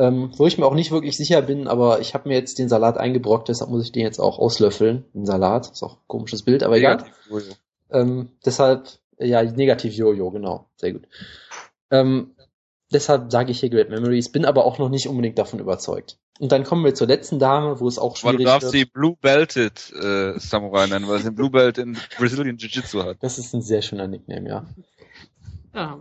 Ähm, wo ich mir auch nicht wirklich sicher bin, aber ich habe mir jetzt den Salat eingebrockt, deshalb muss ich den jetzt auch auslöffeln. Den Salat, ist auch ein komisches Bild, aber egal. Ähm, deshalb, ja, negativ Jojo, genau, sehr gut. Ähm, deshalb sage ich hier Great Memories, bin aber auch noch nicht unbedingt davon überzeugt. Und dann kommen wir zur letzten Dame, wo es auch Aber du schwierig darfst wird. sie Blue Belted äh, Samurai nennen, weil sie ein Blue Belt in Brazilian Jiu-Jitsu hat. Das ist ein sehr schöner Nickname, ja. Ja.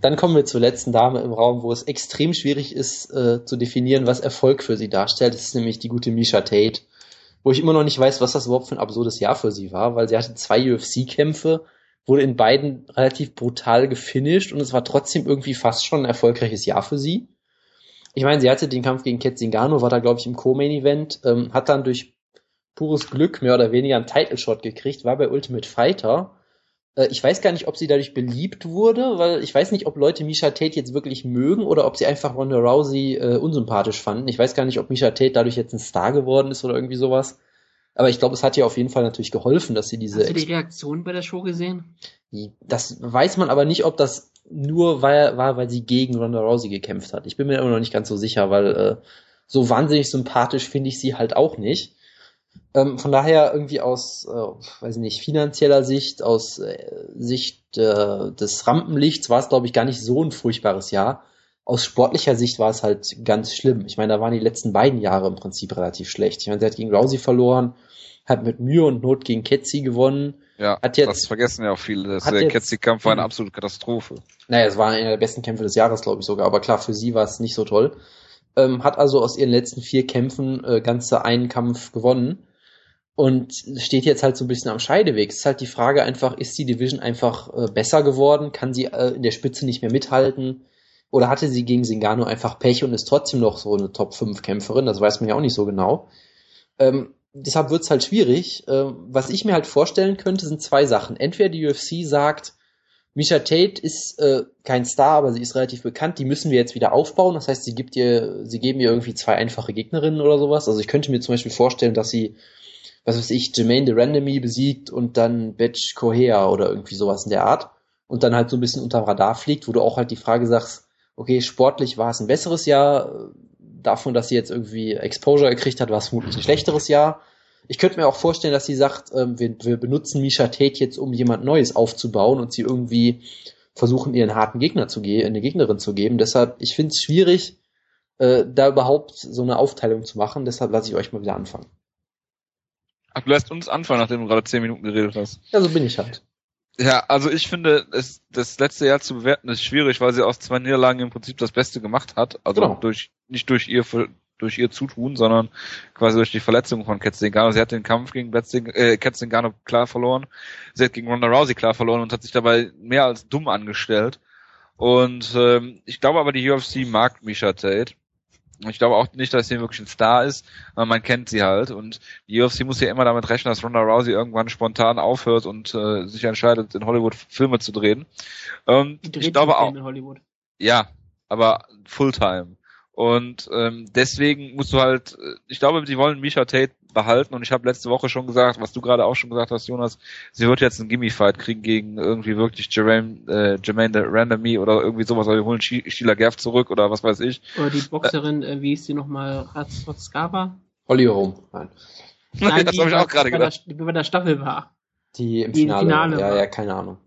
Dann kommen wir zur letzten Dame im Raum, wo es extrem schwierig ist äh, zu definieren, was Erfolg für sie darstellt. Das ist nämlich die gute Misha Tate, wo ich immer noch nicht weiß, was das überhaupt für ein absurdes Jahr für sie war, weil sie hatte zwei UFC-Kämpfe, wurde in beiden relativ brutal gefinisht und es war trotzdem irgendwie fast schon ein erfolgreiches Jahr für sie. Ich meine, sie hatte den Kampf gegen Ketzingano, war da glaube ich im Co-Main-Event, ähm, hat dann durch pures Glück mehr oder weniger einen Title-Shot gekriegt, war bei Ultimate Fighter äh, ich weiß gar nicht, ob sie dadurch beliebt wurde, weil ich weiß nicht, ob Leute Misha Tate jetzt wirklich mögen oder ob sie einfach Ronda Rousey äh, unsympathisch fanden. Ich weiß gar nicht, ob Misha Tate dadurch jetzt ein Star geworden ist oder irgendwie sowas. Aber ich glaube, es hat ihr auf jeden Fall natürlich geholfen, dass sie diese. Hast du die Reaktion bei der Show gesehen? Das weiß man aber nicht, ob das nur war, war, weil sie gegen Ronda Rousey gekämpft hat. Ich bin mir immer noch nicht ganz so sicher, weil äh, so wahnsinnig sympathisch finde ich sie halt auch nicht. Ähm, von daher irgendwie aus, äh, weiß nicht, finanzieller Sicht, aus äh, Sicht äh, des Rampenlichts war es, glaube ich, gar nicht so ein furchtbares Jahr. Aus sportlicher Sicht war es halt ganz schlimm. Ich meine, da waren die letzten beiden Jahre im Prinzip relativ schlecht. Ich meine, sie hat gegen Rousey verloren, hat mit Mühe und Not gegen Ketzi gewonnen. Ja, Hat jetzt- das vergessen ja auch viele. Der Ketzi-Kampf war eine Mhm. absolute Katastrophe. Naja, es war einer der besten Kämpfe des Jahres, glaube ich sogar. Aber klar, für sie war es nicht so toll. Ähm, hat also aus ihren letzten vier Kämpfen äh, ganze einen Kampf gewonnen und steht jetzt halt so ein bisschen am Scheideweg. Es ist halt die Frage einfach, ist die Division einfach äh, besser geworden? Kann sie äh, in der Spitze nicht mehr mithalten? Oder hatte sie gegen Singano einfach Pech und ist trotzdem noch so eine Top-5-Kämpferin? Das weiß man ja auch nicht so genau. Ähm, deshalb wird's halt schwierig. Ähm, was ich mir halt vorstellen könnte, sind zwei Sachen. Entweder die UFC sagt, Misha Tate ist äh, kein Star, aber sie ist relativ bekannt. Die müssen wir jetzt wieder aufbauen. Das heißt, sie gibt ihr, sie geben ihr irgendwie zwei einfache Gegnerinnen oder sowas. Also ich könnte mir zum Beispiel vorstellen, dass sie, was weiß ich, Jermaine de Randomy besiegt und dann Betch Correa oder irgendwie sowas in der Art und dann halt so ein bisschen unterm Radar fliegt, wo du auch halt die Frage sagst, okay, sportlich war es ein besseres Jahr. Davon, dass sie jetzt irgendwie Exposure gekriegt hat, war es vermutlich ein schlechteres Jahr. Ich könnte mir auch vorstellen, dass sie sagt, ähm, wir, wir benutzen Misha Tate jetzt, um jemand Neues aufzubauen und sie irgendwie versuchen, ihren harten Gegner zu geben, eine Gegnerin zu geben. Deshalb, ich finde es schwierig, äh, da überhaupt so eine Aufteilung zu machen. Deshalb lasse ich euch mal wieder anfangen. Ach, du lässt uns anfangen, nachdem du gerade zehn Minuten geredet hast. Ja, so bin ich halt. Ja, also ich finde, es, das letzte Jahr zu bewerten ist schwierig, weil sie aus zwei Niederlagen im Prinzip das Beste gemacht hat. Also Genau. durch nicht durch ihr durch ihr Zutun, sondern quasi durch die Verletzung von Ketzingano. Sie hat den Kampf gegen äh, Ketzingano klar verloren. Sie hat gegen Ronda Rousey klar verloren und hat sich dabei mehr als dumm angestellt. Und ähm, ich glaube aber, die UFC mag Misha Tate. Ich glaube auch nicht, dass sie wirklich ein Star ist, aber man kennt sie halt. Und die UFC muss ja immer damit rechnen, dass Ronda Rousey irgendwann spontan aufhört und äh, sich entscheidet, in Hollywood Filme zu drehen. Ähm, ich glaube auch, in Hollywood. ja, aber Fulltime. Und ähm, deswegen musst du halt, äh, ich glaube, die wollen Misha Tate behalten und ich habe letzte Woche schon gesagt, was du gerade auch schon gesagt hast, Jonas, sie wird jetzt einen Gimme-Fight kriegen gegen irgendwie wirklich Jermaine, äh, Jermaine Randomy oder irgendwie sowas, oder wir holen Sheila Gaff zurück oder was weiß ich. Oder die Boxerin, äh, wie ist die nochmal? Ratzkava? Holly Rom. Nein. das habe ich auch gerade gedacht. Der, die bei der Staffel war. Die im Die Finale. Finale ja, war. ja, keine Ahnung.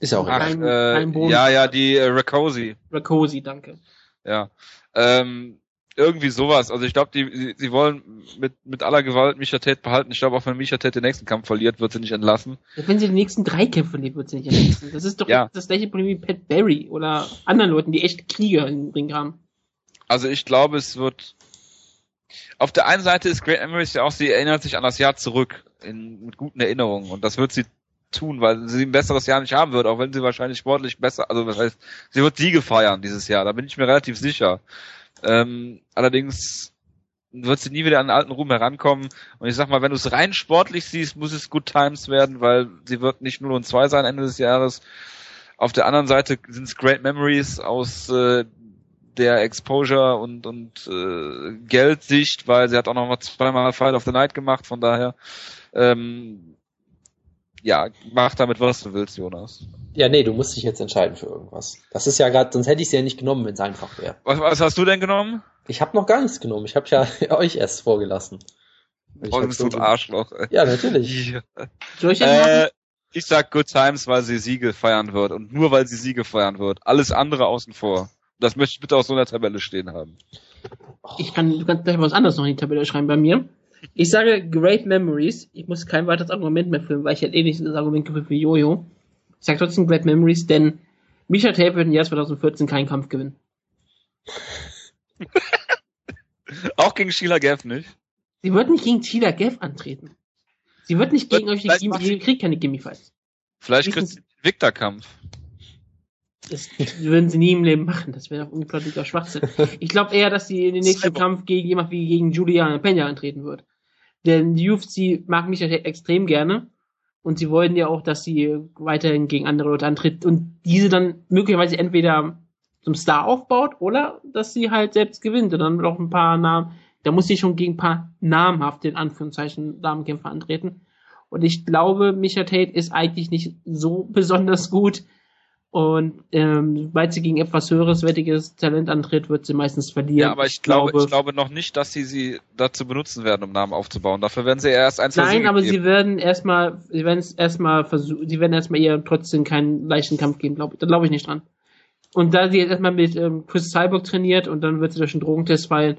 Ist ja auch Ach. Kein- äh, kein ja, ja, die äh, Rakosi. Rakosi, danke. Ja. Ähm, irgendwie sowas. Also ich glaube, die, sie, sie wollen mit, mit aller Gewalt Misha Tate behalten. Ich glaube, auch wenn Misha Tate den nächsten Kampf verliert, wird sie nicht entlassen. Wenn sie die nächsten drei Kämpfe verliert, wird sie nicht ersetzen. Das ist doch Ja. das gleiche Problem wie Pat Barry oder anderen Leuten, die echt Krieger im Ring haben. Also ich glaube, es wird. Auf der einen Seite ist Great Memories ja auch, sie erinnert sich an das Jahr zurück in, mit guten Erinnerungen und das wird sie tun, weil sie ein besseres Jahr nicht haben wird, auch wenn sie wahrscheinlich sportlich besser, also was heißt, sie wird Siege feiern dieses Jahr, da bin ich mir relativ sicher. Ähm, allerdings wird sie nie wieder an den alten Ruhm herankommen. Und ich sag mal, wenn du es rein sportlich siehst, muss es Good Times werden, weil sie wird nicht 0 und 2 sein Ende des Jahres. Auf der anderen Seite sind es Great Memories aus äh, der Exposure und, und äh, Geldsicht, weil sie hat auch noch mal zweimal Fight of the Night gemacht, von daher ähm, ja, mach damit, was du willst, Jonas. Ja, nee, du musst dich jetzt entscheiden für irgendwas. Das ist ja gerade, sonst hätte ich es ja nicht genommen, wenn es einfach wäre. Was, was hast du denn genommen? Ich habe noch gar nichts genommen. Ich habe ja euch erst vorgelassen. Ich oh, bist du ein Arschloch. Ey. Ja, natürlich. Ja. Ich äh, ich sag Good Times, weil sie Siege feiern wird und nur weil sie Siege feiern wird. Alles andere außen vor. Das möchte ich bitte auf so einer Tabelle stehen haben. Ich kann, du kannst gleich was anderes noch in die Tabelle schreiben bei mir. Ich sage Great Memories. Ich muss kein weiteres Argument mehr führen, weil ich halt eh nicht das Argument geführt für Jojo. Ich sage trotzdem Great Memories, denn Misha Tate wird im Jahr 2014 keinen Kampf gewinnen. Auch gegen Sheila Gav nicht? Sie wird nicht gegen Sheila Gav antreten. Sie wird nicht gegen euch, die kriegt keine Gimme-Fights. Vielleicht kriegt sie einen Victor-Kampf. Das würden sie nie im Leben machen. Das wäre unglaublicher Schwachsinn. Ich glaube eher, dass sie in den nächsten Kampf gegen jemand wie gegen Juliana Pena antreten wird. Denn die UFC mag mich extrem gerne. Und sie wollen ja auch, dass sie weiterhin gegen andere Leute antritt und diese dann möglicherweise entweder zum Star aufbaut oder dass sie halt selbst gewinnt und dann noch ein paar Namen, da muss sie schon gegen ein paar namhafte, in Anführungszeichen, Damenkämpfer antreten. Und ich glaube, Micha Tate ist eigentlich nicht so besonders gut, und ähm, weil sie gegen etwas höheres, wertiges Talent antritt, wird sie meistens verlieren. Ja, aber ich, glaube, glaube, ich glaube noch nicht, dass sie sie dazu benutzen werden, um Namen aufzubauen. Dafür werden sie erst ein, zwei Nein, aber geben. sie werden erstmal, sie werden es erstmal versuchen, sie werden erstmal ihr trotzdem keinen leichten Kampf geben, glaube ich. Da glaube ich nicht dran. Und da sie jetzt erstmal mit ähm, Chris Cyborg trainiert und dann wird sie durch einen Drogentest fallen,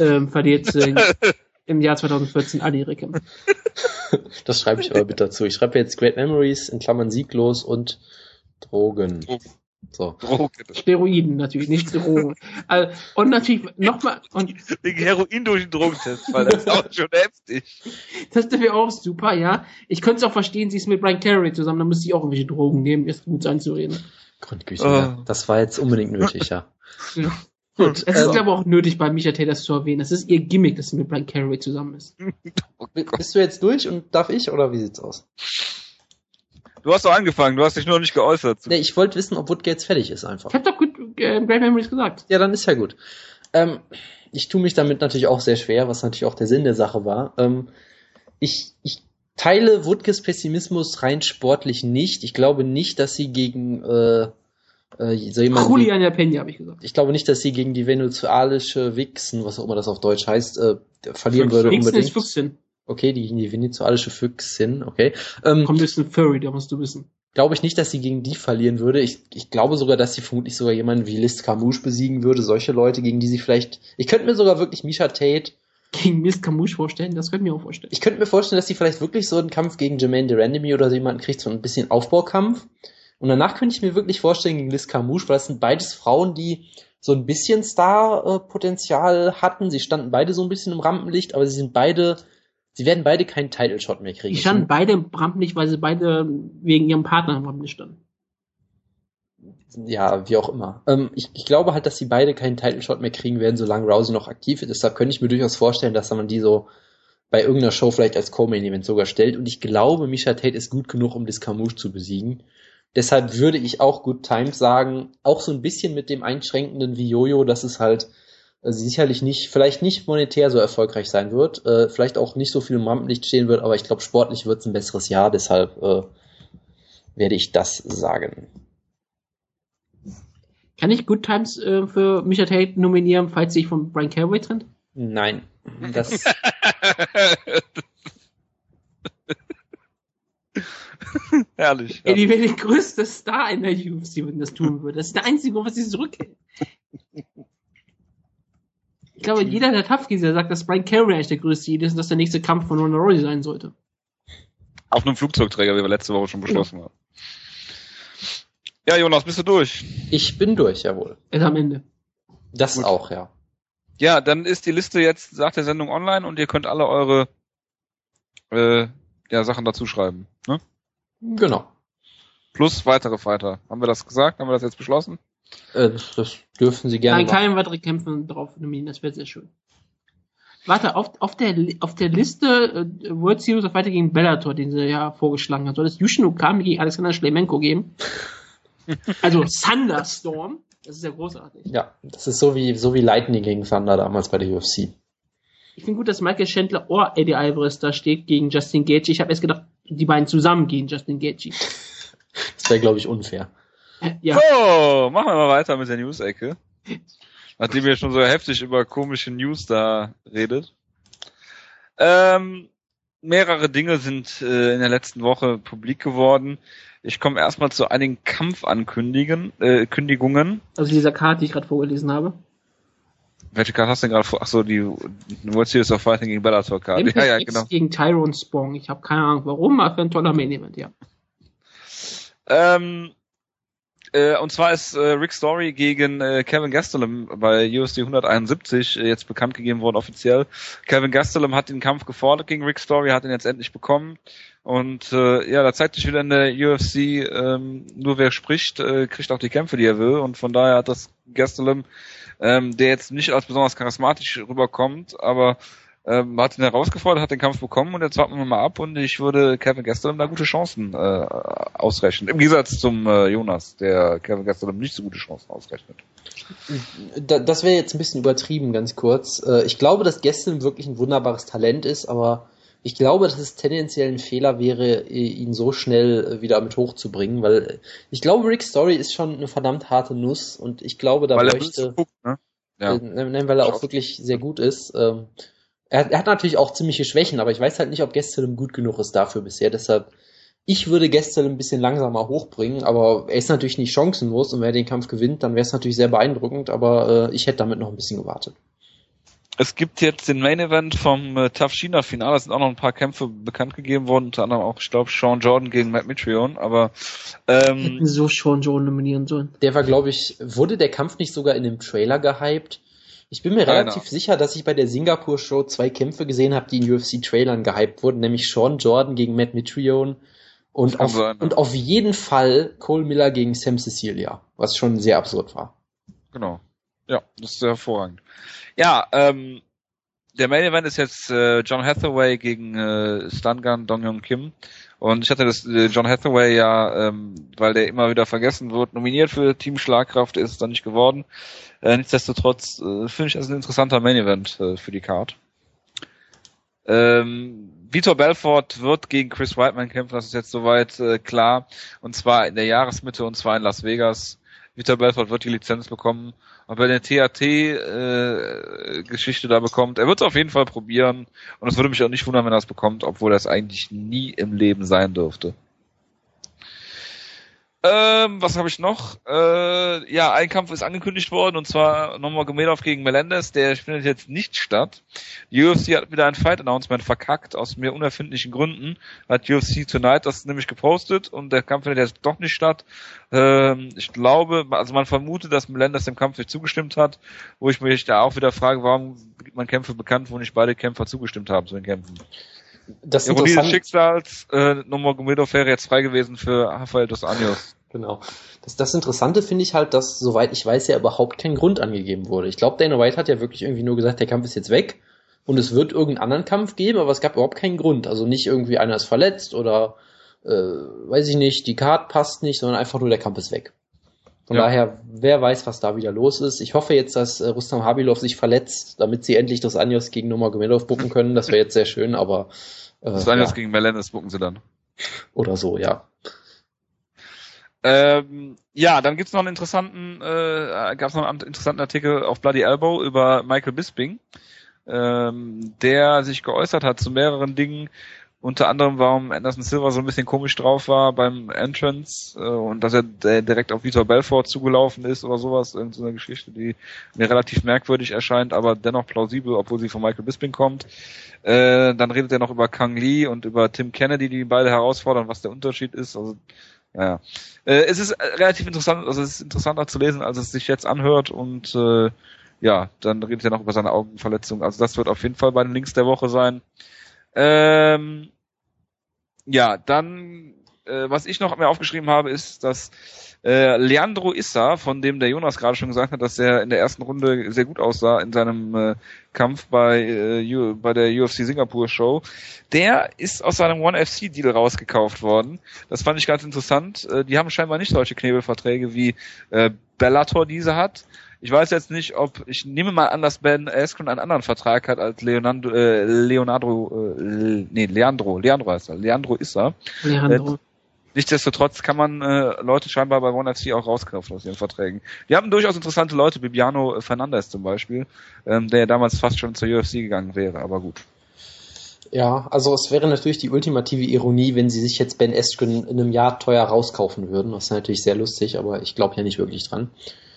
ähm, verliert sie im Jahr 2014 alle ihre Kämpfe. Das schreibe ich aber bitte dazu. Ich schreibe jetzt Great Memories in Klammern sieglos und Drogen. So. Drogen. Steroiden natürlich, nicht Drogen. also, und natürlich nochmal. Und Wegen Heroin durch den Drogentest, weil das ist auch schon heftig. Das wäre auch super, ja. Ich könnte es auch verstehen, sie ist mit Brian Carey zusammen, dann muss sie auch irgendwelche Drogen nehmen, ist gut sein zu reden. Grundgüte, oh. ja. Das war jetzt unbedingt nötig, ja. ja. Gut, es ist ähm, aber auch nötig, bei Micha Taylor zu erwähnen. Das ist ihr Gimmick, dass sie mit Brian Carey zusammen ist. oh Bist du jetzt durch und darf ich oder wie sieht's aus? Du hast doch angefangen, du hast dich nur noch nicht geäußert. Nee, ich wollte wissen, ob Woodgates fertig ist einfach. Ich hab doch gut äh, Great Memories gesagt. Ja, dann ist ja gut. Ähm, ich tue mich damit natürlich auch sehr schwer, was natürlich auch der Sinn der Sache war. Ähm, ich, ich teile Woodkes Pessimismus rein sportlich nicht. Ich glaube nicht, dass sie gegen äh, äh, so jemand Julian Peña, habe ich gesagt. Ich glaube nicht, dass sie gegen die venezuelische Wixen, was auch immer das auf Deutsch heißt, äh, verlieren würde. Wixen unbedingt. ist Füchsin. Okay, die, die venezuelische Füchsin, okay. Ähm, Kommt jetzt ein Furry, da musst du wissen. Glaube ich nicht, dass sie gegen die verlieren würde. Ich, ich glaube sogar, dass sie vermutlich sogar jemanden wie Liz Camouche besiegen würde. Solche Leute, gegen die sie vielleicht. Ich könnte mir sogar wirklich Misha Tate gegen Liz Camouche vorstellen, das könnte ich mir auch vorstellen. Ich könnte mir vorstellen, dass sie vielleicht wirklich so einen Kampf gegen Jermaine Durandamy oder so jemanden kriegt, so ein bisschen Aufbaukampf. Und danach könnte ich mir wirklich vorstellen gegen Liz Camouche, weil das sind beides Frauen, die so ein bisschen Star-Potenzial hatten. Sie standen beide so ein bisschen im Rampenlicht, aber sie sind beide Sie werden beide keinen Title Shot mehr kriegen. Die standen beide im Rampenlicht, weil sie beide wegen ihrem Partner im Rampenlicht standen. Ja, wie auch immer. Ähm, ich, ich, glaube halt, dass sie beide keinen Title Shot mehr kriegen werden, solange Rousey noch aktiv ist. Deshalb könnte ich mir durchaus vorstellen, dass man die so bei irgendeiner Show vielleicht als Co-Main Event sogar stellt. Und ich glaube, Misha Tate ist gut genug, um Discamouche zu besiegen. Deshalb würde ich auch Good Times sagen, auch so ein bisschen mit dem einschränkenden wie Jojo, dass es halt sicherlich nicht, vielleicht nicht monetär so erfolgreich sein wird, äh, vielleicht auch nicht so viel im Rampenlicht stehen wird, aber ich glaube, sportlich wird es ein besseres Jahr, deshalb äh, werde ich das sagen. Kann ich Good Times äh, für Micha Tate nominieren, falls sich von Brian Caraway trennt? Nein. Das. Herrlich. Ey, die wäre der größte Star in der UFC, wenn das tun würde. Das ist der einzige, was sie zurückhält. Ich glaube, jeder der Tough-Geezer sagt, dass Brian Carey eigentlich der größte Idee ist und dass der nächste Kampf von Ronda Rousey sein sollte. Auf einem Flugzeugträger, wie wir letzte Woche schon beschlossen haben. Ja, Jonas, bist du durch? Ich bin durch, jawohl. Ist am Ende. Das Gut. auch, ja. Ja, dann ist die Liste jetzt nach der Sendung online und ihr könnt alle eure äh, ja, Sachen dazu schreiben. Ne? Genau. Plus weitere Fighter. Haben wir das gesagt? Haben wir das jetzt beschlossen? Äh, das, das dürfen Sie gerne. Nein, keine weitere Kämpfe drauf nominieren, das wäre sehr schön. Warte, auf, auf, der, auf der Liste äh, World Series of Fighter gegen Bellator, den sie ja vorgeschlagen hat, soll es Yushin Okami gegen Alexander Schlemenko geben? also Thunderstorm. Das ist ja großartig. Ja, das ist so wie, so wie Lightning gegen Thunder damals bei der UFC. Ich finde gut, dass Michael Chandler oder Eddie Alvarez da steht gegen Justin Gaethje. Ich habe erst gedacht, die beiden zusammen gegen Justin Gaethje. Das wäre, glaube ich, unfair. Ja. So, machen wir mal weiter mit der News-Ecke. Nachdem ihr schon so heftig über komische News da redet. Ähm, mehrere Dinge sind äh, in der letzten Woche publik geworden. Ich komme erstmal zu einigen Kampfankündigungen. Äh, Kündigungen. Also dieser Karte, die ich gerade vorgelesen habe. Welche Karte hast du denn gerade vor? Achso, die World Series of Fighting gegen Bellator Karte. Ja, ja, genau. gegen Tyrone Spong. Ich habe keine Ahnung warum, aber für ein toller Main Event, ja. Ähm, äh, und zwar ist äh, Rick Story gegen äh, Kevin Gastelum bei USD 171 äh, jetzt bekannt gegeben worden offiziell. Kevin Gastelum hat den Kampf gefordert gegen Rick Story, hat ihn jetzt endlich bekommen. Und äh, ja, da zeigt sich wieder in der UFC, ähm, nur wer spricht, äh, kriegt auch die Kämpfe, die er will. Und von daher hat das Gastelum, ähm, der jetzt nicht als besonders charismatisch rüberkommt, aber hat ihn herausgefordert, hat den Kampf bekommen und jetzt warten wir mal ab und ich würde Kevin Gastelum da gute Chancen äh, ausrechnen. Im Gegensatz zum äh, Jonas, der Kevin Gastelum nicht so gute Chancen ausrechnet. Das wäre jetzt ein bisschen übertrieben, ganz kurz. Äh, ich glaube, dass Gastelum wirklich ein wunderbares Talent ist, aber ich glaube, dass es tendenziell ein Fehler wäre, ihn so schnell wieder mit hochzubringen, weil ich glaube, Rick Story ist schon eine verdammt harte Nuss und ich glaube, da weil bräuchte, er ne? ja. äh, weil er auch wirklich sehr gut ist. Ähm, er, er, hat natürlich auch ziemliche Schwächen, aber ich weiß halt nicht, ob Gastelum gut genug ist dafür bisher. Deshalb, ich würde Gastelum ein bisschen langsamer hochbringen, aber er ist natürlich nicht chancenlos und wenn er den Kampf gewinnt, dann wäre es natürlich sehr beeindruckend, aber äh, ich hätte damit noch ein bisschen gewartet. Es gibt jetzt den Main Event vom äh, Tough China Finale, es sind auch noch ein paar Kämpfe bekannt gegeben worden, unter anderem auch, ich glaube, Sean Jordan gegen Matt Mitrione, aber ähm, Hätten so Sean Jordan nominieren sollen. Der war, glaube ich, wurde der Kampf nicht sogar in dem Trailer gehypt? Ich bin mir relativ Keiner. sicher, dass ich bei der Singapur-Show zwei Kämpfe gesehen habe, die in UFC-Trailern gehypt wurden, nämlich Sean Jordan gegen Matt Mitrione und auf, und auf jeden Fall Cole Miller gegen Sam Cecilia, was schon sehr absurd war. Genau. Ja, das ist hervorragend. Ja, ähm, der Main Event ist jetzt äh, John Hathaway gegen äh, Stungun Dong Young Kim. Und ich hatte das äh, John Hathaway ja, ähm, weil der immer wieder vergessen wird, nominiert für Team Schlagkraft, ist es dann nicht geworden. Äh, nichtsdestotrotz äh, finde ich das ein interessanter Main Event äh, für die Card. Ähm, Vitor Belfort wird gegen Chris Whiteman kämpfen, das ist jetzt soweit äh, klar. Und zwar in der Jahresmitte und zwar in Las Vegas. Vitor Belfort wird die Lizenz bekommen. Ob er eine THT-Geschichte äh, da bekommt, er wird es auf jeden Fall probieren. Und es würde mich auch nicht wundern, wenn er es bekommt, obwohl er eigentlich nie im Leben sein dürfte. Ähm, was habe ich noch? Äh, ja, ein Kampf ist angekündigt worden und zwar Nomagomedov gegen Melendez. Der findet jetzt nicht statt. Die UFC hat wieder ein Fight-Announcement verkackt aus mehr unerfindlichen Gründen. Hat UFC Tonight das nämlich gepostet und der Kampf findet jetzt doch nicht statt. Ähm, ich glaube, also man vermutet, dass Melendez dem Kampf nicht zugestimmt hat, wo ich mich da auch wieder frage, warum gibt man Kämpfe bekannt, wo nicht beide Kämpfer zugestimmt haben zu den Kämpfen das Ironie des Schicksals, äh, Nomagomedov wäre jetzt frei gewesen für Rafael dos Anjos. Genau. Das, das Interessante finde ich halt, dass, soweit ich weiß, ja überhaupt kein Grund angegeben wurde. Ich glaube, Dana White hat ja wirklich irgendwie nur gesagt, der Kampf ist jetzt weg und es wird irgendeinen anderen Kampf geben, aber es gab überhaupt keinen Grund. Also nicht irgendwie einer ist verletzt oder äh, weiß ich nicht, die Card passt nicht, sondern einfach nur der Kampf ist weg. Von ja. daher, wer weiß, was da wieder los ist. Ich hoffe jetzt, dass äh, Rustam Habilov sich verletzt, damit sie endlich das Anjos gegen Nomagomedov bucken können. Das wäre jetzt sehr schön, aber äh, das Anjos ja. gegen Melendez bucken sie dann. Oder so, ja. Ähm, ja, dann gibt's noch einen interessanten, äh, gab es noch einen interessanten Artikel auf Bloody Elbow über Michael Bisping, ähm, der sich geäußert hat zu mehreren Dingen, unter anderem, warum Anderson Silver so ein bisschen komisch drauf war beim Entrance äh, und dass er direkt auf Vitor Belfort zugelaufen ist oder sowas, irgendeine Geschichte, die mir relativ merkwürdig erscheint, aber dennoch plausibel, obwohl sie von Michael Bisping kommt. Äh, dann redet er noch über Kang Lee und über Tim Kennedy, die beide herausfordern, was der Unterschied ist. Also ja, äh, es ist äh, relativ interessant, also es ist interessanter zu lesen, als es sich jetzt anhört und äh, ja, dann redet er noch über seine Augenverletzung. Also das wird auf jeden Fall bei den Links der Woche sein. Ähm, ja, dann, äh, was ich noch mir aufgeschrieben habe, ist, dass Äh, Leandro Issa, von dem der Jonas gerade schon gesagt hat, dass er in der ersten Runde sehr gut aussah in seinem äh, Kampf bei, äh, bei der UFC Singapur Show, der ist aus seinem One FC Deal rausgekauft worden. Das fand ich ganz interessant. Äh, die haben scheinbar nicht solche Knebelverträge wie äh, Bellator diese hat. Ich weiß jetzt nicht, ob ich nehme mal an, dass Ben Askren einen anderen Vertrag hat als Leonardo, äh, Leonardo, äh, nee, Leandro, Leandro heißt er, Leandro Issa. Leandro. Nichtsdestotrotz kann man äh, Leute scheinbar bei ONE FC auch rauskaufen aus ihren Verträgen. Die haben durchaus interessante Leute, Bibiano Fernandez zum Beispiel, ähm, der ja damals fast schon zur UFC gegangen wäre, aber gut. Ja, also es wäre natürlich die ultimative Ironie, wenn sie sich jetzt Ben Askren in einem Jahr teuer rauskaufen würden. Das ist natürlich sehr lustig, aber ich glaube ja nicht wirklich dran.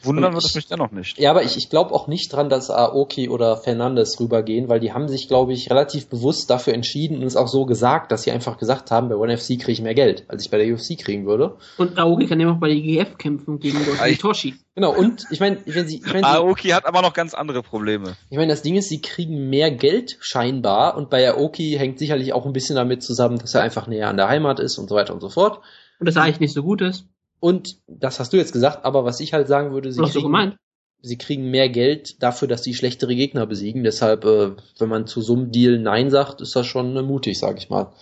Wundern wird es mich dennoch nicht. Ja, aber ich, ich glaube auch nicht dran, dass Aoki oder Fernandes rübergehen, weil die haben sich, glaube ich, relativ bewusst dafür entschieden und es auch so gesagt, dass sie einfach gesagt haben, bei ONE FC kriege ich mehr Geld, als ich bei der UFC kriegen würde. Und Aoki kann ja auch bei der IGF kämpfen gegen Toshi. Genau, und ich meine, wenn sie, ich mein, Aoki hat aber noch ganz andere Probleme. Ich meine, das Ding ist, sie kriegen mehr Geld scheinbar und bei Aoki hängt sicherlich auch ein bisschen damit zusammen, dass er einfach näher an der Heimat ist und so weiter und so fort. Und das eigentlich nicht so gut ist. Und das hast du jetzt gesagt, aber was ich halt sagen würde, sie kriegen, sie kriegen mehr Geld dafür, dass sie schlechtere Gegner besiegen. Deshalb, äh, wenn man zu so einem Deal Nein sagt, ist das schon äh, mutig, sag ich mal.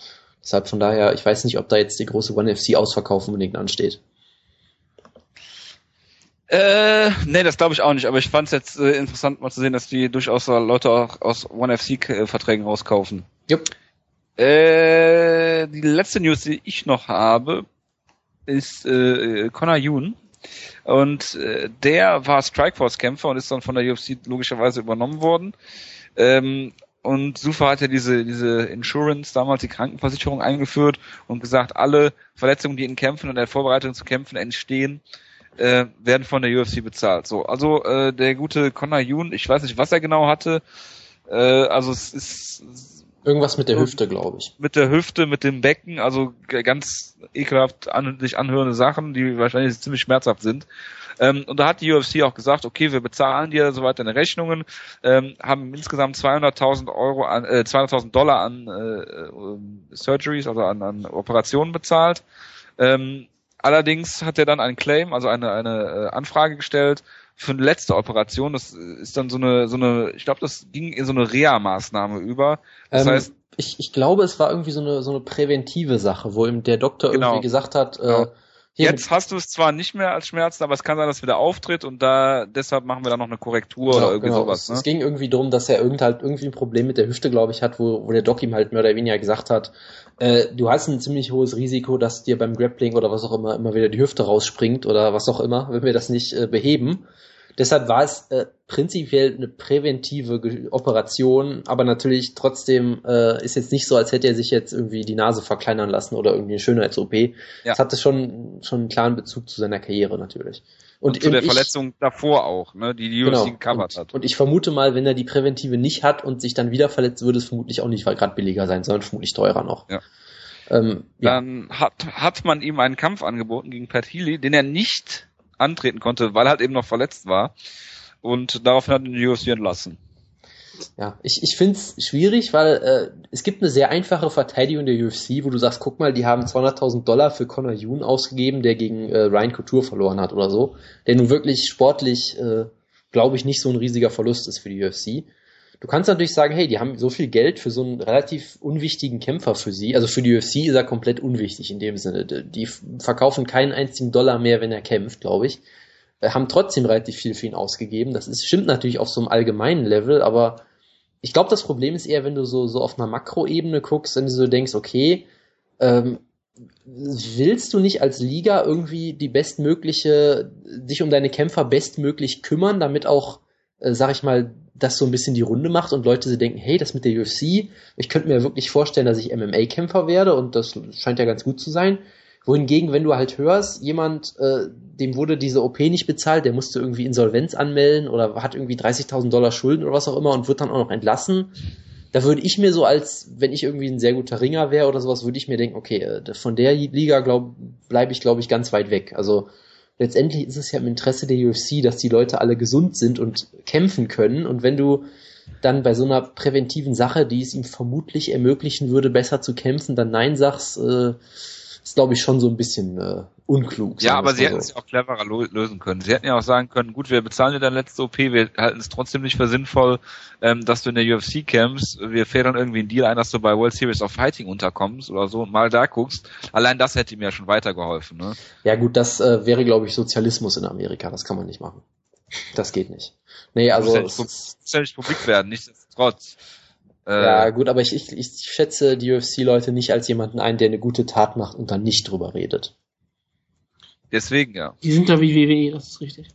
Deshalb von daher, ich weiß nicht, ob da jetzt die große One FC Ausverkauf unbedingt ansteht. Äh, nee, das glaube ich auch nicht, aber ich fand es jetzt äh, interessant mal zu sehen, dass die durchaus Leute auch aus One FC äh, Verträgen rauskaufen. Jupp. Äh, die letzte News, die ich noch habe, ist äh, Connor Yoon. Und äh, der war Strikeforce-Kämpfer und ist dann von der UFC logischerweise übernommen worden. Ähm, und Sufa hat ja diese, diese Insurance, damals die Krankenversicherung eingeführt und gesagt, alle Verletzungen, die in Kämpfen und der Vorbereitung zu Kämpfen entstehen, äh, werden von der UFC bezahlt. So, also äh, der gute Connor Yoon, ich weiß nicht, was er genau hatte. Äh, also es ist Irgendwas mit der Hüfte, glaube ich. Mit der Hüfte, mit dem Becken, also ganz ekelhaft an, sich anhörende Sachen, die wahrscheinlich ziemlich schmerzhaft sind. Ähm, und da hat die UFC auch gesagt, okay, wir bezahlen dir soweit deine Rechnungen, ähm, haben insgesamt 200.000 Euro an, äh, 200.000 Dollar an äh, Surgeries, also an, an Operationen bezahlt. Ähm, allerdings hat er dann einen Claim, also eine, eine äh, Anfrage gestellt für eine letzte Operation. Das ist dann so eine, so eine, ich glaube, das ging in so eine Reha-Maßnahme über. Das ähm, heißt, ich, ich glaube, es war irgendwie so eine, so eine präventive Sache, wo ihm der Doktor genau. irgendwie gesagt hat, genau. äh, Jetzt hast du es zwar nicht mehr als Schmerzen, aber es kann sein, dass es wieder auftritt und da deshalb machen wir da noch eine Korrektur genau, oder irgendwie genau. sowas. Ne? Es, es ging irgendwie darum, dass er irgend halt irgendwie ein Problem mit der Hüfte, glaube ich, hat, wo, wo der Doc ihm halt mehr oder weniger gesagt hat, äh, du hast ein ziemlich hohes Risiko, dass dir beim Grappling oder was auch immer immer wieder die Hüfte rausspringt oder was auch immer, wenn wir das nicht äh, beheben. Deshalb war es äh, prinzipiell eine präventive Operation, aber natürlich trotzdem äh, ist jetzt nicht so, als hätte er sich jetzt irgendwie die Nase verkleinern lassen oder irgendwie eine Schönheits-OP. Ja. Das hatte schon, schon einen klaren Bezug zu seiner Karriere natürlich. Und, und zu der ich, Verletzung davor auch, ne, die die UFC genau. gecovert hat. Und ich vermute mal, wenn er die präventive nicht hat und sich dann wieder verletzt, würde es vermutlich auch nicht gerade billiger sein, sondern vermutlich teurer noch. Ja. Ähm, dann ja. hat, hat man ihm einen Kampf angeboten gegen Pat Healy, den er nicht antreten konnte, weil er halt eben noch verletzt war. Und daraufhin hat er die UFC entlassen. Ja, ich, ich finde es schwierig, weil äh, es gibt eine sehr einfache Verteidigung der UFC, wo du sagst, guck mal, die haben 200.000 Dollar für Conor Yoon ausgegeben, der gegen äh, Ryan Couture verloren hat oder so, der nun wirklich sportlich, äh, glaube ich, nicht so ein riesiger Verlust ist für die UFC. Du kannst natürlich sagen, hey, die haben so viel Geld für so einen relativ unwichtigen Kämpfer für sie. Also für die UFC ist er komplett unwichtig in dem Sinne. Die verkaufen keinen einzigen Dollar mehr, wenn er kämpft, glaube ich. Äh, haben trotzdem relativ viel für ihn ausgegeben. Das ist, stimmt natürlich auf so einem allgemeinen Level, aber ich glaube, das Problem ist eher, wenn du so, so auf einer Makroebene guckst, wenn du so denkst, okay, ähm, willst du nicht als Liga irgendwie die bestmögliche, dich um deine Kämpfer bestmöglich kümmern, damit auch, äh, sag ich mal, das so ein bisschen die Runde macht und Leute sie denken, hey, das mit der UFC, ich könnte mir wirklich vorstellen, dass ich MMA-Kämpfer werde und das scheint ja ganz gut zu sein. Wohingegen, wenn du halt hörst, jemand, äh, dem wurde diese OP nicht bezahlt, der musste irgendwie Insolvenz anmelden oder hat irgendwie 30.000 Dollar Schulden oder was auch immer und wird dann auch noch entlassen, da würde ich mir so als, wenn ich irgendwie ein sehr guter Ringer wäre oder sowas, würde ich mir denken, okay, äh, von der Liga bleibe ich, glaube ich, ganz weit weg. Also letztendlich ist es ja im Interesse der UFC, dass die Leute alle gesund sind und kämpfen können. Und wenn du dann bei so einer präventiven Sache, die es ihm vermutlich ermöglichen würde, besser zu kämpfen, dann Nein sagst, äh, ist, glaube ich, schon so ein bisschen äh, unklug. Ja, aber sie hätten es ja auch cleverer lösen können. Sie hätten ja auch sagen können, gut, wir bezahlen dir deine letzte OP, wir halten es trotzdem nicht für sinnvoll, ähm, dass du in der UFC kämpfst. Wir federn irgendwie einen Deal ein, dass du bei World Series of Fighting unterkommst oder so und mal da guckst. Allein das hätte mir ja schon weitergeholfen. Ne? Ja gut, das äh, wäre, glaube ich, Sozialismus in Amerika. Das kann man nicht machen. Das geht nicht. Nee, also muss ja es nicht, ist, muss ja nicht publik werden, nichtsdestotrotz. Äh, ja gut, aber ich, ich, ich schätze die UFC-Leute nicht als jemanden ein, der eine gute Tat macht und dann nicht drüber redet. Deswegen ja. Die sind da wie WWE, das ist richtig.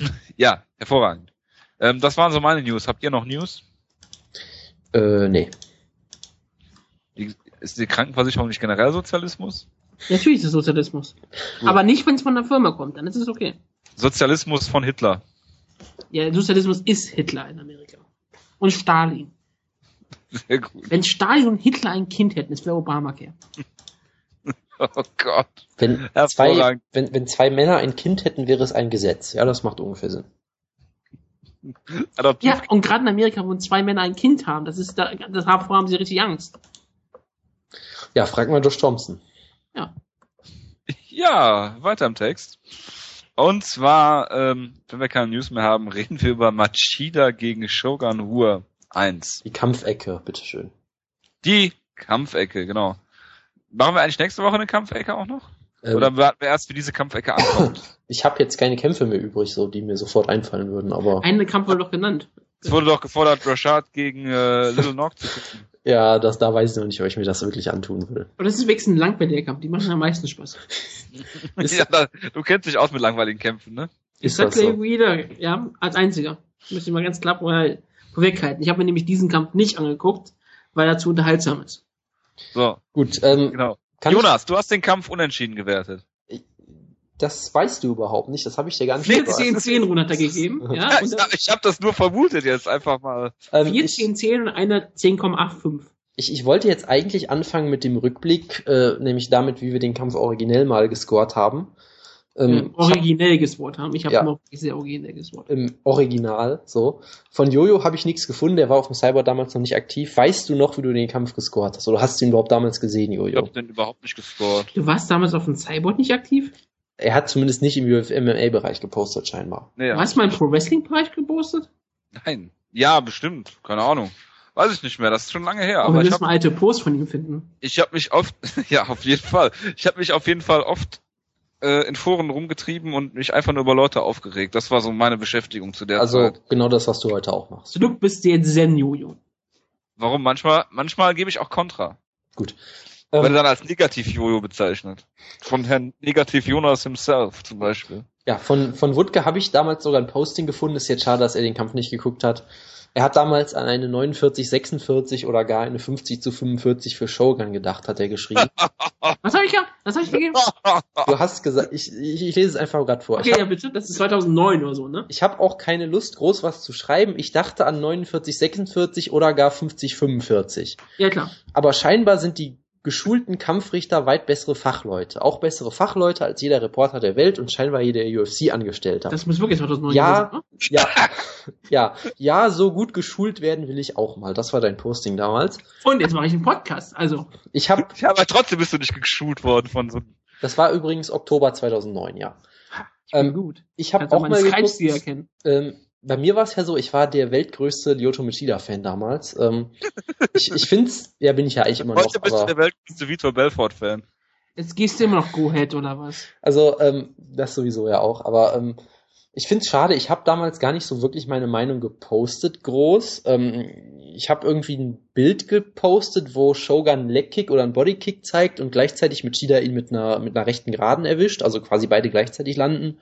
Ja, hervorragend. Ähm, das waren so meine News. Habt ihr noch News? Äh, nee. Die, ist die Krankenversicherung nicht generell Sozialismus? Natürlich ist es Sozialismus. Gut. Aber nicht, wenn es von der Firma kommt, dann ist es okay. Sozialismus von Hitler. Ja, Sozialismus ist Hitler in Amerika. Und Stalin. Sehr gut. Wenn Stalin und Hitler ein Kind hätten, es wäre Obamacare. Oh Gott. Wenn zwei, wenn, wenn zwei Männer ein Kind hätten, wäre es ein Gesetz. Ja, das macht ungefähr Sinn. Adoptiv Ja, und gerade in Amerika, wo zwei Männer ein Kind haben, das ist da, das haben, haben sie richtig Angst. Ja, frag mal Josh Thompson. Ja, weiter im Text. Und zwar, ähm, wenn wir keine News mehr haben, reden wir über Machida gegen Shogun Rua 1. Die Kampfecke, bitteschön. Die Kampfecke, genau. Machen wir eigentlich nächste Woche eine Kampfecke auch noch? Ähm, Oder warten wir erst, wie diese Kampfecke ankommt? ich habe jetzt keine Kämpfe mehr übrig, so die mir sofort einfallen würden, aber Eine Kampf wurde doch genannt. Es wurde doch gefordert, Rashad gegen äh, Little Nog zu gucken. Ja, das, da weiß ich noch nicht, ob ich mir das wirklich antun will. Und das ist wenigstens ein langweiliger Kampf, die machen am meisten Spaß. Ist- ja, da, du kennst dich aus mit langweiligen Kämpfen, ne? Ist Zack das so? wieder, ja, als einziger. Müsste ich mal ganz klar vorher vorweghalten. Ich habe mir nämlich diesen Kampf nicht angeguckt, weil er zu unterhaltsam ist. So, Gut, ähm, genau. Jonas, du hast den Kampf unentschieden gewertet. Ich, das weißt du überhaupt nicht, das habe ich dir gar nicht Vier gesagt. 10 10 Runden hat er gegeben, ja, Ja, ich ich habe das nur vermutet jetzt einfach mal. Ähm, vier ich, 10 10 und einer 10,85. ich, ich wollte jetzt eigentlich anfangen mit dem Rückblick, äh, nämlich damit, wie wir den Kampf originell mal gescored haben. Ähm, Ähm, originell geswort haben. Ich habe Ja. immer sehr originell geswort. im Original, so. Von Jojo habe ich nichts gefunden, der war auf dem Cyber damals noch nicht aktiv. Weißt du noch, wie du den Kampf gescored hast? Oder hast du ihn überhaupt damals gesehen, Ich Jojo? hab den überhaupt nicht gescored. Du warst damals auf dem Cyborg nicht aktiv? Er hat zumindest nicht im MMA-Bereich gepostet, scheinbar. Du hast mal im Pro Wrestling Bereich gepostet? Nein. Ja, bestimmt. Keine Ahnung. Weiß ich nicht mehr. Das ist schon lange her. Aber Aber wir ich müssen habe mal alte Posts von ihm finden. ich hab mich oft, ja, auf jeden Fall. Ich habe mich auf jeden Fall oft äh, in Foren rumgetrieben und mich einfach nur über Leute aufgeregt. Das war so meine Beschäftigung zu der Also Zeit. genau das, was du heute auch machst. Du bist jetzt Zen Jojo. Warum? Manchmal, manchmal gebe ich auch Kontra. Gut. Ähm, dann als Negativ-Jojo bezeichnet. Von Herrn Negativ-Jonas himself zum Beispiel. ja, von, von Wutke habe ich damals sogar ein Posting gefunden. Ist jetzt schade, dass er den Kampf nicht geguckt hat. Er hat damals an eine 49, 46 oder gar eine 50 zu 45 für Shogun gedacht, hat er geschrieben. Was habe ich gehabt? Was habe ich gegeben? Du hast gesagt, ich, ich, ich lese es einfach gerade vor. Okay, Ich ja habe bitte. Das ist 2009 oder so, ne? ich hab auch keine Lust, groß was zu schreiben. Ich dachte an 49, 46 oder gar 50, 45. Ja, klar. Aber scheinbar sind die geschulten Kampfrichter weit bessere Fachleute. Auch bessere Fachleute als jeder Reporter der Welt und scheinbar jeder UFC-Angestellter. Das muss wirklich 2009 Ja. gewesen sein. Ja, ja, ja, so gut geschult werden will ich auch mal. Das war dein Posting damals. Und jetzt mache ich einen Podcast. Also, Ich habe, Ja, aber trotzdem bist du nicht geschult worden von so das war übrigens Oktober 2009, ja. ich bin Ähm, gut. Ich habe auch mal geguckt, ähm, bei mir war es ja so, ich war der weltgrößte Lyoto Machida-Fan damals. Ähm, ich ich finde ja, bin ich ja eigentlich immer noch, Heute bist du aber, der weltgrößte Vitor Belfort-Fan. Jetzt gehst du immer noch Go-Head oder was? also ähm, das sowieso ja auch, aber ähm, ich finde es schade, ich habe damals gar nicht so wirklich meine Meinung gepostet, groß. Ähm, ich habe irgendwie ein Bild gepostet, wo Shogun einen Legkick oder einen Bodykick zeigt und gleichzeitig Machida ihn mit einer, mit einer rechten Geraden erwischt, also quasi beide gleichzeitig landen,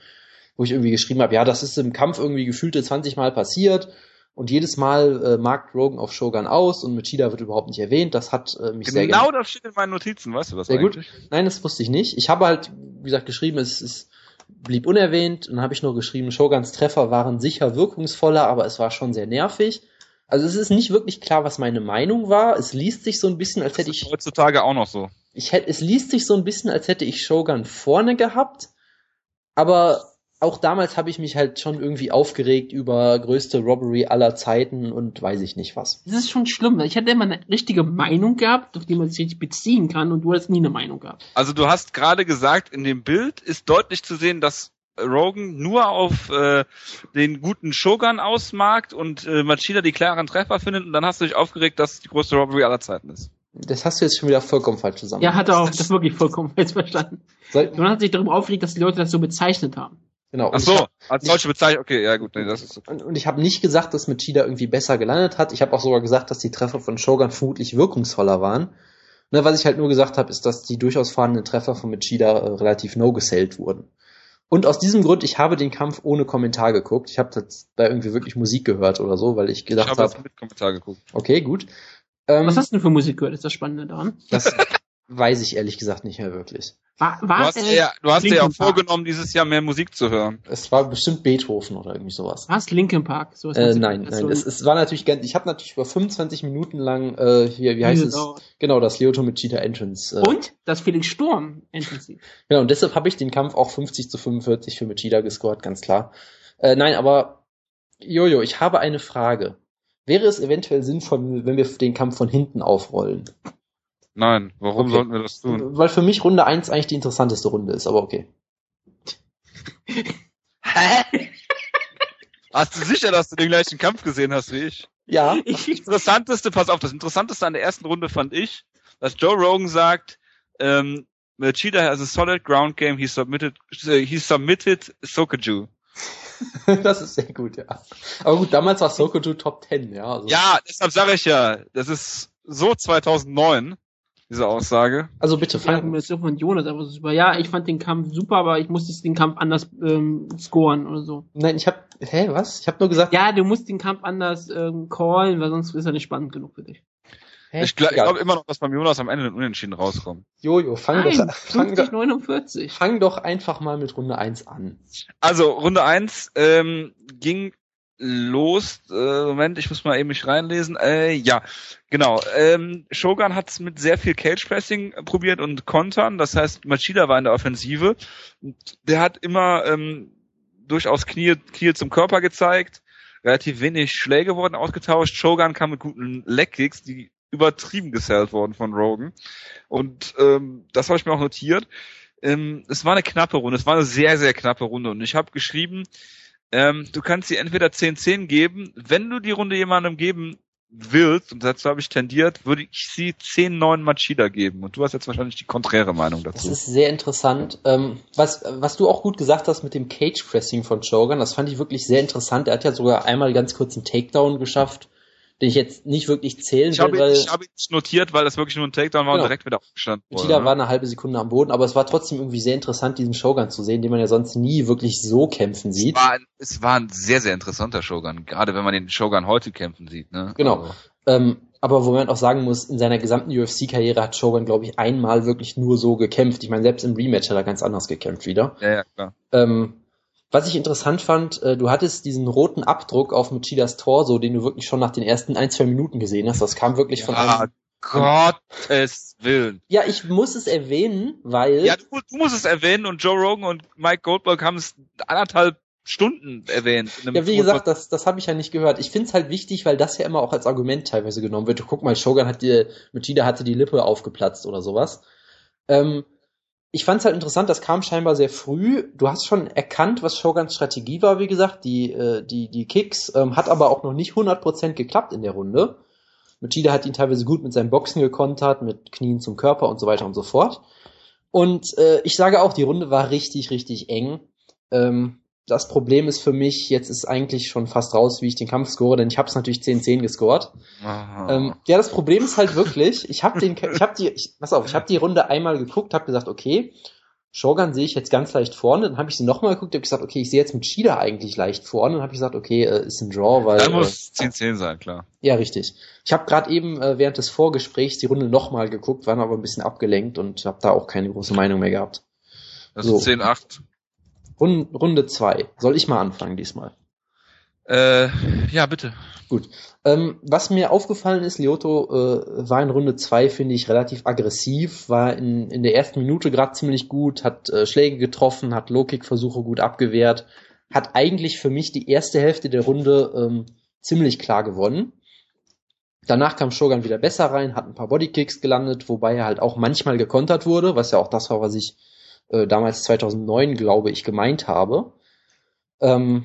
wo ich irgendwie geschrieben habe, ja, das ist im Kampf irgendwie gefühlte 20 Mal passiert und jedes Mal äh, markt Rogan auf Shogun aus und Machida wird überhaupt nicht erwähnt. Das hat äh, mich sehr Genau das steht in meinen Notizen, weißt du das Sehr gut. eigentlich? Nein, das wusste ich nicht. Ich habe halt, wie gesagt, geschrieben, es, es blieb unerwähnt. Und dann habe ich nur geschrieben, Shoguns Treffer waren sicher wirkungsvoller, aber es war schon sehr nervig. Also es ist nicht wirklich klar, was meine Meinung war. Es liest sich so ein bisschen, als hätte ich, heutzutage auch noch so. ich hätte, es liest sich so ein bisschen, als hätte ich Shogun vorne gehabt. Aber auch damals habe ich mich halt schon irgendwie aufgeregt über größte Robbery aller Zeiten und weiß ich nicht was. Das ist schon schlimm. Ich hatte immer eine richtige Meinung gehabt, auf die man sich richtig beziehen kann und du hast nie eine Meinung gehabt. Also du hast gerade gesagt, in dem Bild ist deutlich zu sehen, dass Rogan nur auf äh, den guten Shogun ausmarkt und äh, Machida die klaren Treffer findet und dann hast du dich aufgeregt, dass es die größte Robbery aller Zeiten ist. Das hast du jetzt schon wieder vollkommen falsch zusammen. Ja, hat er auch das wirklich vollkommen falsch verstanden. Soll, Man hat sich darüber aufgeregt, dass die Leute das so bezeichnet haben. Genau. Ach Und ich so, hab- als solche Bezeichnung, okay, ja gut, nee, das ist okay. Und, und ich habe nicht gesagt, dass Machida irgendwie besser gelandet hat. Ich habe auch sogar gesagt, dass die Treffer von Shogun vermutlich wirkungsvoller waren. Ne, was ich halt nur gesagt habe, ist, dass die durchaus vorhandenen Treffer von Machida äh, relativ no-gesellt wurden. Und aus diesem Grund, ich habe den Kampf ohne Kommentar geguckt. Ich habe da irgendwie wirklich Musik gehört oder so, weil ich Ich gedacht habe habe, das mit Kommentar geguckt. okay, gut. Ähm, Was hast du denn für Musik gehört? Ist das Spannende daran? das weiß ich ehrlich gesagt nicht mehr wirklich. War, Du war hast, es, dir ja, du hast dir ja auch vorgenommen, dieses Jahr mehr Musik zu hören. Es war bestimmt Beethoven oder irgendwie sowas. War es Linkin Park? So Äh, nein, nein, es, es war natürlich ich habe natürlich über 25 Minuten lang, äh, hier, wie heißt es? Genau, das Lyoto mit Cheetah Entrance. Äh, Und das Felix Sturm intensiv. Genau, und deshalb habe ich den Kampf auch 50 zu 45 für Machida gescored, ganz klar. Äh, nein, aber Jojo, ich habe eine Frage. Wäre es eventuell sinnvoll, wenn wir den Kampf von hinten aufrollen? Nein, warum Okay. sollten wir das tun? Weil für mich Runde 1 eigentlich die interessanteste Runde ist, aber okay. Hast du sicher, dass du den gleichen Kampf gesehen hast wie ich? Ja, Ich, Interessanteste, pass auf, das Interessanteste an der ersten Runde fand ich, dass Joe Rogan sagt, ähm, Machida has a solid ground game, he submitted, äh, he submitted Sokoju. das ist sehr gut, ja. Aber gut, damals war Sokoju Top 10, ja. Also, Ja, deshalb sage ich ja, das ist so 2009, diese Aussage. Also bitte, wir so von Jonas einfach super. Ja, ich fand den Kampf super, aber ich musste den Kampf anders ähm, scoren oder so. nein, ich hab, hä, was? Ich hab nur gesagt, Ja, du musst den Kampf anders ähm, callen, weil sonst ist er nicht spannend genug für dich. hä? Ich glaube glaub immer noch, dass beim Jonas am Ende ein Unentschieden rauskommt. Jojo, fang Nein, doch, fang 50, doch, 49. fang doch einfach mal mit Runde 1 an. Also, Runde eins ähm, ging los. Äh, Moment, ich muss mal eben mich reinlesen. Äh, ja, genau. Ähm, Shogun hat es mit sehr viel Cage-Pressing probiert und Kontern. Das heißt, Machida war in der Offensive. Der hat immer ähm, durchaus Knie, Knie zum Körper gezeigt. Relativ wenig Schläge wurden ausgetauscht. Shogun kam mit guten Leg-Kicks, die übertrieben gesellt wurden von Rogan. Und ähm, das habe ich mir auch notiert. Ähm, es war eine knappe Runde. Es war eine sehr, sehr knappe Runde. Und ich habe geschrieben, ähm, du kannst sie entweder 10-10 geben. Wenn du die Runde jemandem geben willst, und dazu habe ich tendiert, würde ich sie 10-9 Machida geben. Und du hast jetzt wahrscheinlich die konträre Meinung Das dazu. ist sehr interessant. Ähm, was, was du auch gut gesagt hast mit dem Cage-Pressing von Shogun, das fand ich wirklich sehr interessant. Er hat ja sogar einmal ganz kurz einen Takedown geschafft, den ich jetzt nicht wirklich zählen Ich will, habe, weil ich habe nicht notiert, weil das wirklich nur ein Takedown war Genau. und direkt wieder aufgestanden wurde. Machida ne? war eine halbe Sekunde am Boden, aber es war trotzdem irgendwie sehr interessant, diesen Shogun zu sehen, den man ja sonst nie wirklich so kämpfen es, sieht. war ein, es war ein sehr, sehr interessanter Shogun. Gerade wenn man den Shogun heute kämpfen sieht. Ne? Genau. Also, Ähm, aber wo man auch sagen muss, in seiner gesamten UFC-Karriere hat Shogun, glaube ich, einmal wirklich nur so gekämpft. Ich meine, selbst im Rematch hat er ganz anders gekämpft wieder. ja, ja, klar. Ähm, was ich interessant fand, äh, du hattest diesen roten Abdruck auf Machidas Torso, den du wirklich schon nach den ersten ein, zwei Minuten gesehen hast. Das kam wirklich von Ja, einem. Gottes Willen. Ja, ich muss es erwähnen, weil. Ja, du, du musst es erwähnen und Joe Rogan und Mike Goldberg haben es anderthalb Stunden erwähnt. Ja, wie 45 gesagt, das, das habe ich ja nicht gehört. Ich find's halt wichtig, weil das ja immer auch als Argument teilweise genommen wird. Guck mal, Shogun hat die, Machida hatte die Lippe aufgeplatzt oder sowas. Ähm, ich fand's halt interessant, das kam scheinbar sehr früh. Du hast schon erkannt, was Shoguns Strategie war, wie gesagt, die, äh, die, die Kicks, ähm, hat aber auch noch nicht 100% geklappt in der Runde. Machida hat ihn teilweise gut mit seinem Boxen gekontert, mit Knien zum Körper und so weiter und so fort. Und äh, ich sage auch, die Runde war richtig, richtig eng. Ähm, das Problem ist für mich, jetzt ist eigentlich schon fast raus, wie ich den Kampf score, denn ich habe es natürlich 10-10 gescored. Aha. Ähm, ja, das Problem ist halt wirklich, ich habe den, ich habe die, ich, pass auf, ich habe die Runde einmal geguckt, habe gesagt, okay, Shogun sehe ich jetzt ganz leicht vorne, dann habe ich sie nochmal geguckt, habe gesagt, okay, ich sehe jetzt mit Shida eigentlich leicht vorne, dann habe ich gesagt, okay, äh, ist ein Draw, weil Dann äh, muss 10-10 sein, klar. ja richtig. Ich habe gerade eben äh, während des Vorgesprächs die Runde nochmal geguckt, war aber ein bisschen abgelenkt und habe da auch keine große Meinung mehr gehabt. Das So. ist 10-8. Rund, Runde zwei. Soll ich mal anfangen diesmal? Äh, ja, bitte. Gut. Ähm, was mir aufgefallen ist, Lyoto äh, war in Runde 2, finde ich, relativ aggressiv, war in, in der ersten Minute gerade ziemlich gut, hat äh, Schläge getroffen, hat Low-Kick-Versuche gut abgewehrt, hat eigentlich für mich die erste Hälfte der Runde ähm, ziemlich klar gewonnen. Danach kam Shogun wieder besser rein, hat ein paar Bodykicks gelandet, wobei er halt auch manchmal gekontert wurde, was ja auch das war, was ich äh, damals 2009, glaube ich, gemeint habe. Ähm,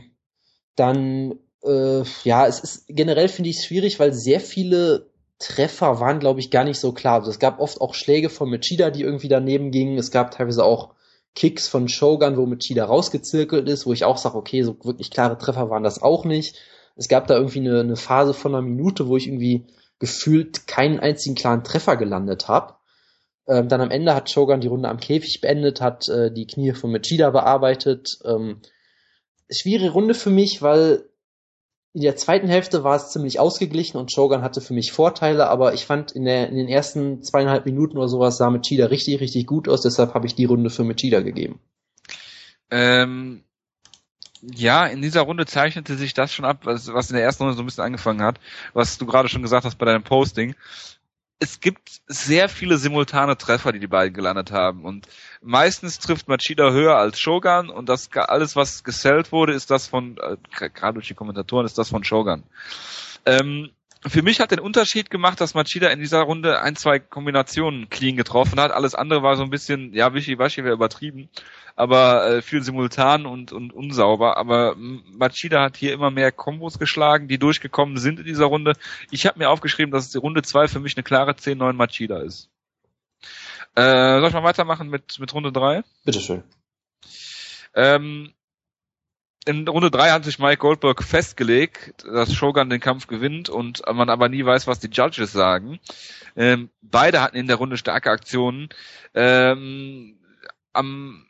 dann, äh, ja, es ist generell finde ich es schwierig, weil sehr viele Treffer waren, glaube ich, gar nicht so klar. Also es gab oft auch Schläge von Machida, die irgendwie daneben gingen. Es gab teilweise auch Kicks von Shogun, wo Machida rausgezirkelt ist, wo ich auch sage, okay, so wirklich klare Treffer waren das auch nicht. Es gab da irgendwie eine, eine Phase von einer Minute, wo ich irgendwie gefühlt keinen einzigen klaren Treffer gelandet habe. Ähm, dann am Ende hat Shogun die Runde am Käfig beendet, hat äh, die Knie von Machida bearbeitet. Ähm, schwierige Runde für mich, weil in der zweiten Hälfte war es ziemlich ausgeglichen und Shogun hatte für mich Vorteile, aber ich fand in, der, in den ersten zweieinhalb Minuten oder sowas sah Machida richtig, richtig gut aus, deshalb habe ich die Runde für Machida gegeben. Ähm, ja, in dieser Runde zeichnete sich das schon ab, was, was in der ersten Runde so ein bisschen angefangen hat, was du gerade schon gesagt hast bei deinem Posting es gibt sehr viele simultane Treffer, die die beiden gelandet haben. Und meistens trifft Machida höher als Shogun und das alles, was gesellt wurde, ist das von, äh, gerade durch die Kommentatoren, ist das von Shogun. Ähm, für mich hat den Unterschied gemacht, dass Machida in dieser Runde ein, zwei Kombinationen clean getroffen hat. Alles andere war so ein bisschen, ja, wischiwaschi wäre übertrieben aber äh, viel simultan und, und unsauber. Aber Machida hat hier immer mehr Kombos geschlagen, die durchgekommen sind in dieser Runde. Ich habe mir aufgeschrieben, dass die Runde 2 für mich eine klare 10-9 Machida ist. Äh, soll ich mal weitermachen mit, mit Runde 3? Bitteschön. Ähm, in Runde 3 hat sich Mike Goldberg festgelegt, dass Shogun den Kampf gewinnt und man aber nie weiß, was die Judges sagen. Ähm, beide hatten in der Runde starke Aktionen. Ähm, am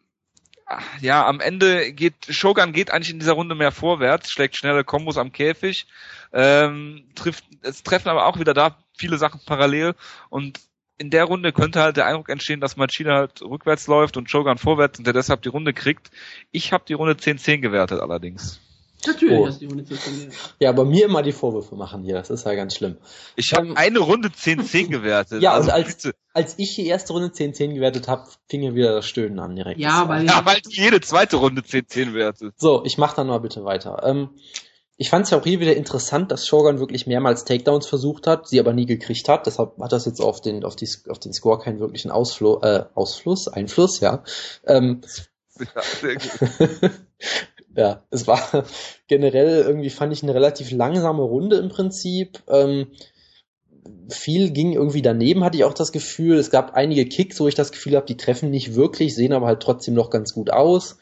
ja, am Ende geht, Shogun geht eigentlich in dieser Runde mehr vorwärts, schlägt schnelle Kombos am Käfig, ähm, trifft, es treffen aber auch wieder da viele Sachen parallel und in der Runde könnte halt der Eindruck entstehen, dass Machida halt rückwärts läuft und Shogun vorwärts und der deshalb die Runde kriegt. Ich habe die Runde 10-10 gewertet allerdings. Natürlich oh. hast du die Runde 10-10 Ja, aber mir immer die Vorwürfe machen hier, das ist ja ganz schlimm. Ich habe ähm, eine Runde 10-10 gewertet. ja, also als, als ich die erste Runde 10-10 gewertet habe, fing ja wieder das Stöhnen an direkt. Ja, weil, ja, weil jede zweite Runde 10-10 wertet. So, ich mach dann mal bitte weiter. Ähm, ich fand es ja auch hier wieder interessant, dass Shogun wirklich mehrmals Takedowns versucht hat, sie aber nie gekriegt hat. Deshalb hat das jetzt auf den, auf die, auf den Score keinen wirklichen Ausfluss, äh, Ausfluss, Einfluss, ja. Ähm, ja, sehr gut. ja, es war generell irgendwie fand ich eine relativ langsame Runde im Prinzip. Ähm, viel ging irgendwie daneben, hatte ich auch das Gefühl. Es gab einige Kicks, wo ich das Gefühl habe, die treffen nicht wirklich, sehen aber halt trotzdem noch ganz gut aus.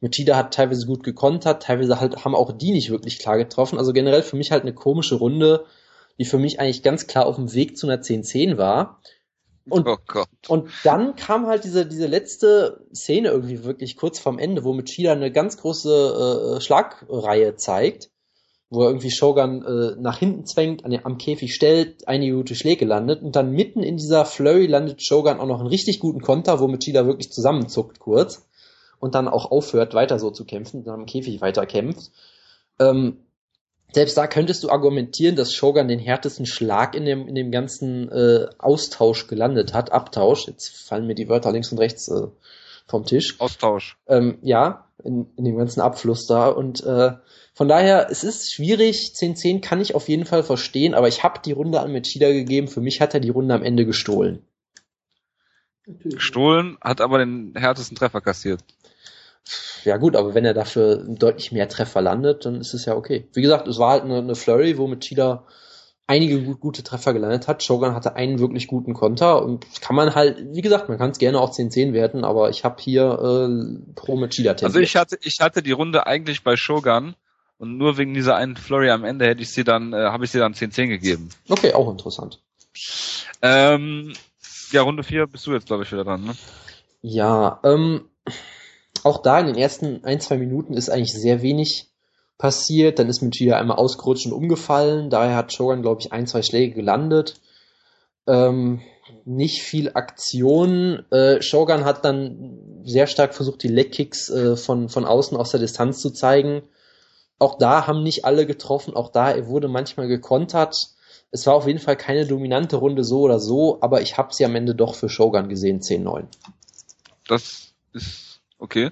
Machida hat teilweise gut gekontert, teilweise halt haben auch die nicht wirklich klar getroffen. Also generell für mich halt eine komische Runde, die für mich eigentlich ganz klar auf dem Weg zu einer 10-10 war. Und, oh und dann kam halt diese, diese letzte Szene irgendwie wirklich kurz vorm Ende, wo Machida eine ganz große äh, Schlagreihe zeigt, wo er irgendwie Shogun äh, nach hinten zwängt, an, am Käfig stellt, einige gute Schläge landet und dann mitten in dieser Flurry landet Shogun auch noch einen richtig guten Konter, wo Machida wirklich zusammenzuckt kurz und dann auch aufhört, weiter so zu kämpfen, dann am Käfig weiter kämpft. Ähm, selbst da könntest du argumentieren, dass Shogun den härtesten Schlag in dem, in dem ganzen äh, Austausch gelandet hat. Abtausch. Jetzt fallen mir die Wörter links und rechts äh, vom Tisch. Austausch. Ähm, ja, in, in dem ganzen Abfluss da. Und äh, von daher, es ist schwierig. 10-10 kann ich auf jeden Fall verstehen, aber ich habe die Runde an Machida gegeben. Für mich hat er die Runde am Ende gestohlen. Gestohlen, hat aber den härtesten Treffer kassiert. Ja gut, aber wenn er dafür deutlich mehr Treffer landet, dann ist es ja okay. Wie gesagt, es war halt eine, eine Flurry, wo Machida einige gut, gute Treffer gelandet hat. Shogun hatte einen wirklich guten Konter und kann man halt, wie gesagt, man kann es gerne auch 10-10 werten, aber ich habe hier äh, pro Machida tendiert. Also ich hatte, ich hatte die Runde eigentlich bei Shogun und nur wegen dieser einen Flurry am Ende hätte ich sie dann, äh, habe ich sie dann 10-10 gegeben. Okay, auch interessant. Ähm, ja, Runde 4 bist du jetzt, glaube ich, wieder dran, ne? Ja, ähm, auch da in den ersten ein, zwei Minuten ist eigentlich sehr wenig passiert. Dann ist Machida einmal ausgerutscht und umgefallen. Daher hat Shogun, glaube ich, ein, zwei Schläge gelandet. Ähm, nicht viel Aktion. Äh, Shogun hat dann sehr stark versucht, die Legkicks äh, von, von außen aus der Distanz zu zeigen. Auch da haben nicht alle getroffen, auch da wurde manchmal gekontert. Es war auf jeden Fall keine dominante Runde so oder so, aber ich habe sie am Ende doch für Shogun gesehen, 10-9. Das ist okay.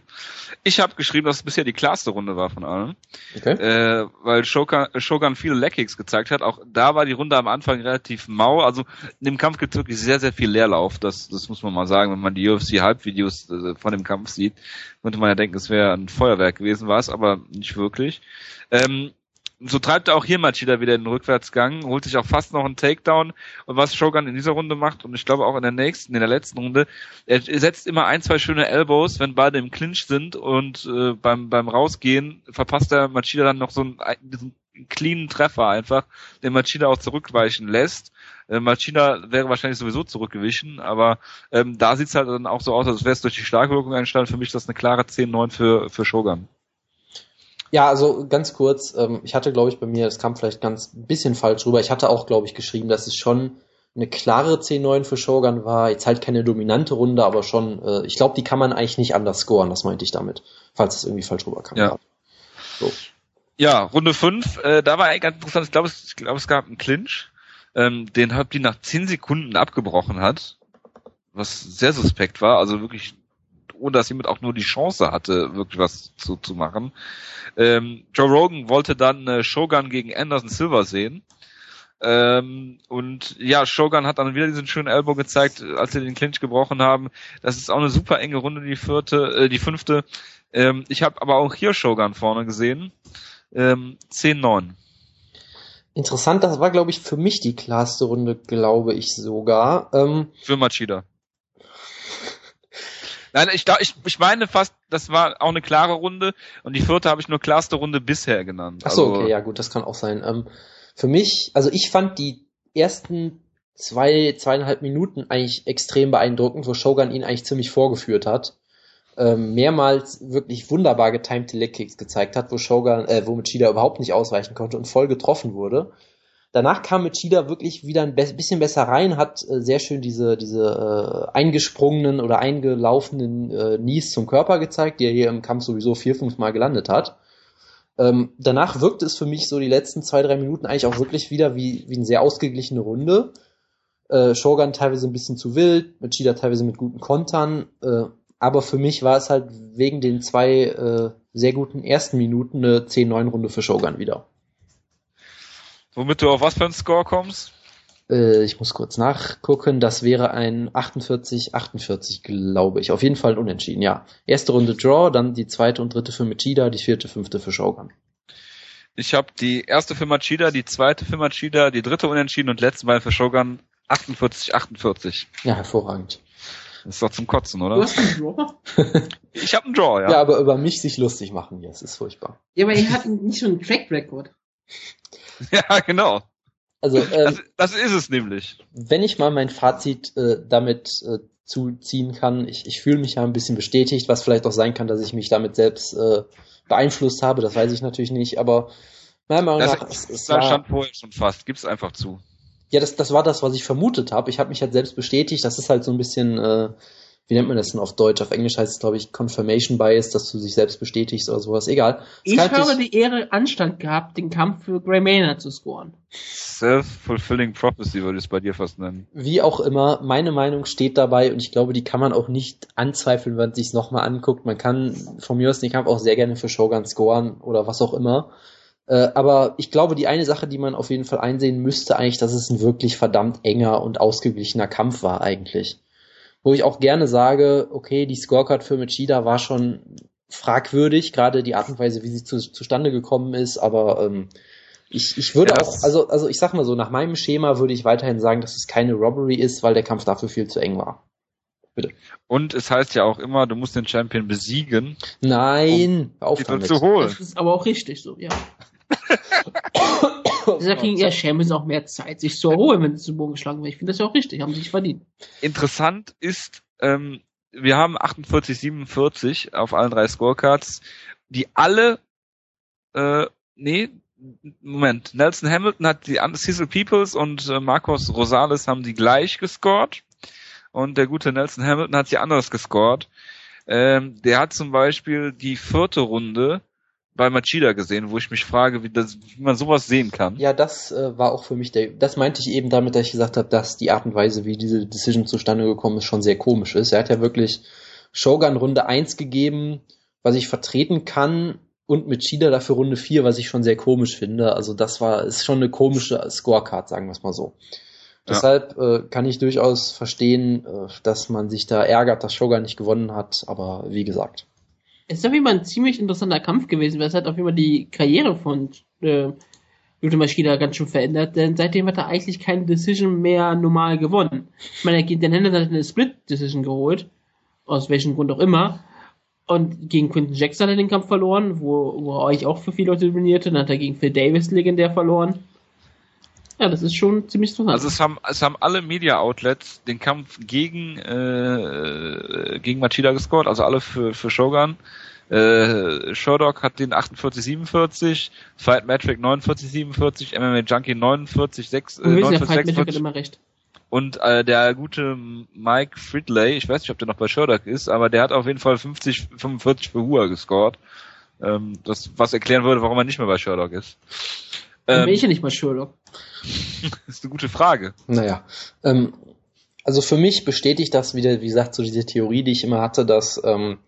Ich habe geschrieben, dass es bisher die klarste Runde war von allen. Okay. Äh, weil Shogun, Shogun viele Leckkicks gezeigt hat. Auch da war die Runde am Anfang relativ mau. Also in dem Kampf gibt es wirklich sehr, sehr viel Leerlauf. Das, das muss man mal sagen. Wenn man die UFC-Halbvideos äh, von dem Kampf sieht, könnte man ja denken, es wäre ein Feuerwerk gewesen, war es aber nicht wirklich. Ähm, so treibt er auch hier Machida wieder in den Rückwärtsgang, holt sich auch fast noch einen Takedown. Und was Shogun in dieser Runde macht, und ich glaube auch in der nächsten, in der letzten Runde, er setzt immer ein, zwei schöne Elbows, wenn beide im Clinch sind und äh, beim, beim Rausgehen verpasst er Machida dann noch so einen, diesen cleanen Treffer einfach, den Machida auch zurückweichen lässt. Äh, Machida wäre wahrscheinlich sowieso zurückgewichen, aber ähm, da sieht's halt dann auch so aus, als wäre es durch die Starkwirkung entstanden. Für mich ist das eine klare 10-9 für, für Shogun. Ja, also ganz kurz, ähm, ich hatte, glaube ich, bei mir, es kam vielleicht ganz ein bisschen falsch rüber. Ich hatte auch, glaube ich, geschrieben, dass es schon eine klare 10-9 für Shogun war. Jetzt halt keine dominante Runde, aber schon, äh, ich glaube, die kann man eigentlich nicht anders scoren, das meinte ich damit, falls es irgendwie falsch rüberkam. Ja. So. Ja, Runde 5, äh, da war eigentlich ganz interessant, ich glaube, es, ich glaube, es gab einen Clinch, ähm, den die nach 10 Sekunden abgebrochen hat, was sehr suspekt war, also wirklich ohne dass jemand auch nur die Chance hatte, wirklich was zu, zu machen. Ähm, Joe Rogan wollte dann äh, Shogun gegen Anderson Silver sehen. Ähm, und ja, Shogun hat dann wieder diesen schönen Elbow gezeigt, als sie den Clinch gebrochen haben. Das ist auch eine super enge Runde, die vierte, äh, die fünfte. Ähm, ich habe aber auch hier Shogun vorne gesehen. Ähm, 10-9. Interessant, das war, glaube ich, für mich die klarste Runde, glaube ich sogar. Ähm, für Machida. Nein, ich, ich, ich meine fast, das war auch eine klare Runde und die vierte habe ich nur klarste Runde bisher genannt. Ach so, also, okay, ja gut, das kann auch sein. Ähm, für mich, also ich fand die ersten zwei, zweieinhalb Minuten eigentlich extrem beeindruckend, wo Shogun ihn eigentlich ziemlich vorgeführt hat. Ähm, mehrmals wirklich wunderbar getimte Leckkicks gezeigt hat, wo Shogun, äh, wo Machida überhaupt nicht ausweichen konnte und voll getroffen wurde. Danach kam Machida wirklich wieder ein bisschen besser rein, hat äh, sehr schön diese, diese äh, eingesprungenen oder eingelaufenen äh, Knees zum Körper gezeigt, die er hier im Kampf sowieso vier, fünf Mal gelandet hat. Ähm, danach wirkte es für mich so die letzten zwei, drei Minuten eigentlich auch wirklich wieder wie, wie eine sehr ausgeglichene Runde. Äh, Shogun teilweise ein bisschen zu wild, Machida teilweise mit guten Kontern. Äh, aber für mich war es halt wegen den zwei äh, sehr guten ersten Minuten eine 10-9-Runde für Shogun wieder. Womit du auf was für einen Score kommst? Äh, ich muss kurz nachgucken. Das wäre ein 48, 48, glaube ich. Auf jeden Fall unentschieden, ja. Erste Runde Draw, dann die zweite und dritte für Machida, die vierte, fünfte für Shogun. Ich habe die erste für Machida, die zweite für Machida, die dritte unentschieden und letzte Mal für Shogun 48, 48. Ja, hervorragend. Das ist doch zum Kotzen, oder? Du hast einen Draw? ich habe einen Draw, ja. Ja, aber über mich sich lustig machen, ja, es ist furchtbar. Ja, aber ihr habt nicht schon einen Track Record. Ja, genau. Also, ähm, das, das, ist es nämlich. Wenn ich mal mein Fazit äh, damit äh, zuziehen kann, ich, ich fühle mich ja ein bisschen bestätigt, was vielleicht auch sein kann, dass ich mich damit selbst äh, beeinflusst habe, das weiß ich natürlich nicht, aber meiner Meinung das nach... Es, es war, stand vorher schon fast, gib's einfach zu. Ja, das, das war das, was ich vermutet habe. Ich habe mich halt selbst bestätigt, das ist halt so ein bisschen... Äh, wie nennt man das denn auf Deutsch? Auf Englisch heißt es, glaube ich, Confirmation Bias, dass du sich selbst bestätigst oder sowas. Egal. Ich habe die Ehre, Anstand gehabt, den Kampf für Grey Maynard zu scoren. Self-fulfilling Prophecy würde ich es bei dir fast nennen. Wie auch immer, meine Meinung steht dabei und ich glaube, die kann man auch nicht anzweifeln, wenn man sich nochmal anguckt. Man kann von mir aus den Kampf auch sehr gerne für Shogun scoren oder was auch immer. Äh, aber ich glaube, die eine Sache, die man auf jeden Fall einsehen müsste, eigentlich, dass es ein wirklich verdammt enger und ausgeglichener Kampf war eigentlich wo ich auch gerne sage, okay, die Scorecard für Machida war schon fragwürdig, gerade die Art und Weise, wie sie zu, zustande gekommen ist, aber ähm, ich, ich würde ja, auch, also, also ich sag mal so, nach meinem Schema würde ich weiterhin sagen, dass es keine Robbery ist, weil der Kampf dafür viel zu eng war. Bitte. Und es heißt ja auch immer, du musst den Champion besiegen. Nein, um auf damit. zu holen. Das ist aber auch richtig so, ja. Deshalb kriegen ja Champions auch mehr Zeit, sich zu erholen, wenn sie zu Bogen geschlagen werden. Ich finde das ja auch richtig, haben sie sich verdient. Interessant ist, ähm, wir haben 48, 47 auf allen drei Scorecards, die alle, äh, nee, Moment, Nelson Hamilton hat die Cecil Peoples und äh, Marcos Rosales haben die gleich gescored und der gute Nelson Hamilton hat sie anders gescored. Ähm, der hat zum Beispiel die vierte Runde bei Machida gesehen, wo ich mich frage, wie, das, wie man sowas sehen kann. Ja, das äh, war auch für mich der. Das meinte ich eben damit, dass ich gesagt habe, dass die Art und Weise, wie diese Decision zustande gekommen ist, schon sehr komisch ist. Er hat ja wirklich Shogun Runde 1 gegeben, was ich vertreten kann, und mit Chida dafür Runde 4, was ich schon sehr komisch finde. Also das war, ist schon eine komische Scorecard, sagen wir es mal so. Ja. Deshalb äh, kann ich durchaus verstehen, äh, dass man sich da ärgert, dass Shogun nicht gewonnen hat, aber wie gesagt. Es ist auf jeden Fall ein ziemlich interessanter Kampf gewesen, weil es hat auf jeden Fall die Karriere von äh, Yuta Machida ganz schön verändert, denn seitdem hat er eigentlich keine Decision mehr normal gewonnen. Ich meine, er geht den Händen hat eine Split-Decision geholt, aus welchem Grund auch immer, und gegen Quinton Jackson hat er den Kampf verloren, wo, wo er euch auch für viele Leute dominierte. Dann hat er gegen Phil Davis legendär verloren. Ja, das ist schon ziemlich interessant. Also es haben, es haben alle Media-Outlets den Kampf gegen, äh, gegen Machida gescored, also alle für, für Shogun. Äh, Showdog hat den 48-47, Fight Metric 49-47, MMA Junkie 49-6, äh, 49 hat immer recht. Und äh, der gute Mike Fridley, ich weiß nicht, ob der noch bei Sherlock ist, aber der hat auf jeden Fall 50, 45 für Hua gescored. Ähm, das, was erklären würde, warum er nicht mehr bei Sherlock ist. Ähm, bin ich ja nicht bei Sherlock. ist eine gute Frage. Naja. Ähm, also für mich bestätigt das wieder, wie gesagt, so diese Theorie, die ich immer hatte, dass, ähm,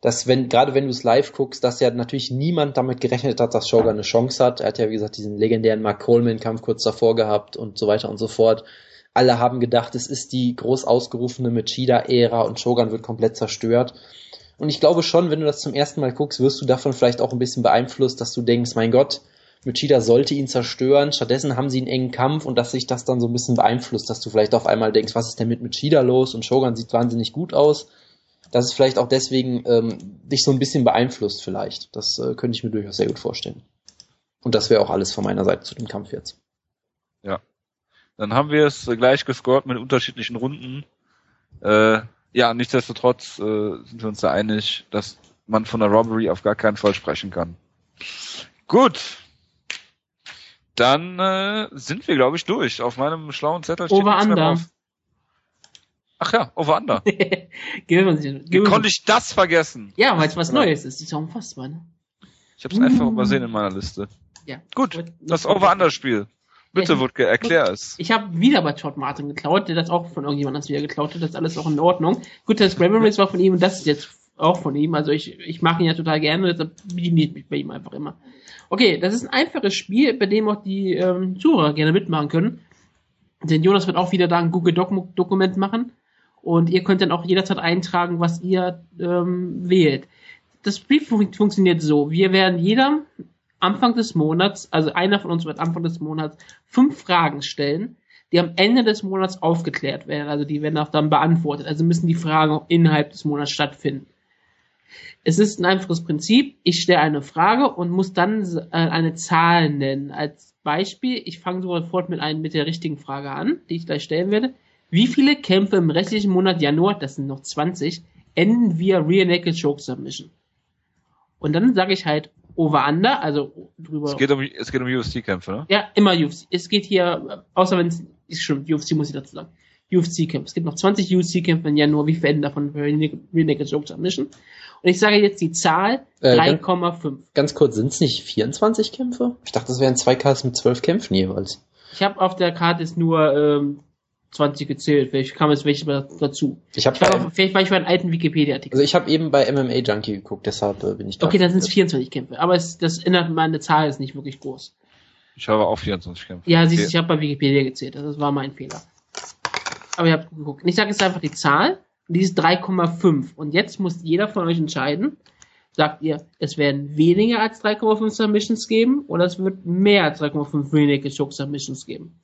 dass wenn, gerade wenn du es live guckst, dass ja natürlich niemand damit gerechnet hat, dass Shogun eine Chance hat. Er hat ja, wie gesagt, diesen legendären Mark Coleman-Kampf kurz davor gehabt und so weiter und so fort. Alle haben gedacht, es ist die groß ausgerufene Machida-Ära und Shogun wird komplett zerstört. Und ich glaube schon, wenn du das zum ersten Mal guckst, wirst du davon vielleicht auch ein bisschen beeinflusst, dass du denkst, mein Gott, Machida sollte ihn zerstören. Stattdessen haben sie einen engen Kampf und dass sich das dann so ein bisschen beeinflusst, dass du vielleicht auf einmal denkst, was ist denn mit Machida los? Und Shogun sieht wahnsinnig gut aus. Dass es vielleicht auch deswegen ähm, dich so ein bisschen beeinflusst vielleicht. Das äh, könnte ich mir durchaus sehr gut vorstellen. Und das wäre auch alles von meiner Seite zu dem Kampf jetzt. Ja, dann haben wir es gleich gescored mit unterschiedlichen Runden. Äh, ja, nichtsdestotrotz äh, sind wir uns da einig, dass man von der Robbery auf gar keinen Fall sprechen kann. Gut. Dann äh, sind wir, glaube ich, durch. Auf meinem schlauen Zettel steht Over Under. Ach ja, Over Under. Wie konnte ich das vergessen? Ja, weil es was Neues ist. Das ist ja unfassbar, ne? Ich habe es einfach übersehen in meiner Liste. Ja. Gut, das Over-Under-Spiel. Bitte, Wutke, erklär es. Ich habe wieder bei Todd Martin geklaut, der das auch von irgendjemandem wieder geklaut hat. Das ist alles auch in Ordnung. Gut, das Memories war von ihm und das ist jetzt auch von ihm. Also ich, ich mag ihn ja total gerne, deshalb bediene ich mich bei ihm einfach immer. Okay, das ist ein einfaches Spiel, bei dem auch die ähm, Zuhörer gerne mitmachen können. Denn Jonas wird auch wieder da ein Google-Dokument machen. Und ihr könnt dann auch jederzeit eintragen, was ihr ähm, wählt. Das Spiel fun funktioniert so. Wir werden jeder Anfang des Monats, also einer von uns wird Anfang des Monats fünf Fragen stellen, die am Ende des Monats aufgeklärt werden. Also die werden auch dann beantwortet. Also müssen die Fragen auch innerhalb des Monats stattfinden. Es ist ein einfaches Prinzip. Ich stelle eine Frage und muss dann äh, eine Zahl nennen. Als Beispiel, ich fange sofort mit, einem, mit der richtigen Frage an, die ich gleich stellen werde. Wie viele Kämpfe im restlichen Monat Januar, das sind noch 20, enden via Rear Naked Choke Submission? Und dann sage ich halt Over-Under, also drüber. Es geht um, es geht um UFC-Kämpfe, ne? Ja, immer UFC. Es geht hier, außer wenn es, ist stimmt, UFC muss ich dazu sagen. UFC-Kämpfe. Es gibt noch 20 UFC-Kämpfe im Januar, wie viel davon für Renegade Joke Submission? Und ich sage jetzt die Zahl äh, 3,5. Ganz kurz, sind es nicht 24 Kämpfe? Ich dachte, das wären zwei Cards mit 12 Kämpfen jeweils. Ich habe auf der Karte ist nur ähm, 20 gezählt. Vielleicht kam es welche dazu. Ich habe hab vielleicht war ich bei einem alten Wikipedia-Artikel. Also ich habe eben bei MMA Junkie geguckt, deshalb äh, bin ich da. Okay, dann sind es 24 Kämpfe, aber es, das innerhalb meine Zahl ist nicht wirklich groß. Ich habe auch 24 Kämpfe. Ja, siehst du, ich habe bei Wikipedia gezählt, das war mein Fehler. Aber ich habe geguckt. ich sage jetzt einfach die Zahl, und die ist 3,5. Und jetzt muss jeder von euch entscheiden, sagt ihr, es werden weniger als 3,5 Submissions geben oder es wird mehr als 3,5 Renegade Choke Submissions geben.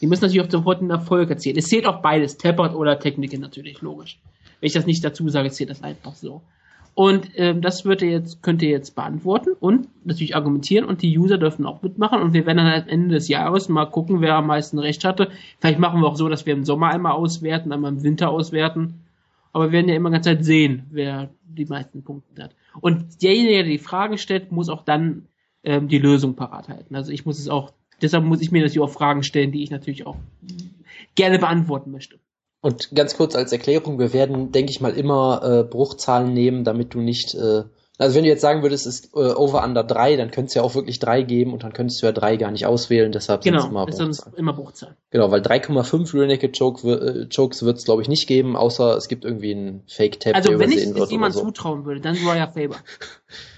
Die müssen natürlich auch sofort einen Erfolg erzielen. Es zählt auch beides, Tappert oder Techniken natürlich, logisch. Wenn ich das nicht dazu sage, zählt das einfach so. Und ähm, das wird ihr jetzt, könnt ihr jetzt beantworten und natürlich argumentieren und die User dürfen auch mitmachen und wir werden dann am Ende des Jahres mal gucken, wer am meisten Recht hatte. Vielleicht machen wir auch so, dass wir im Sommer einmal auswerten, einmal im Winter auswerten. Aber wir werden ja immer ganz Zeit sehen, wer die meisten Punkte hat. Und derjenige, der die Frage stellt, muss auch dann ähm, die Lösung parat halten. Also ich muss es auch Deshalb muss ich mir natürlich auch Fragen stellen, die ich natürlich auch gerne beantworten möchte. Und ganz kurz als Erklärung, wir werden, denke ich mal, immer äh, Bruchzahlen nehmen, damit du nicht äh, Also wenn du jetzt sagen würdest, es ist äh, over under 3, dann könntest du ja auch wirklich 3 geben und dann könntest du ja 3 gar nicht auswählen, deshalb Genau, sind's immer das ist Bruchzahlen. immer Bruchzahlen. Genau, weil 3,5 Real Naked Joke, wi- äh, Jokes wird es glaube ich nicht geben, außer es gibt irgendwie einen Fake-Tab, Also wenn ich es jemand so. zutrauen würde, dann Uriah Faber.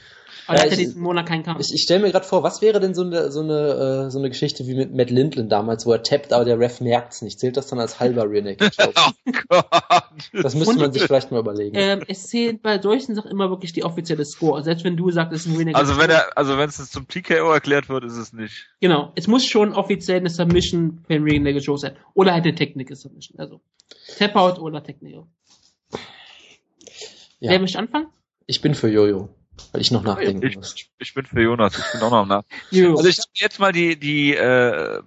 Aber Ja, ich- diesen Monat keinen Kampf. Ich, ich stelle mir gerade vor, was wäre denn so eine, so eine, äh, so eine Geschichte wie mit Matt Lindland damals, wo er tappt, aber der Ref merkt's nicht. Zählt das dann als halber Rear? Oh Gott. Das müsste Und- man sich vielleicht mal überlegen. ähm, es zählt bei solchen Sachen immer wirklich die offizielle Score. Selbst wenn du sagst, es ist ein Winner. Also wenn er, also wenn es zum TKO erklärt wird, ist es nicht. Genau. Es muss schon offiziell eine Submission per Ring Naked Show sein. Oder halt eine Technical Submission. Also Tap Out oder Technical. Ja. Wer möchte anfangen? Ich bin für Jojo, weil ich noch nachdenken Ich, muss. ich bin für Jonas, ich bin auch noch Nach. Also ich habe jetzt mal die, die äh,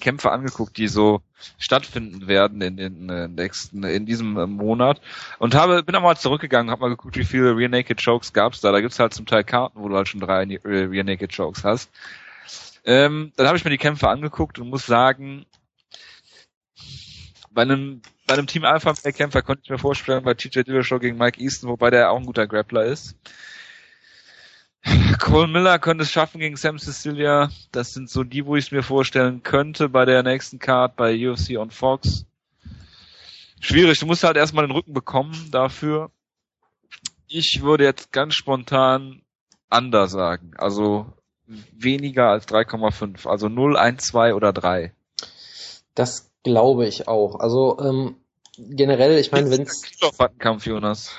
Kämpfe angeguckt, die so stattfinden werden in den äh, nächsten, in diesem äh, Monat und habe, bin auch mal zurückgegangen, habe mal geguckt, wie viele Rear Naked Chokes gab's da. Da gibt's halt zum Teil Karten, wo du halt schon drei äh, Rear Naked Chokes hast. Ähm, dann habe ich mir die Kämpfe angeguckt und muss sagen, bei einem bei einem Team Alpha Kämpfer konnte ich mir vorstellen, bei TJ Dillashaw gegen Mike Easton, wobei der auch ein guter Grappler ist. Cole Miller könnte es schaffen gegen Sam Cecilia. Das sind so die, wo ich es mir vorstellen könnte bei der nächsten Card bei UFC on Fox. Schwierig, du musst halt erstmal den Rücken bekommen dafür. Ich würde jetzt ganz spontan Under sagen. Also weniger als 3,5. Also 0, 1, 2 oder 3. Das glaube ich auch. Also ähm, generell, ich meine, einen Kampf, Jonas.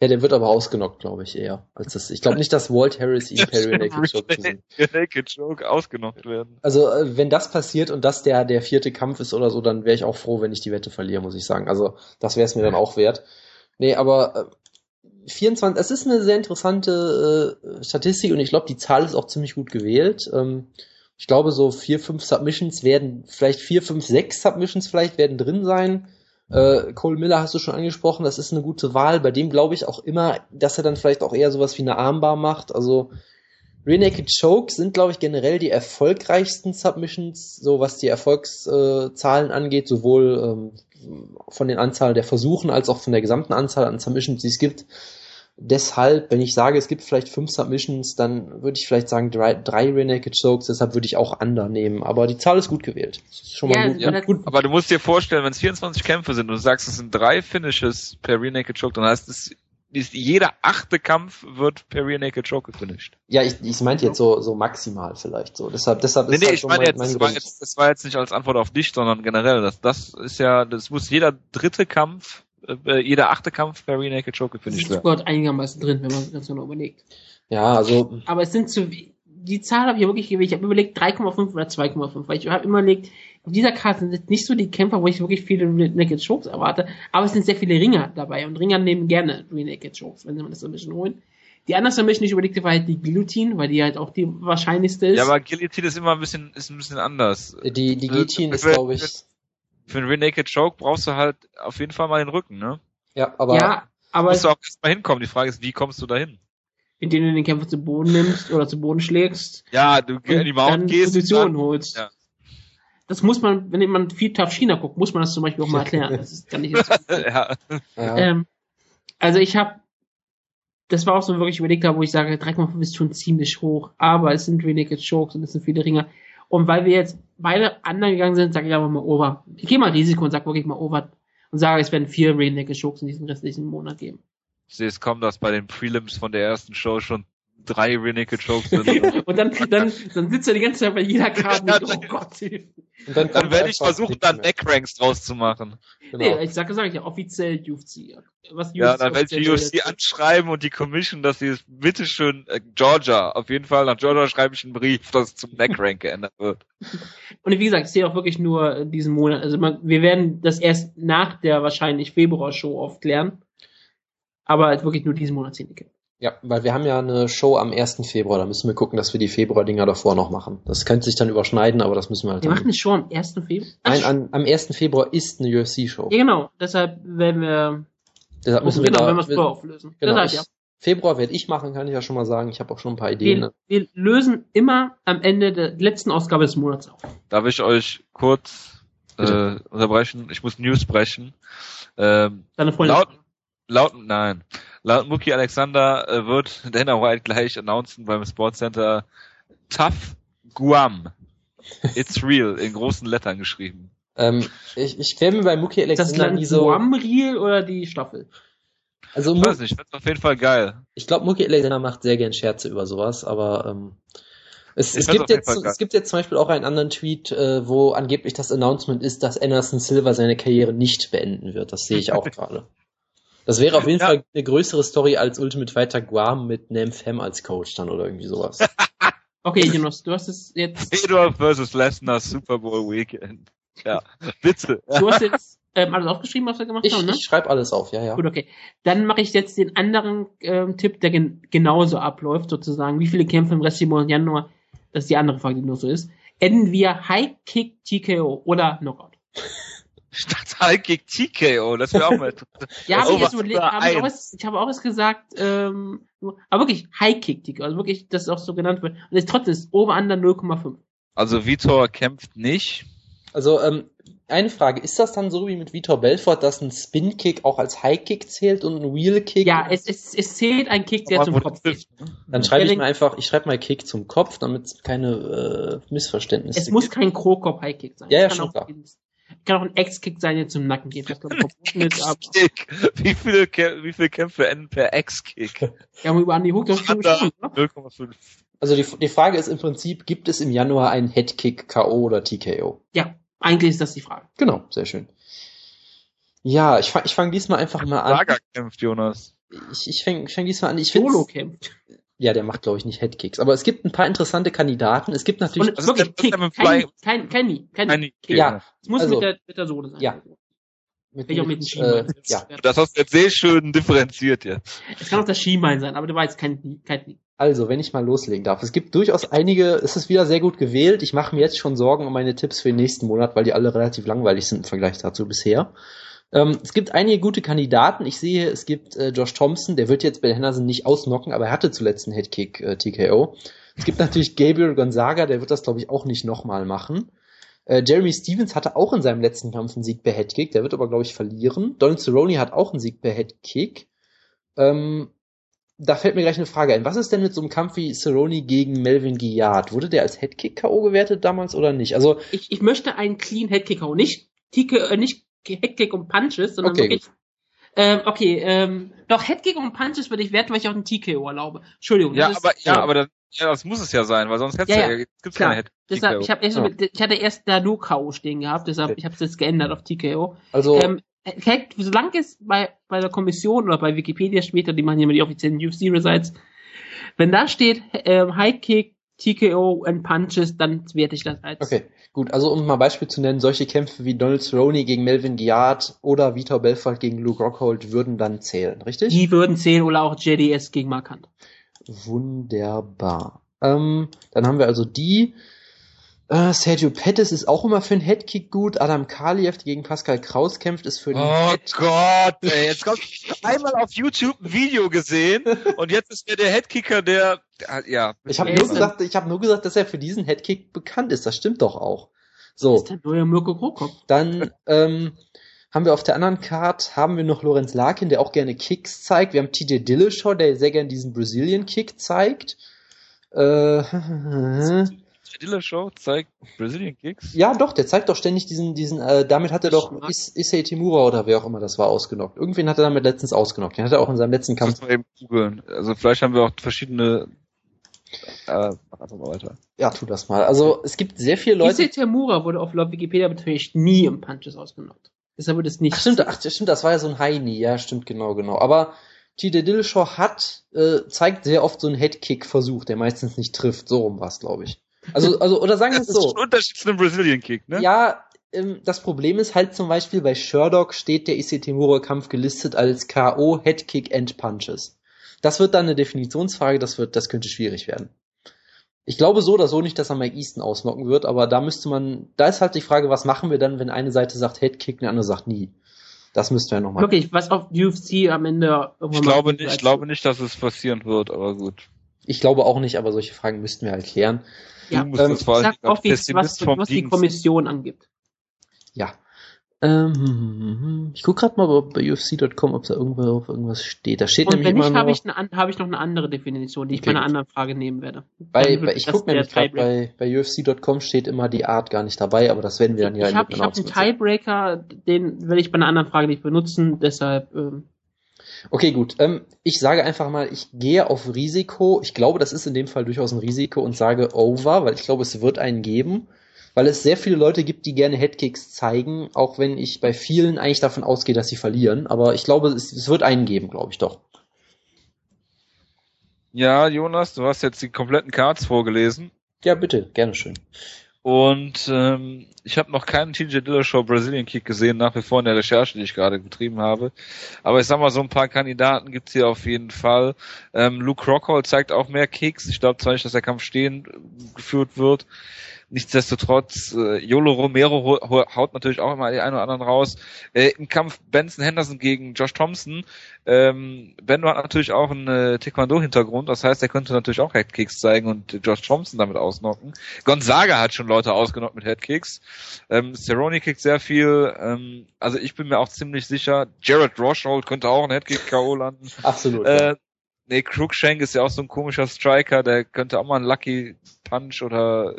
ja, der wird aber ausgenockt, glaube ich eher. Als das. Ich glaube nicht, dass Walt Harris ihn per Naked Joke ausgenockt werden. Also äh, wenn das passiert und das der der vierte Kampf ist oder so, dann wäre ich auch froh, wenn ich die Wette verliere, muss ich sagen. Also das wäre es mir dann auch wert. Nee, aber äh, 24, es ist eine sehr interessante äh, Statistik und ich glaube, die Zahl ist auch ziemlich gut gewählt. Ähm, ich glaube, so vier, fünf Submissions werden, vielleicht vier, fünf, sechs Submissions vielleicht werden drin sein. Äh, Cole Miller hast du schon angesprochen, das ist eine gute Wahl. Bei dem glaube ich auch immer, dass er dann vielleicht auch eher sowas wie eine Armbar macht. Also Rear Naked Choke sind, glaube ich, generell die erfolgreichsten Submissions, so was die Erfolgszahlen angeht, sowohl ähm, von den Anzahl der Versuchen als auch von der gesamten Anzahl an Submissions, die es gibt. Deshalb, wenn ich sage, es gibt vielleicht fünf Submissions, dann würde ich vielleicht sagen drei, drei Rear Naked Chokes, deshalb würde ich auch Under nehmen. Aber die Zahl ist gut gewählt. Das ist schon mal Ja, gut. ja, das- gut. Aber du musst dir vorstellen, wenn es 24 Kämpfe sind und du sagst, es sind drei Finishes per Rear Naked Choke, dann heißt es, ist jeder achte Kampf wird per Rear Naked Choke gefinisht. Ja, ich, ich meinte jetzt so, so maximal vielleicht so. Deshalb, deshalb Nee, ist nee, halt ich so meine mein, jetzt, mein das war jetzt, das war jetzt nicht als Antwort auf dich, sondern generell. Das, das ist ja, das muss jeder dritte Kampf, äh, jeder achte Kampf Rear Naked Choke Das gefinisht ist werden. Gott einigermaßen drin, wenn man ganz genau überlegt. Ja, also Aber es sind zu, die Zahl habe ich ja wirklich gewählt. Ich habe überlegt 3,5 oder 2,5, weil ich habe immer überlegt, auf dieser Karte sind jetzt nicht so die Kämpfer, wo ich wirklich viele Naked Chokes erwarte, aber es sind sehr viele Ringer dabei und Ringer nehmen gerne Naked Chokes, wenn sie das so ein bisschen holen. Die andere Submission, die ich überlegte, war halt die Guillotine, weil die halt auch die wahrscheinlichste ist. Ja, aber Guillotine ist immer ein bisschen, ist ein bisschen anders. die, die Äh, Guillotine ist, für- glaube ich, Für einen Rear Naked Choke brauchst du halt auf jeden Fall mal den Rücken, ne? ja, aber ja, aber musst du auch erstmal hinkommen. Die Frage ist, wie kommst du dahin? indem du den Kämpfer zu Boden nimmst oder zu Boden schlägst Ja, du in die Mount gehst. Position dann- holst. Ja. Das muss man, wenn man viel China guckt, muss man das zum Beispiel auch mal erklären. Das ist, kann ich jetzt ja. Ähm, also ich habe, das war auch so wirklich überlegt, wo ich sage, 3,5 ist schon ziemlich hoch, aber es sind Rear Naked Chokes und es sind viele Ringer. Und weil wir jetzt beide anderen gegangen sind, sage ich einfach mal Over. Ich gehe mal Risiko und sage wirklich mal Over und sage, es werden vier Rear Naked Chokes in diesem restlichen Monat geben. Ich sehe es kommen, dass bei den Prelims von der ersten Show schon drei Rear Naked Chokes sind. und dann, dann, dann sitzt er die ganze Zeit bei jeder Karte und oh Gott, Hilfe. und Dann kommt werde ich versuchen, dann. Neckranks draus zu machen. Genau. Nee, ich sage, sage ich ja, offiziell UFC. Was Ja, dann werde ich die UFC anschreiben und die Commission, dass sie es bitteschön, äh, Georgia, auf jeden Fall, nach Georgia schreibe ich einen Brief, dass es zum Neckrank geändert wird. Und wie gesagt, ich sehe auch wirklich nur diesen Monat. Also man, wir werden das erst nach der wahrscheinlich Februar-Show aufklären. Aber halt wirklich nur diesen Monat sehen. Ja, weil wir haben ja eine Show am 1. Februar, da müssen wir gucken, dass wir die Februar-Dinger davor noch machen. Das könnte sich dann überschneiden, aber das müssen wir halt Wir machen eine Show am 1. Februar. Nein, an, am 1. Februar ist eine UFC-Show. Ja, genau. Deshalb werden wir, Deshalb müssen wir genau, da, wenn wir es vorher auflösen. genau, Deshalb, ich, ja. Februar werde ich machen, kann ich ja schon mal sagen. Ich habe auch schon ein paar Ideen. Wir, wir lösen immer am Ende der letzten Ausgabe des Monats auf. Darf ich euch kurz äh, unterbrechen? Ich muss News brechen. Ähm, Deine Freundin. Laut- laut, nein. Laut Mookie Alexander äh, wird Dana White gleich announcen beim Sportscenter Tough Guam. It's real, in großen Lettern geschrieben. Ähm, ich ich stelle mir bei Mookie Ist das Alexander Land nie so. Guam Real oder die Staffel? Also Ich weiß nicht, ich find's auf jeden Fall geil. ich glaube, Mookie Alexander macht sehr gern Scherze über sowas, aber ähm, es, es gibt jetzt es gibt jetzt zum Beispiel auch einen anderen Tweet, äh, wo angeblich das Announcement ist, dass Anderson Silva seine Karriere nicht beenden wird. Das sehe ich auch gerade. Das wäre auf jeden Ja. Fall eine größere Story als Ultimate Fighter Guam mit Nemfem als Coach dann oder irgendwie sowas. Okay, Jonas, du hast es jetzt, Fedor versus Lesnar Super Bowl Weekend. Ja, bitte. du hast jetzt ähm, alles aufgeschrieben, was wir gemacht Ich, haben, ne? ich schreibe alles auf, ja, ja. Gut, okay. Dann mache ich jetzt den anderen ähm, Tipp, der gen genauso abläuft, sozusagen. Wie viele Kämpfe im restlichen Monat Januar, das ist die andere Frage, die noch so ist. Enden wir High Kick TKO oder Knockout? Halt gegen TKO, das wäre auch mal Ja, habe ich überlegt, über hab ich, auch erst, ich habe auch erst gesagt, ähm, aber wirklich High Kick TKO, also wirklich, dass es auch so genannt wird. Und es trotzdem ist Over-Under 0,5. Also Vitor kämpft nicht. Also, ähm, eine Frage, ist das dann so wie mit Vitor Belfort, dass ein Spin-Kick auch als High-Kick zählt und ein Wheel-Kick? Ja, es, es, es zählt ein Kick, der zum Kopf geht. trifft, ne? Dann schreibe ich mal einfach, ich schreibe mal Kick zum Kopf, damit es keine äh, Missverständnisse Es muss gibt. kein Krokop High Kick sein. Ja, ja, schon auch, kann auch ein Ex-Kick sein, der zum Nacken geht, was glaube verboten ist, aber. Wie viele, wie viele Kämpfe enden per Ex-Kick? wir haben über Andy Hook das ne? 0,5. Also die, die Frage ist im Prinzip, gibt es im Januar einen Headkick, K.O. oder TKO? Ja, eigentlich ist das die Frage. Genau, sehr schön. Ja, ich fange ich fang diesmal einfach mal an. Saga kämpft, Jonas. Ich, ich fange ich fang diesmal an. Ich Solo kämpft. Ja, der macht, glaube ich, nicht Headkicks. Aber es gibt ein paar interessante Kandidaten. Es gibt natürlich. Und das wirklich Kick, kein, Fly- kein, kein, kein, kein, Keine Ja. Es muss also- mit, der, mit der Sohle sein. Ja. mit, Ich auch mit dem äh, Schienbein. ja, Das hast du jetzt sehr schön differenziert jetzt. Es kann auch das Schienbein sein, aber du weißt kein, kein Knie. Also, wenn ich mal loslegen darf. Es gibt durchaus einige, es ist wieder sehr gut gewählt. Ich mache mir jetzt schon Sorgen um meine Tipps für den nächsten Monat, weil die alle relativ langweilig sind im Vergleich dazu bisher. Ähm, es gibt einige gute Kandidaten. Ich sehe, es gibt äh, Josh Thompson, der wird jetzt bei Henderson nicht ausnocken, aber er hatte zuletzt einen Headkick äh, TKO. Es gibt natürlich Gabriel Gonzaga, der wird das, glaube ich, auch nicht nochmal machen. Äh, Jeremy Stevens hatte auch in seinem letzten Kampf einen Sieg per Headkick, der wird aber, glaube ich, verlieren. Donald Cerrone hat auch einen Sieg per Headkick. Ähm, da fällt mir gleich eine Frage ein. Was ist denn mit so einem Kampf wie Cerrone gegen Melvin Guillard? Wurde der als Headkick K.O. gewertet damals oder nicht? Also, Ich, ich möchte einen Clean Headkick hauen. Nicht, Tike, äh, nicht Headkick und Punches, sondern Okay, wirklich. Ähm, okay, ähm, doch Headkick und Punches würde ich werten, weil ich auch einen TKO erlaube. Entschuldigung. Ja, das ist- aber, ja, aber dann, ja, das muss es ja sein, weil sonst hättest Ja, du ja, ja, gibt's klar. keine Head. Deshalb, ich, hab erst Ja. mit, ich hatte erst da nur K.O. stehen gehabt, deshalb Okay. ich habe es jetzt geändert auf TKO. also, Ähm, Head, solange es bei, bei der Kommission oder bei Wikipedia später, die machen ja immer die offiziellen UFC-Results, wenn da steht ähm, High Kick, TKO and Punches, dann werte ich das als. okay, gut. Also, um mal Beispiel zu nennen, solche Kämpfe wie Donald Cerrone gegen Melvin Guillard oder Vitor Belfort gegen Luke Rockhold würden dann zählen, richtig? Die würden zählen oder auch JDS gegen Mark Hunt. Wunderbar. Ähm, dann haben wir also die. Äh, Sergio Pettis ist auch immer für einen Headkick gut. Adam Kaliev der gegen Pascal Kraus kämpft, ist für den Oh Head Gott, ey, jetzt kommt einmal auf YouTube ein Video gesehen und jetzt ist er der Headkicker, der, ja. Ich habe nur gesagt, ich habe nur gesagt, dass er für diesen Headkick bekannt ist. Das stimmt doch auch. Das So, ist der neue Mirko Krokop. dann ähm, haben wir auf der anderen Card haben wir noch Lorenz Larkin, der auch gerne Kicks zeigt. Wir haben TJ Dillashaw, der sehr gerne diesen Brazilian Kick zeigt. Äh, Dilla Show zeigt Brazilian Kicks. ja, doch, der zeigt doch ständig diesen, diesen. Äh, damit hat er doch Is Issei Timura oder wer auch immer das war ausgenockt. Irgendwen hat er damit letztens ausgenockt. Den hat er auch in seinem letzten Kampf. Mal eben googeln. Also vielleicht haben wir auch verschiedene, äh, mach einfach mal weiter. Ja, tu das mal. Also es gibt sehr viele Leute. Issei Tamura wurde auf laut Wikipedia beteiligt nie im Punches ausgenockt. Deshalb wird es nicht. Ach stimmt, ach stimmt, das war ja so ein Heini, ja, stimmt, genau, genau. Aber TJ Dillashaw hat, äh, zeigt sehr oft so einen Headkick-Versuch, der meistens nicht trifft. So rum war's, glaube ich. Also, also, oder sagen wir Das es ist so. schon ein Unterschied zu einem Brazilian Kick, ne? Ja, ähm, das Problem ist halt zum Beispiel bei Sherlock steht der Issei Timura-Kampf gelistet als K.O. Headkick and Punches. Das wird dann eine Definitionsfrage, das wird, das könnte schwierig werden. Ich glaube so oder so nicht, dass er Mike Easton ausnocken wird, aber da müsste man, da ist halt die Frage, was machen wir dann, wenn eine Seite sagt Headkick, eine andere sagt nie. Das müssten wir nochmal. Wirklich, was auf UFC am Ende irgendwann Ich mal- glaube nicht, ich glaube nicht, dass es passieren wird, aber gut. Ich glaube auch nicht, aber solche Fragen müssten wir halt klären. Ja, du ähm, Ich allem sag auch, wie, was, was die. Kommission angibt. Ja. Ähm, ich guck gerade mal bei UFC.com, ob da irgendwo auf irgendwas steht. Da steht Und nämlich wenn nicht, habe ich, hab ich noch eine andere Definition, die ich Okay, bei einer anderen Frage nehmen werde. bei, bei ich das guck der nämlich gerade bei, bei UFC.com steht immer die Art gar nicht dabei, aber das werden wir dann ja ich habe dem ich hab einen. Tiebreaker, den werde ich bei einer anderen Frage nicht benutzen, deshalb ähm, Okay, gut. Ähm, ich sage einfach mal, ich gehe auf Risiko. Ich glaube, das ist in dem Fall durchaus ein Risiko und sage Over, weil ich glaube, es wird einen geben. Weil es sehr viele Leute gibt, die gerne Headkicks zeigen, auch wenn ich bei vielen eigentlich davon ausgehe, dass sie verlieren. Aber ich glaube, es, es wird einen geben, glaube ich doch. Ja, Jonas, du hast jetzt die kompletten Cards vorgelesen. Ja, bitte, gerne schön. Und ähm, ich habe noch keinen TJ Dillashaw Brazilian Kick gesehen, nach wie vor in der Recherche, die ich gerade betrieben habe. Aber ich sag mal, so ein paar Kandidaten gibt's hier auf jeden Fall. Ähm, Luke Rockhold zeigt auch mehr Kicks. Ich glaube zwar nicht, dass der Kampf stehen geführt wird. Nichtsdestotrotz, äh, Yolo Romero haut natürlich auch immer die einen oder anderen raus. Äh, Im Kampf Benson Henderson gegen Josh Thompson. Ähm, Bendo hat natürlich auch einen äh, Taekwondo-Hintergrund, das heißt, er könnte natürlich auch Headkicks zeigen und Josh Thompson damit ausnocken. Gonzaga hat schon Leute ausgenockt mit Headkicks. Ähm, Cerrone kickt sehr viel. Ähm, also ich bin mir auch ziemlich sicher, Jared Roshold könnte auch einen Headkick K.O. landen. Absolut. ja. Äh, nee, Cruikshank ist ja auch so ein komischer Striker, der könnte auch mal einen Lucky Punch oder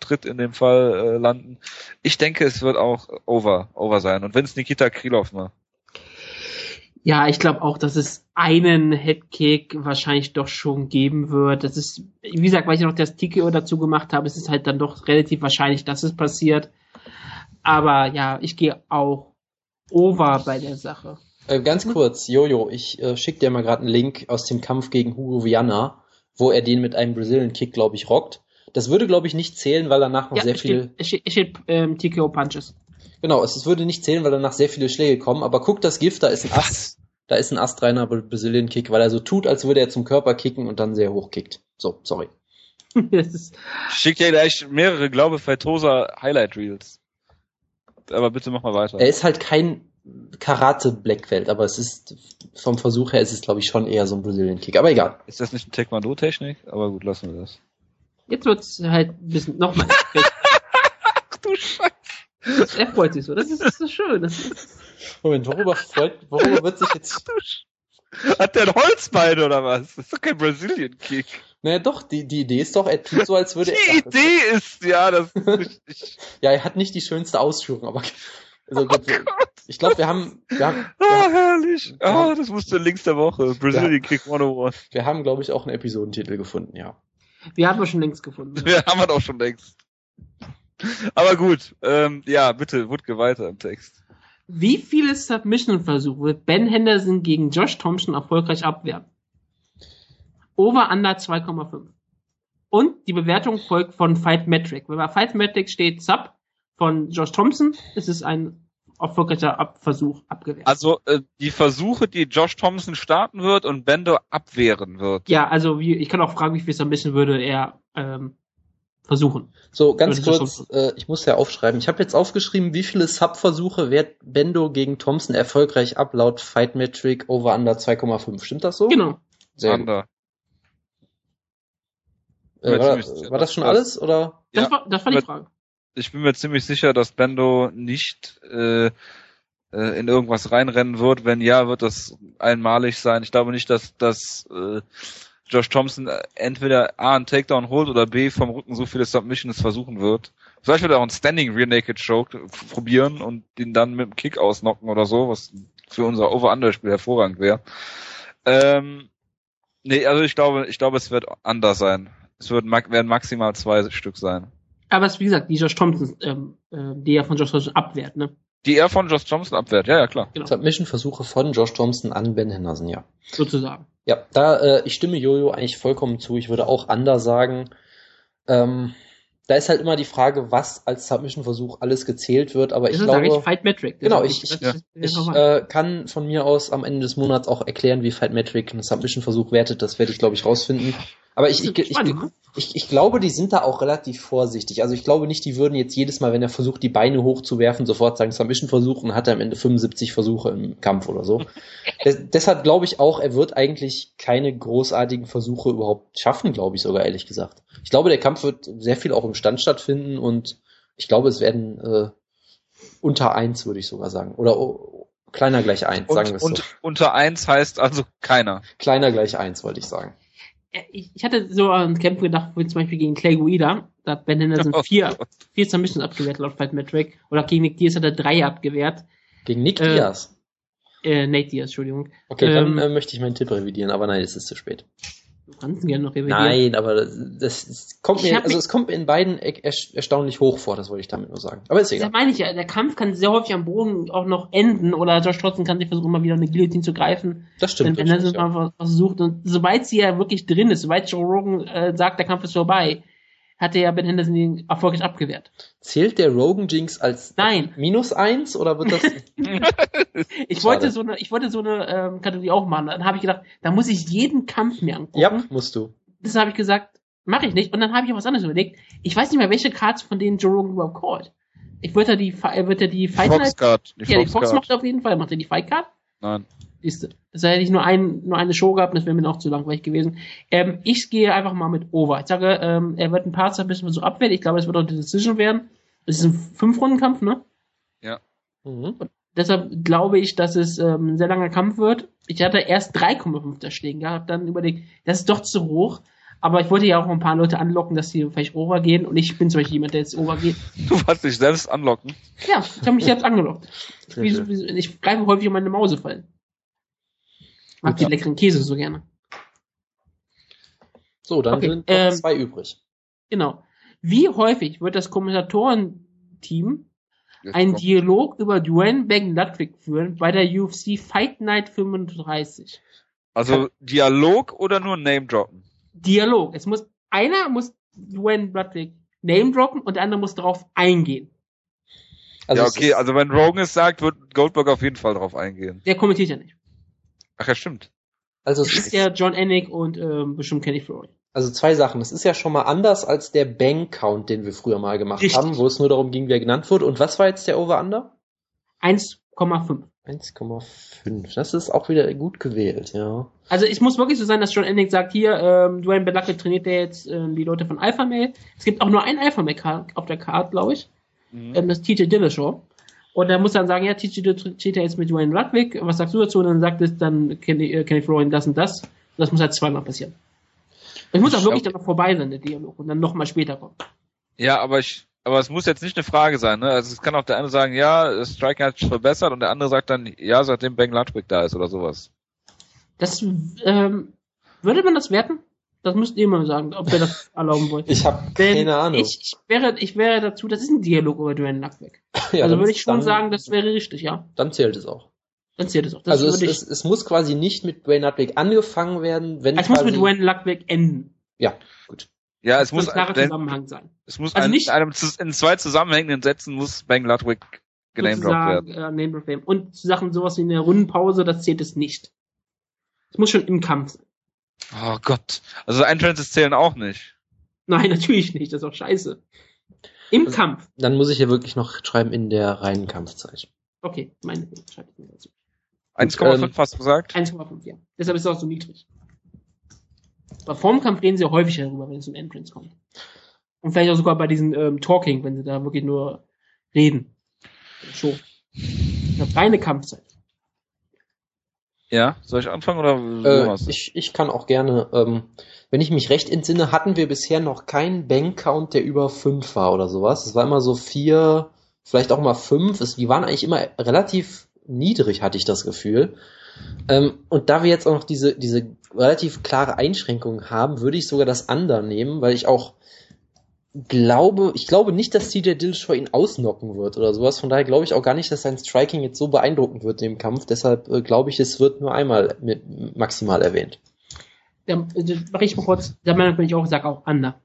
Tritt in dem Fall äh, landen. Ich denke, es wird auch over, over sein. Und wenn es Nikita Krylov macht. Ja, ich glaube auch, dass es einen Headkick wahrscheinlich doch schon geben wird. Das ist, wie gesagt, weil ich noch das TKO dazu gemacht habe, ist es halt dann doch relativ wahrscheinlich, dass es passiert. Aber ja, ich gehe auch over bei der Sache. Äh, ganz kurz, Jojo, ich äh, schicke dir mal gerade einen Link aus dem Kampf gegen Hugo Viana, wo er den mit einem Brazilian Kick, glaube ich, rockt. Das würde, glaube ich, nicht zählen, weil danach noch Ja, sehr es viele. steht, es steht, es steht ähm, TKO Punches. Genau, es, es würde nicht zählen, weil danach sehr viele Schläge kommen. Aber guck das Gift, da ist ein Ast, da ist ein astreiner Brazilian Kick, weil er so tut, als würde er zum Körper kicken und dann sehr hoch kickt. So, sorry. schicke dir gleich mehrere Glaube Feitosa Highlight Reels. Aber bitte mach mal weiter. Er ist halt kein Karate Blackbelt, aber es ist vom Versuch her ist es, glaube ich, schon eher so ein Brazilian Kick. Aber egal. Ist das nicht eine Taekwondo-Technik? Aber gut, lassen wir das. Jetzt wird's halt ein bisschen nochmal. Ach du Scheiße. er freut sich so. Das ist, das ist schön. Das ist, Moment, worüber freut, worüber wird sich jetzt Hat der ein Holzbein oder was? Das ist doch kein Brazilian Kick. Naja, doch, die, die Idee ist doch, er tut so, als würde Die er. Idee ist, ja, das ist richtig. Ja, er hat nicht die schönste Ausführung, aber. Also gut, wir- ich glaube, wir haben, wir haben, wir Ah, haben, herrlich. Ah, das musste links der Woche. Brazilian Kick 101. wir haben glaube ich, auch einen Episodentitel gefunden, ja. Wir haben wir schon längst gefunden. Wir haben wir doch schon längst. Aber gut, ähm, ja, bitte, Wutke weiter im Text. Wie viele Submission-Versuche wird Ben Henderson gegen Josh Thompson erfolgreich abwehren? Over Under 2,5. Und die Bewertung folgt von Fight Metric. Wenn bei Fight Metric steht Sub von Josh Thompson, ist es ein erfolgreicher Ab Versuch abgewehrt. Also äh, die Versuche, die Josh Thompson starten wird und Bendo abwehren wird. ja, also wie, ich kann auch fragen, wie viel Submission würde er ähm, versuchen. So, ganz Würde kurz, äh, ich muss ja aufschreiben. Ich habe jetzt aufgeschrieben, wie viele Sub-Versuche wehrt Bendo gegen Thompson erfolgreich ab, laut Fight Metric Over Under 2,5. Stimmt das so? Genau. Sehr gut. Under. Äh, war, war das schon alles, oder? Das, Ja, war, das war die Frage. Ich bin mir ziemlich sicher, dass Bendo nicht äh, äh, in irgendwas reinrennen wird. Wenn ja, wird das einmalig sein. Ich glaube nicht, dass, dass äh, Josh Thompson entweder A einen Takedown holt oder B vom Rücken so viele Submissions versuchen wird. Vielleicht wird er auch einen Standing Rear Naked Choke probieren und den dann mit dem Kick ausnocken oder so, was für unser Over-Under-Spiel hervorragend wäre. Ähm, nee, also ich glaube, ich glaube, es wird anders sein. Es wird, werden maximal zwei Stück sein. Aber es ist wie gesagt, die Josh Thompson, ähm, äh, die er von Josh Thompson abwehrt, ne? Die er von Josh Thompson abwehrt, ja, ja, klar. Genau. Submission-Versuche von Josh Thompson an Ben Henderson, ja. Sozusagen. Ja, da, äh, ich stimme Jojo eigentlich vollkommen zu. Ich würde auch Under sagen. Ähm, da ist halt immer die Frage, was als Submission-Versuch alles gezählt wird, aber ich Deshalb sage glaube, ich Fight Metric. Genau, ich- das- ja. das- das- ich äh, kann von mir aus am Ende des Monats auch erklären, wie Fight Metric einen Submission-Versuch wertet. Das werde ich, glaube ich, rausfinden. Aber ich, ich, ich, ne? ich, ich glaube, die sind da auch relativ vorsichtig. Also ich glaube nicht, die würden jetzt jedes Mal, wenn er versucht, die Beine hochzuwerfen, sofort sagen, Submission-Versuch und hat er am Ende 75 Versuche im Kampf oder so. Des, deshalb glaube ich auch, er wird eigentlich keine großartigen Versuche überhaupt schaffen, glaube ich sogar, ehrlich gesagt. Ich glaube, der Kampf wird sehr viel auch im Stand stattfinden und ich glaube, es werden äh, Unter eins würde ich sogar sagen. Oder oh, kleiner gleich eins, sagen wir Und, es so. und unter eins heißt also keiner. Kleiner gleich eins, wollte ich sagen. Ich, ich hatte so an Kämpfe gedacht, wie zum Beispiel gegen Clay Guida. Da hat Ben Henderson Oh vier, vier Submissions abgewehrt laut Fight Metric. Oder gegen Nick Diaz hat er drei abgewehrt. Gegen Nick Äh, Diaz. Äh, Nate Diaz, Entschuldigung. Okay, ähm, dann äh, möchte ich meinen Tipp revidieren, aber nein, es ist zu spät. Ihn gerne noch revidieren. Nein, aber das, das, das kommt Ich mir, also es kommt mir in beiden er, er, erstaunlich hoch vor, das wollte ich damit nur sagen. Aber ist egal. meine ich ja, der Kampf kann sehr häufig am Boden auch noch enden oder Josh Trotzdem kann sich versuchen, mal wieder eine Guillotine zu greifen, Das stimmt. wenn natürlich, Anderson ja. mal versucht. Und sobald sie ja wirklich drin ist, sobald Joe Rogan äh, sagt, der Kampf ist vorbei, hat er ja Ben Henderson den erfolgreich abgewehrt. Zählt der Rogan Jinx als Nein. minus eins oder wird das? Ich Schade. wollte so eine, ich wollte so eine ähm, Kategorie auch machen. Dann habe ich gedacht, da muss ich jeden Kampf mir angucken. ja, musst du. Das habe ich gesagt, mache ich nicht. Und dann habe ich auch was anderes überlegt. Ich weiß nicht mehr, welche Cards von denen Joe Rogan überhaupt callt. Ich würde ja die, äh, wird er die Fight Night, Foxcard. Die ja, die Fox Foxcard. macht er auf jeden Fall. Macht er die Fight Card? Nein. Siehste. Das hätte ich nur, ein, nur eine Show gehabt, das wäre mir auch zu langweilig gewesen. Ähm, ich gehe einfach mal mit Over. Ich sage, ähm, er wird ein paar Zeit bisschen so abwehren. Ich glaube, es wird auch eine Decision werden. Es ist ein Fünf-Runden-Kampf, ne? Mhm. Deshalb glaube ich, dass es ähm, ein sehr langer Kampf wird. Ich hatte erst 3,5 da stehen gehabt, dann überlegt, das ist doch zu hoch. Aber ich wollte ja auch ein paar Leute anlocken, dass sie vielleicht over gehen. Und ich bin zum Beispiel jemand, der jetzt over geht. Du wolltest dich selbst anlocken. Ja, ich habe mich selbst angelockt. Wie, ich greife häufig um meine Mausefallen. Mag Gut, die ja. leckeren Käse so gerne. So, dann Okay, sind ähm, zwei übrig. Genau. Wie häufig wird das Kommentatorenteam einen kommt- Dialog über Dwayne Bang Ludwig führen bei der UFC Fight Night 35? Also Dialog oder nur Name droppen? Dialog. Es muss, einer muss Dwayne Ludwig name droppen und der andere muss darauf eingehen. Also ja, okay, also wenn Rogan es sagt, wird Goldberg auf jeden Fall drauf eingehen. Der kommentiert ja nicht. Ach ja, stimmt. also Das es ist ist ja John Ennick und ähm, bestimmt Kenny Floyd. Also zwei Sachen. Das ist ja schon mal anders als der Bang-Count, den wir früher mal gemacht Richtig. haben, wo es nur darum ging, wer genannt wurde. Und was war jetzt der Over-Under? 1,5. 1,5. Das ist auch wieder gut gewählt, ja. Also es muss wirklich so sein, dass John Ennick sagt, hier, ähm, Dwayne Bedlacke trainiert der jetzt ähm, die Leute von Alpha Male. Es gibt auch nur ein Alpha Male auf der Card, glaube ich. Mhm. ähm, das TJ Dillashaw. Und er muss dann sagen, ja, TJ Dillashaw steht ja jetzt mit Dwayne Ludwig, was sagst du dazu? Und dann sagt es dann Kenny, äh, Kenny Florian das und das. Das muss halt zweimal passieren. Es muss auch Ich wirklich noch vorbei sein, der Dialog, und dann nochmal später kommen. Ja, aber ich, aber es muss jetzt nicht eine Frage sein, ne? Also es kann auch der eine sagen, ja, das Striking hat sich verbessert und der andere sagt dann, ja, seitdem Bang Ludwig da ist oder sowas. Das, ähm, würde man das werten? Das müsst ihr mal sagen, ob ihr das erlauben wollt. Ich habe Denn keine Ahnung. Ich, ich, wäre, ich wäre dazu, das ist ein Dialog über Dwayne Ludwig. Ja, also würde ich schon dann, sagen, das wäre richtig, ja. Dann zählt es auch. Dann zählt es auch. Das also es, es, es muss quasi nicht mit Dwayne Ludwig angefangen werden, wenn ich, es muss quasi, mit Dwayne Ludwig enden. Ja, gut. Ja, es Es muss muss, ein klarer denn, Zusammenhang sein. es muss Also ein, nicht- in einem in zwei zusammenhängenden Sätzen muss Bang Ludwig genamedroppt werden. Äh. Und Sachen sowas wie eine Rundenpause, das zählt es nicht. Es muss schon im Kampf sein. Oh Gott. Also Entrances zählen auch nicht. Nein, natürlich nicht, das ist auch scheiße. Im Also- Kampf. Dann muss ich hier wirklich noch schreiben in der reinen Kampfzeit. Okay, meine schreibe ich mir dazu. 1,5 ähm, hast du gesagt? 1,5, ja. Deshalb ist es auch so niedrig. Bei vorm Kampf reden sie auch häufig darüber, wenn es um Entrance kommt. Und vielleicht auch sogar bei diesen ähm, Talking, wenn sie da wirklich nur reden. Schon. Eine reine Kampfzeit. Ja, soll ich anfangen oder Äh, ich, ich kann auch gerne, ähm, wenn ich mich recht entsinne, hatten wir bisher noch keinen Bank-Count, der über fünf war oder sowas. Es war immer so vier, vielleicht auch mal fünf. Es, die waren eigentlich immer relativ niedrig, hatte ich das Gefühl. Ähm, und da wir jetzt auch noch diese, diese relativ klare Einschränkung haben, würde ich sogar das Under nehmen, weil ich auch glaube, ich glaube nicht, dass TJ Dillashaw ihn ausnocken wird oder sowas. Von daher glaube ich auch gar nicht, dass sein Striking jetzt so beeindruckend wird in dem Kampf. Deshalb äh, glaube ich, es wird nur einmal mit, maximal erwähnt. Da, da mache ich mal kurz, der Meinung bin ich auch, sag auch Ander.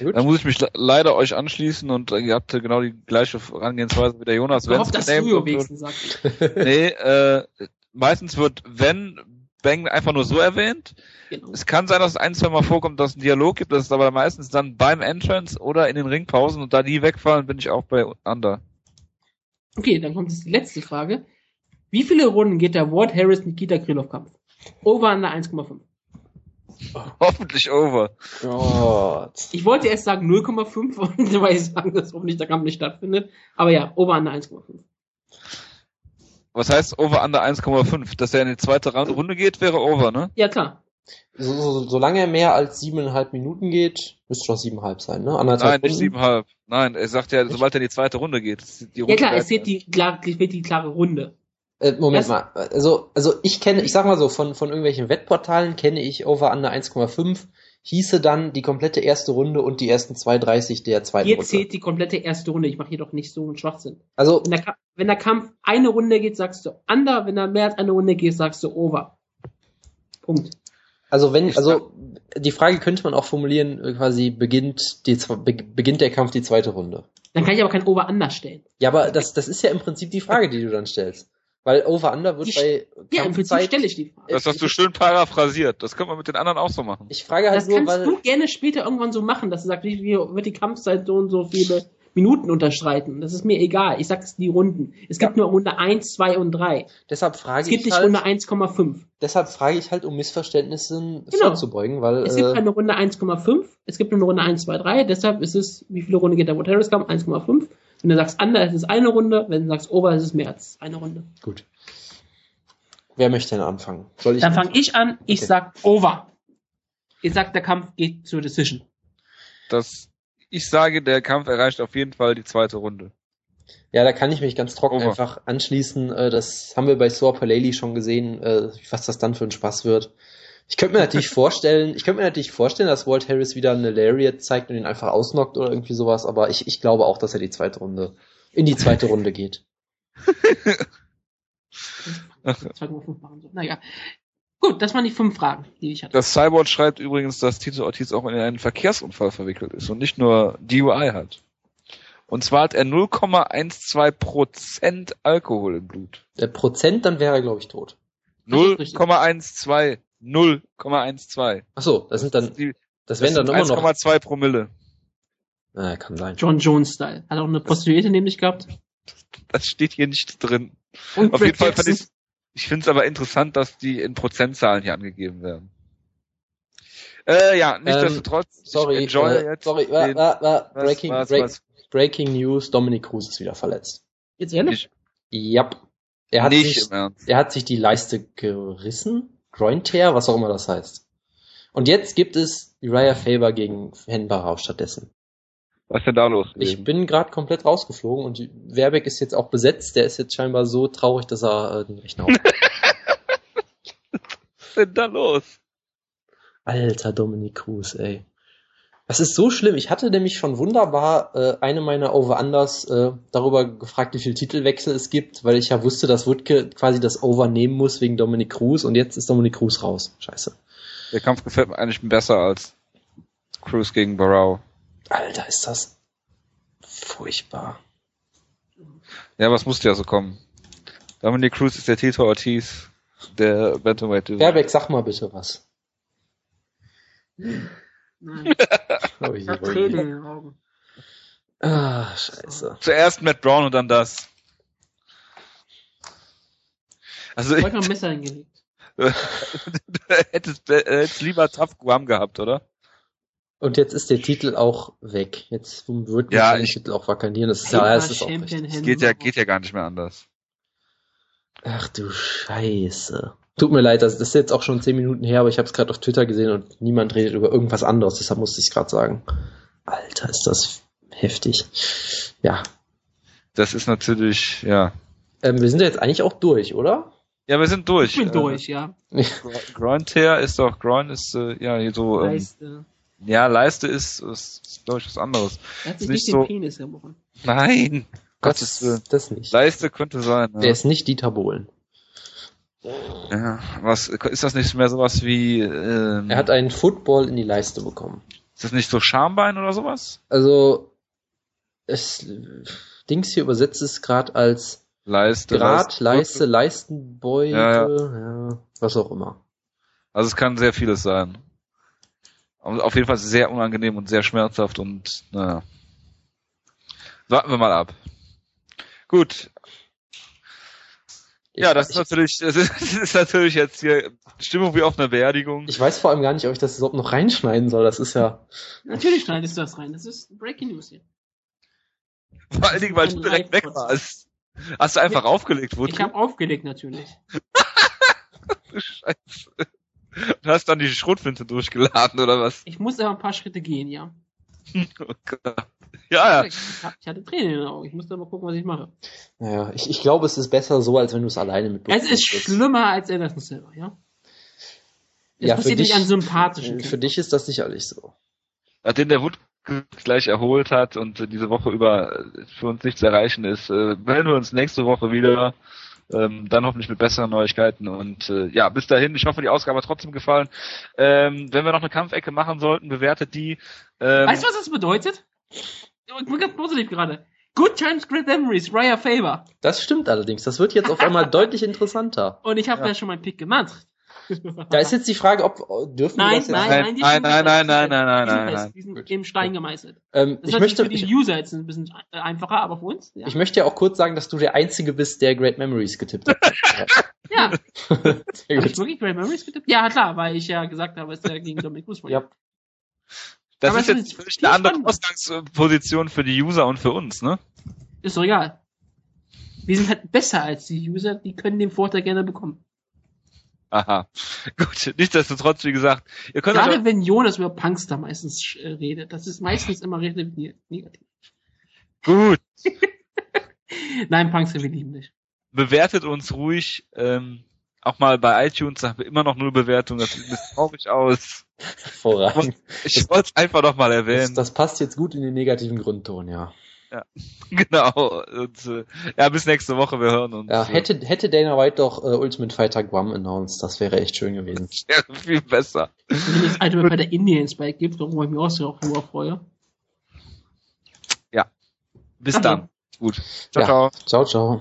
Gut. Dann muss ich mich le- leider euch anschließen und äh, ihr habt genau die gleiche Herangehensweise wie der Jonas. Ich hoffe, dass du wird. wenigstens sagst. Nee, äh, meistens wird, wenn Bang einfach nur so erwähnt. Genau. Es kann sein, dass es ein, zwei Mal vorkommt, dass es einen Dialog gibt, das ist aber meistens dann beim Entrance oder in den Ringpausen und da die wegfallen, bin ich auch bei Under. Okay, dann kommt jetzt die letzte Frage. Wie viele Runden geht der Ward Harris Nikita Krylov Kampf? Over under 1,5. Hoffentlich over. Gott. Ich wollte erst sagen 0,5 und weil ich sagen, dass hoffentlich der Kampf nicht stattfindet. Aber ja, over under 1,5. Was heißt over under 1,5? Dass er in die zweite Runde geht, wäre over, ne? Ja, klar. So, so, solange er mehr als siebeneinhalb Minuten geht, müsste doch siebeneinhalb sein, ne? Anderthalb Nein, nicht Runden. siebenhalb. Nein, er sagt ja, sobald er in die zweite Runde geht. ist Die Ja Runde klar, es wird die, klar, es wird die klare Runde. Äh, Moment Das- mal. Also, also ich kenne, ich sag mal so, von, von irgendwelchen Wettportalen kenne ich Over Under 1,5. Hieße dann die komplette erste Runde und die ersten 2,30 der zweiten Hier Runde. zählt die komplette erste Runde. Ich mache hier doch nicht so einen Schwachsinn. Also, Wenn der, wenn der Kampf eine Runde geht, sagst du under. Wenn er mehr als eine Runde geht, sagst du over. Punkt. also wenn, also die Frage könnte man auch formulieren, äh, quasi beginnt die beginnt der Kampf die zweite Runde. Dann kann ich aber kein over under stellen. Ja, aber das, das ist ja im Prinzip die Frage, die du dann stellst. Weil Over Under wird Ich- bei Ja, Kampfzeit- stelle ich die Frage. Das hast du schön paraphrasiert. Das können wir mit den anderen auch so machen. Ich frage halt Das nur, kannst weil du gerne später irgendwann so machen, dass du sagst, wie wie wird die Kampfzeit so und so viele Minuten unterstreiten. Das ist mir egal. Ich sag's die Runden. Es gibt nur Runde 1, 2 und 3. deshalb frage Es gibt ich nicht halt, Runde 1,5. deshalb frage ich halt, um Missverständnissen Genau. vorzubeugen, weil Es gibt äh, keine Runde 1,5. Es gibt nur eine Runde 1, 2, 3. Deshalb ist es, wie viele Runden geht der Terrorist Kampf? 1,5. Wenn du sagst under, ist es eine Runde. Wenn du sagst over, ist es mehr als eine Runde. gut. Wer möchte denn anfangen? Soll ich? Dann fange ich an. Ich Okay. sag over. Ich sag, der Kampf geht zur Decision. Das, ich sage, der Kampf erreicht auf jeden Fall die zweite Runde. Ja, da kann ich mich ganz trocken Over. einfach anschließen. Äh, das haben wir bei Soa Paleli schon gesehen, äh, was das dann für ein Spaß wird. Ich könnte mir natürlich vorstellen, ich könnte mir natürlich vorstellen, dass Walt Harris wieder eine Lariat zeigt und ihn einfach ausnockt oder irgendwie sowas, aber ich, ich glaube auch, dass er die zweite Runde, in die zweite Runde geht. 2,5 machen so. Naja. Gut, das waren die fünf Fragen, die ich hatte. Das Cyborg schreibt übrigens, dass Tito Ortiz auch in einen Verkehrsunfall verwickelt ist und nicht nur DUI hat. Und zwar hat er 0,12% Alkohol im Blut. Der Prozent, dann wäre er, glaube ich, tot. Das ist richtig. 0,12. 0,12. Ach so, das sind dann, Die- das Das wären dann immer noch, 1,2 Promille. na, kann sein. John Jones-Style. Hat auch eine Prostituierte nämlich gehabt. Das steht hier nicht drin. Und Auf Greg jeden Fall fand ich, ich finde es aber interessant, dass die in Prozentzahlen hier angegeben werden. Äh, ja, nichtsdestotrotz, Sorry, ich enjoy äh, jetzt sorry, den, äh, äh, was, Breaking, was, break, was, Breaking News, Dominic Cruz ist wieder verletzt. Jetzt ehrlich? Ich- Yep. Er hat nicht sich, er hat sich die Leiste gerissen, Groin-Tear, was auch immer das heißt. Und jetzt gibt es Uriah Faber gegen Henbarau stattdessen. Was ist denn da los? Ich bin gerade komplett rausgeflogen und Werbeck ist jetzt auch besetzt. Der ist jetzt scheinbar so traurig, dass er äh, den Rechner auf. Was ist denn da los? Alter Dominic Cruz, ey. Das ist so schlimm. Ich hatte nämlich schon wunderbar äh, eine meiner Over-Unders äh, darüber gefragt, wie viel Titelwechsel es gibt, weil ich ja wusste, dass Wutke quasi das Over nehmen muss wegen Dominic Cruz und jetzt ist Dominic Cruz raus. Scheiße. Der Kampf gefällt mir eigentlich besser als Cruz gegen Barrow. Alter, ist das furchtbar. Ja, was musste ja so kommen? Dominic Cruz ist der Tito Ortiz der Bantamweight. Werbeck, sag mal bitte was. Nein. Oh Ich je, oh je. In den Augen. Ah, scheiße. Zuerst Matt Brown und dann das. Also Ich ich wollte noch ein Messer hingelegt. hättest, äh, hättest lieber Tough Guam gehabt, oder? Und jetzt ist der Titel auch weg. Jetzt wird Ja, man den ich- Titel auch vakantieren. Das ist ja, das ist auch richtig. Es geht ja, geht ja gar nicht mehr anders. Ach du Scheiße. Tut mir leid, das, ist jetzt auch schon zehn Minuten her, aber ich habe es gerade auf Twitter gesehen und niemand redet über irgendwas anderes, deshalb musste ich es gerade sagen. Alter, ist das heftig. Ja. Das ist natürlich, ja. Ähm, wir sind ja jetzt eigentlich auch durch, oder? Ja, wir sind durch. Ich bin Äh, durch, ja. Groin Tear ist doch, Groin ist, äh, ja, hier so, ähm, Leiste. ja, Leiste ist, ist, ist glaube ich, was anderes. Er hat sich nicht nicht den so- Penis gebrochen. Nein! Gottes Das, Willen. das nicht. Leiste könnte sein. Der Ja. ist nicht Dieter Bohlen. ja. Was, ist das nicht mehr sowas wie, ähm, Er hat einen Football in die Leiste bekommen. ist das nicht so Schambein oder sowas? Also, es, Dings hier übersetzt es gerade als Leiste. Grad, Leiste, Leistenbeute, Ja, ja, was auch immer. Also es kann sehr vieles sein. Aber Auf jeden Fall sehr unangenehm und sehr schmerzhaft und naja. Warten wir mal ab. Gut. ja, das ist natürlich, das ist, das ist natürlich jetzt hier Stimmung wie auf einer Beerdigung. Ich weiß vor allem gar nicht, ob ich das überhaupt noch reinschneiden soll. Das ist ja. Natürlich schneidest du das rein. Das ist Breaking News hier. Vor allen Dingen, weil du direkt weg warst. Hast du einfach aufgelegt, Ich habe aufgelegt natürlich. Scheiße. Du hast dann die Schrotflinte durchgeladen, oder was? Ich musste aber ein paar Schritte gehen, ja. Oh Gott. Ja, ja. Ich, hatte Tränen in den Augen. Ich musste mal gucken, was ich mache. Naja, ich, ich glaube, es ist besser so, als wenn du es alleine Es mitbekommst. ist schlimmer als Anderson Silver, ja? Es Ja, für passiert nicht dich- an sympathischen Für dich ist das sicherlich so. Nachdem der Wood gleich erholt hat und diese Woche über äh, für uns nichts erreichen ist, äh, melden wir uns nächste Woche wieder. Ähm, dann hoffentlich mit besseren Neuigkeiten. Und äh, ja, bis dahin, ich hoffe, die Ausgabe hat trotzdem gefallen. Ähm, wenn wir noch eine Kampfecke machen sollten, bewertet die. Ähm, Weißt du, was das bedeutet? Ich bin ganz positiv gerade. Good Times, Great Memories, Raya Faber. Das stimmt allerdings. Das wird jetzt auf einmal deutlich interessanter. Und ich habe Ja. ja. schon meinen Pick gemacht. Da ist jetzt die Frage, ob dürfen wir Nein, das jetzt nein, Nein, nein, die nein, nein, nein, nein, nein, nein, die sind Gut. im Stein gemeißelt. Ähm, Das ich ist möchte, natürlich für ich, die User jetzt ein bisschen äh, einfacher, aber für uns, ja. ich möchte ja auch kurz sagen, dass du der Einzige bist, der Great Memories getippt hat. ja. Habe ich gut. wirklich Great Memories getippt? Ja, klar, weil ich ja gesagt habe, es ist ja gegen Dominic Cruz. Ja. Das Aber ist es jetzt völlig eine andere. Ausgangsposition für die User und für uns, ne? Ist doch egal. Wir sind halt besser als die User, die können den Vorteil gerne bekommen. Aha. Gut, nichtsdestotrotz, wie gesagt, ihr könnt Gerade wenn Jonas über Punkster meistens äh, redet. Das ist meistens immer relativ ne- negativ. gut. Nein, Punkster will ich nicht. bewertet uns ruhig, ähm, auch mal bei iTunes, da haben wir immer noch null Bewertung, das sieht ein bisschen traurig aus. Hervorragend. Ich wollte es einfach noch mal Das, erwähnen. das passt jetzt gut in den negativen Grundton, ja. genau. Und, äh, ja, bis nächste Woche, wir hören uns. ja hätte, hätte Dana White doch äh, Ultimate Fighter Guam announced, das wäre echt schön gewesen. ja, viel besser. Wenn es Ultimate bei der Indian Spike gibt, worüber ich mich auch sehr freue. Bis Ach so. dann. Gut. Ciao, Ja. ciao. Ciao, ciao.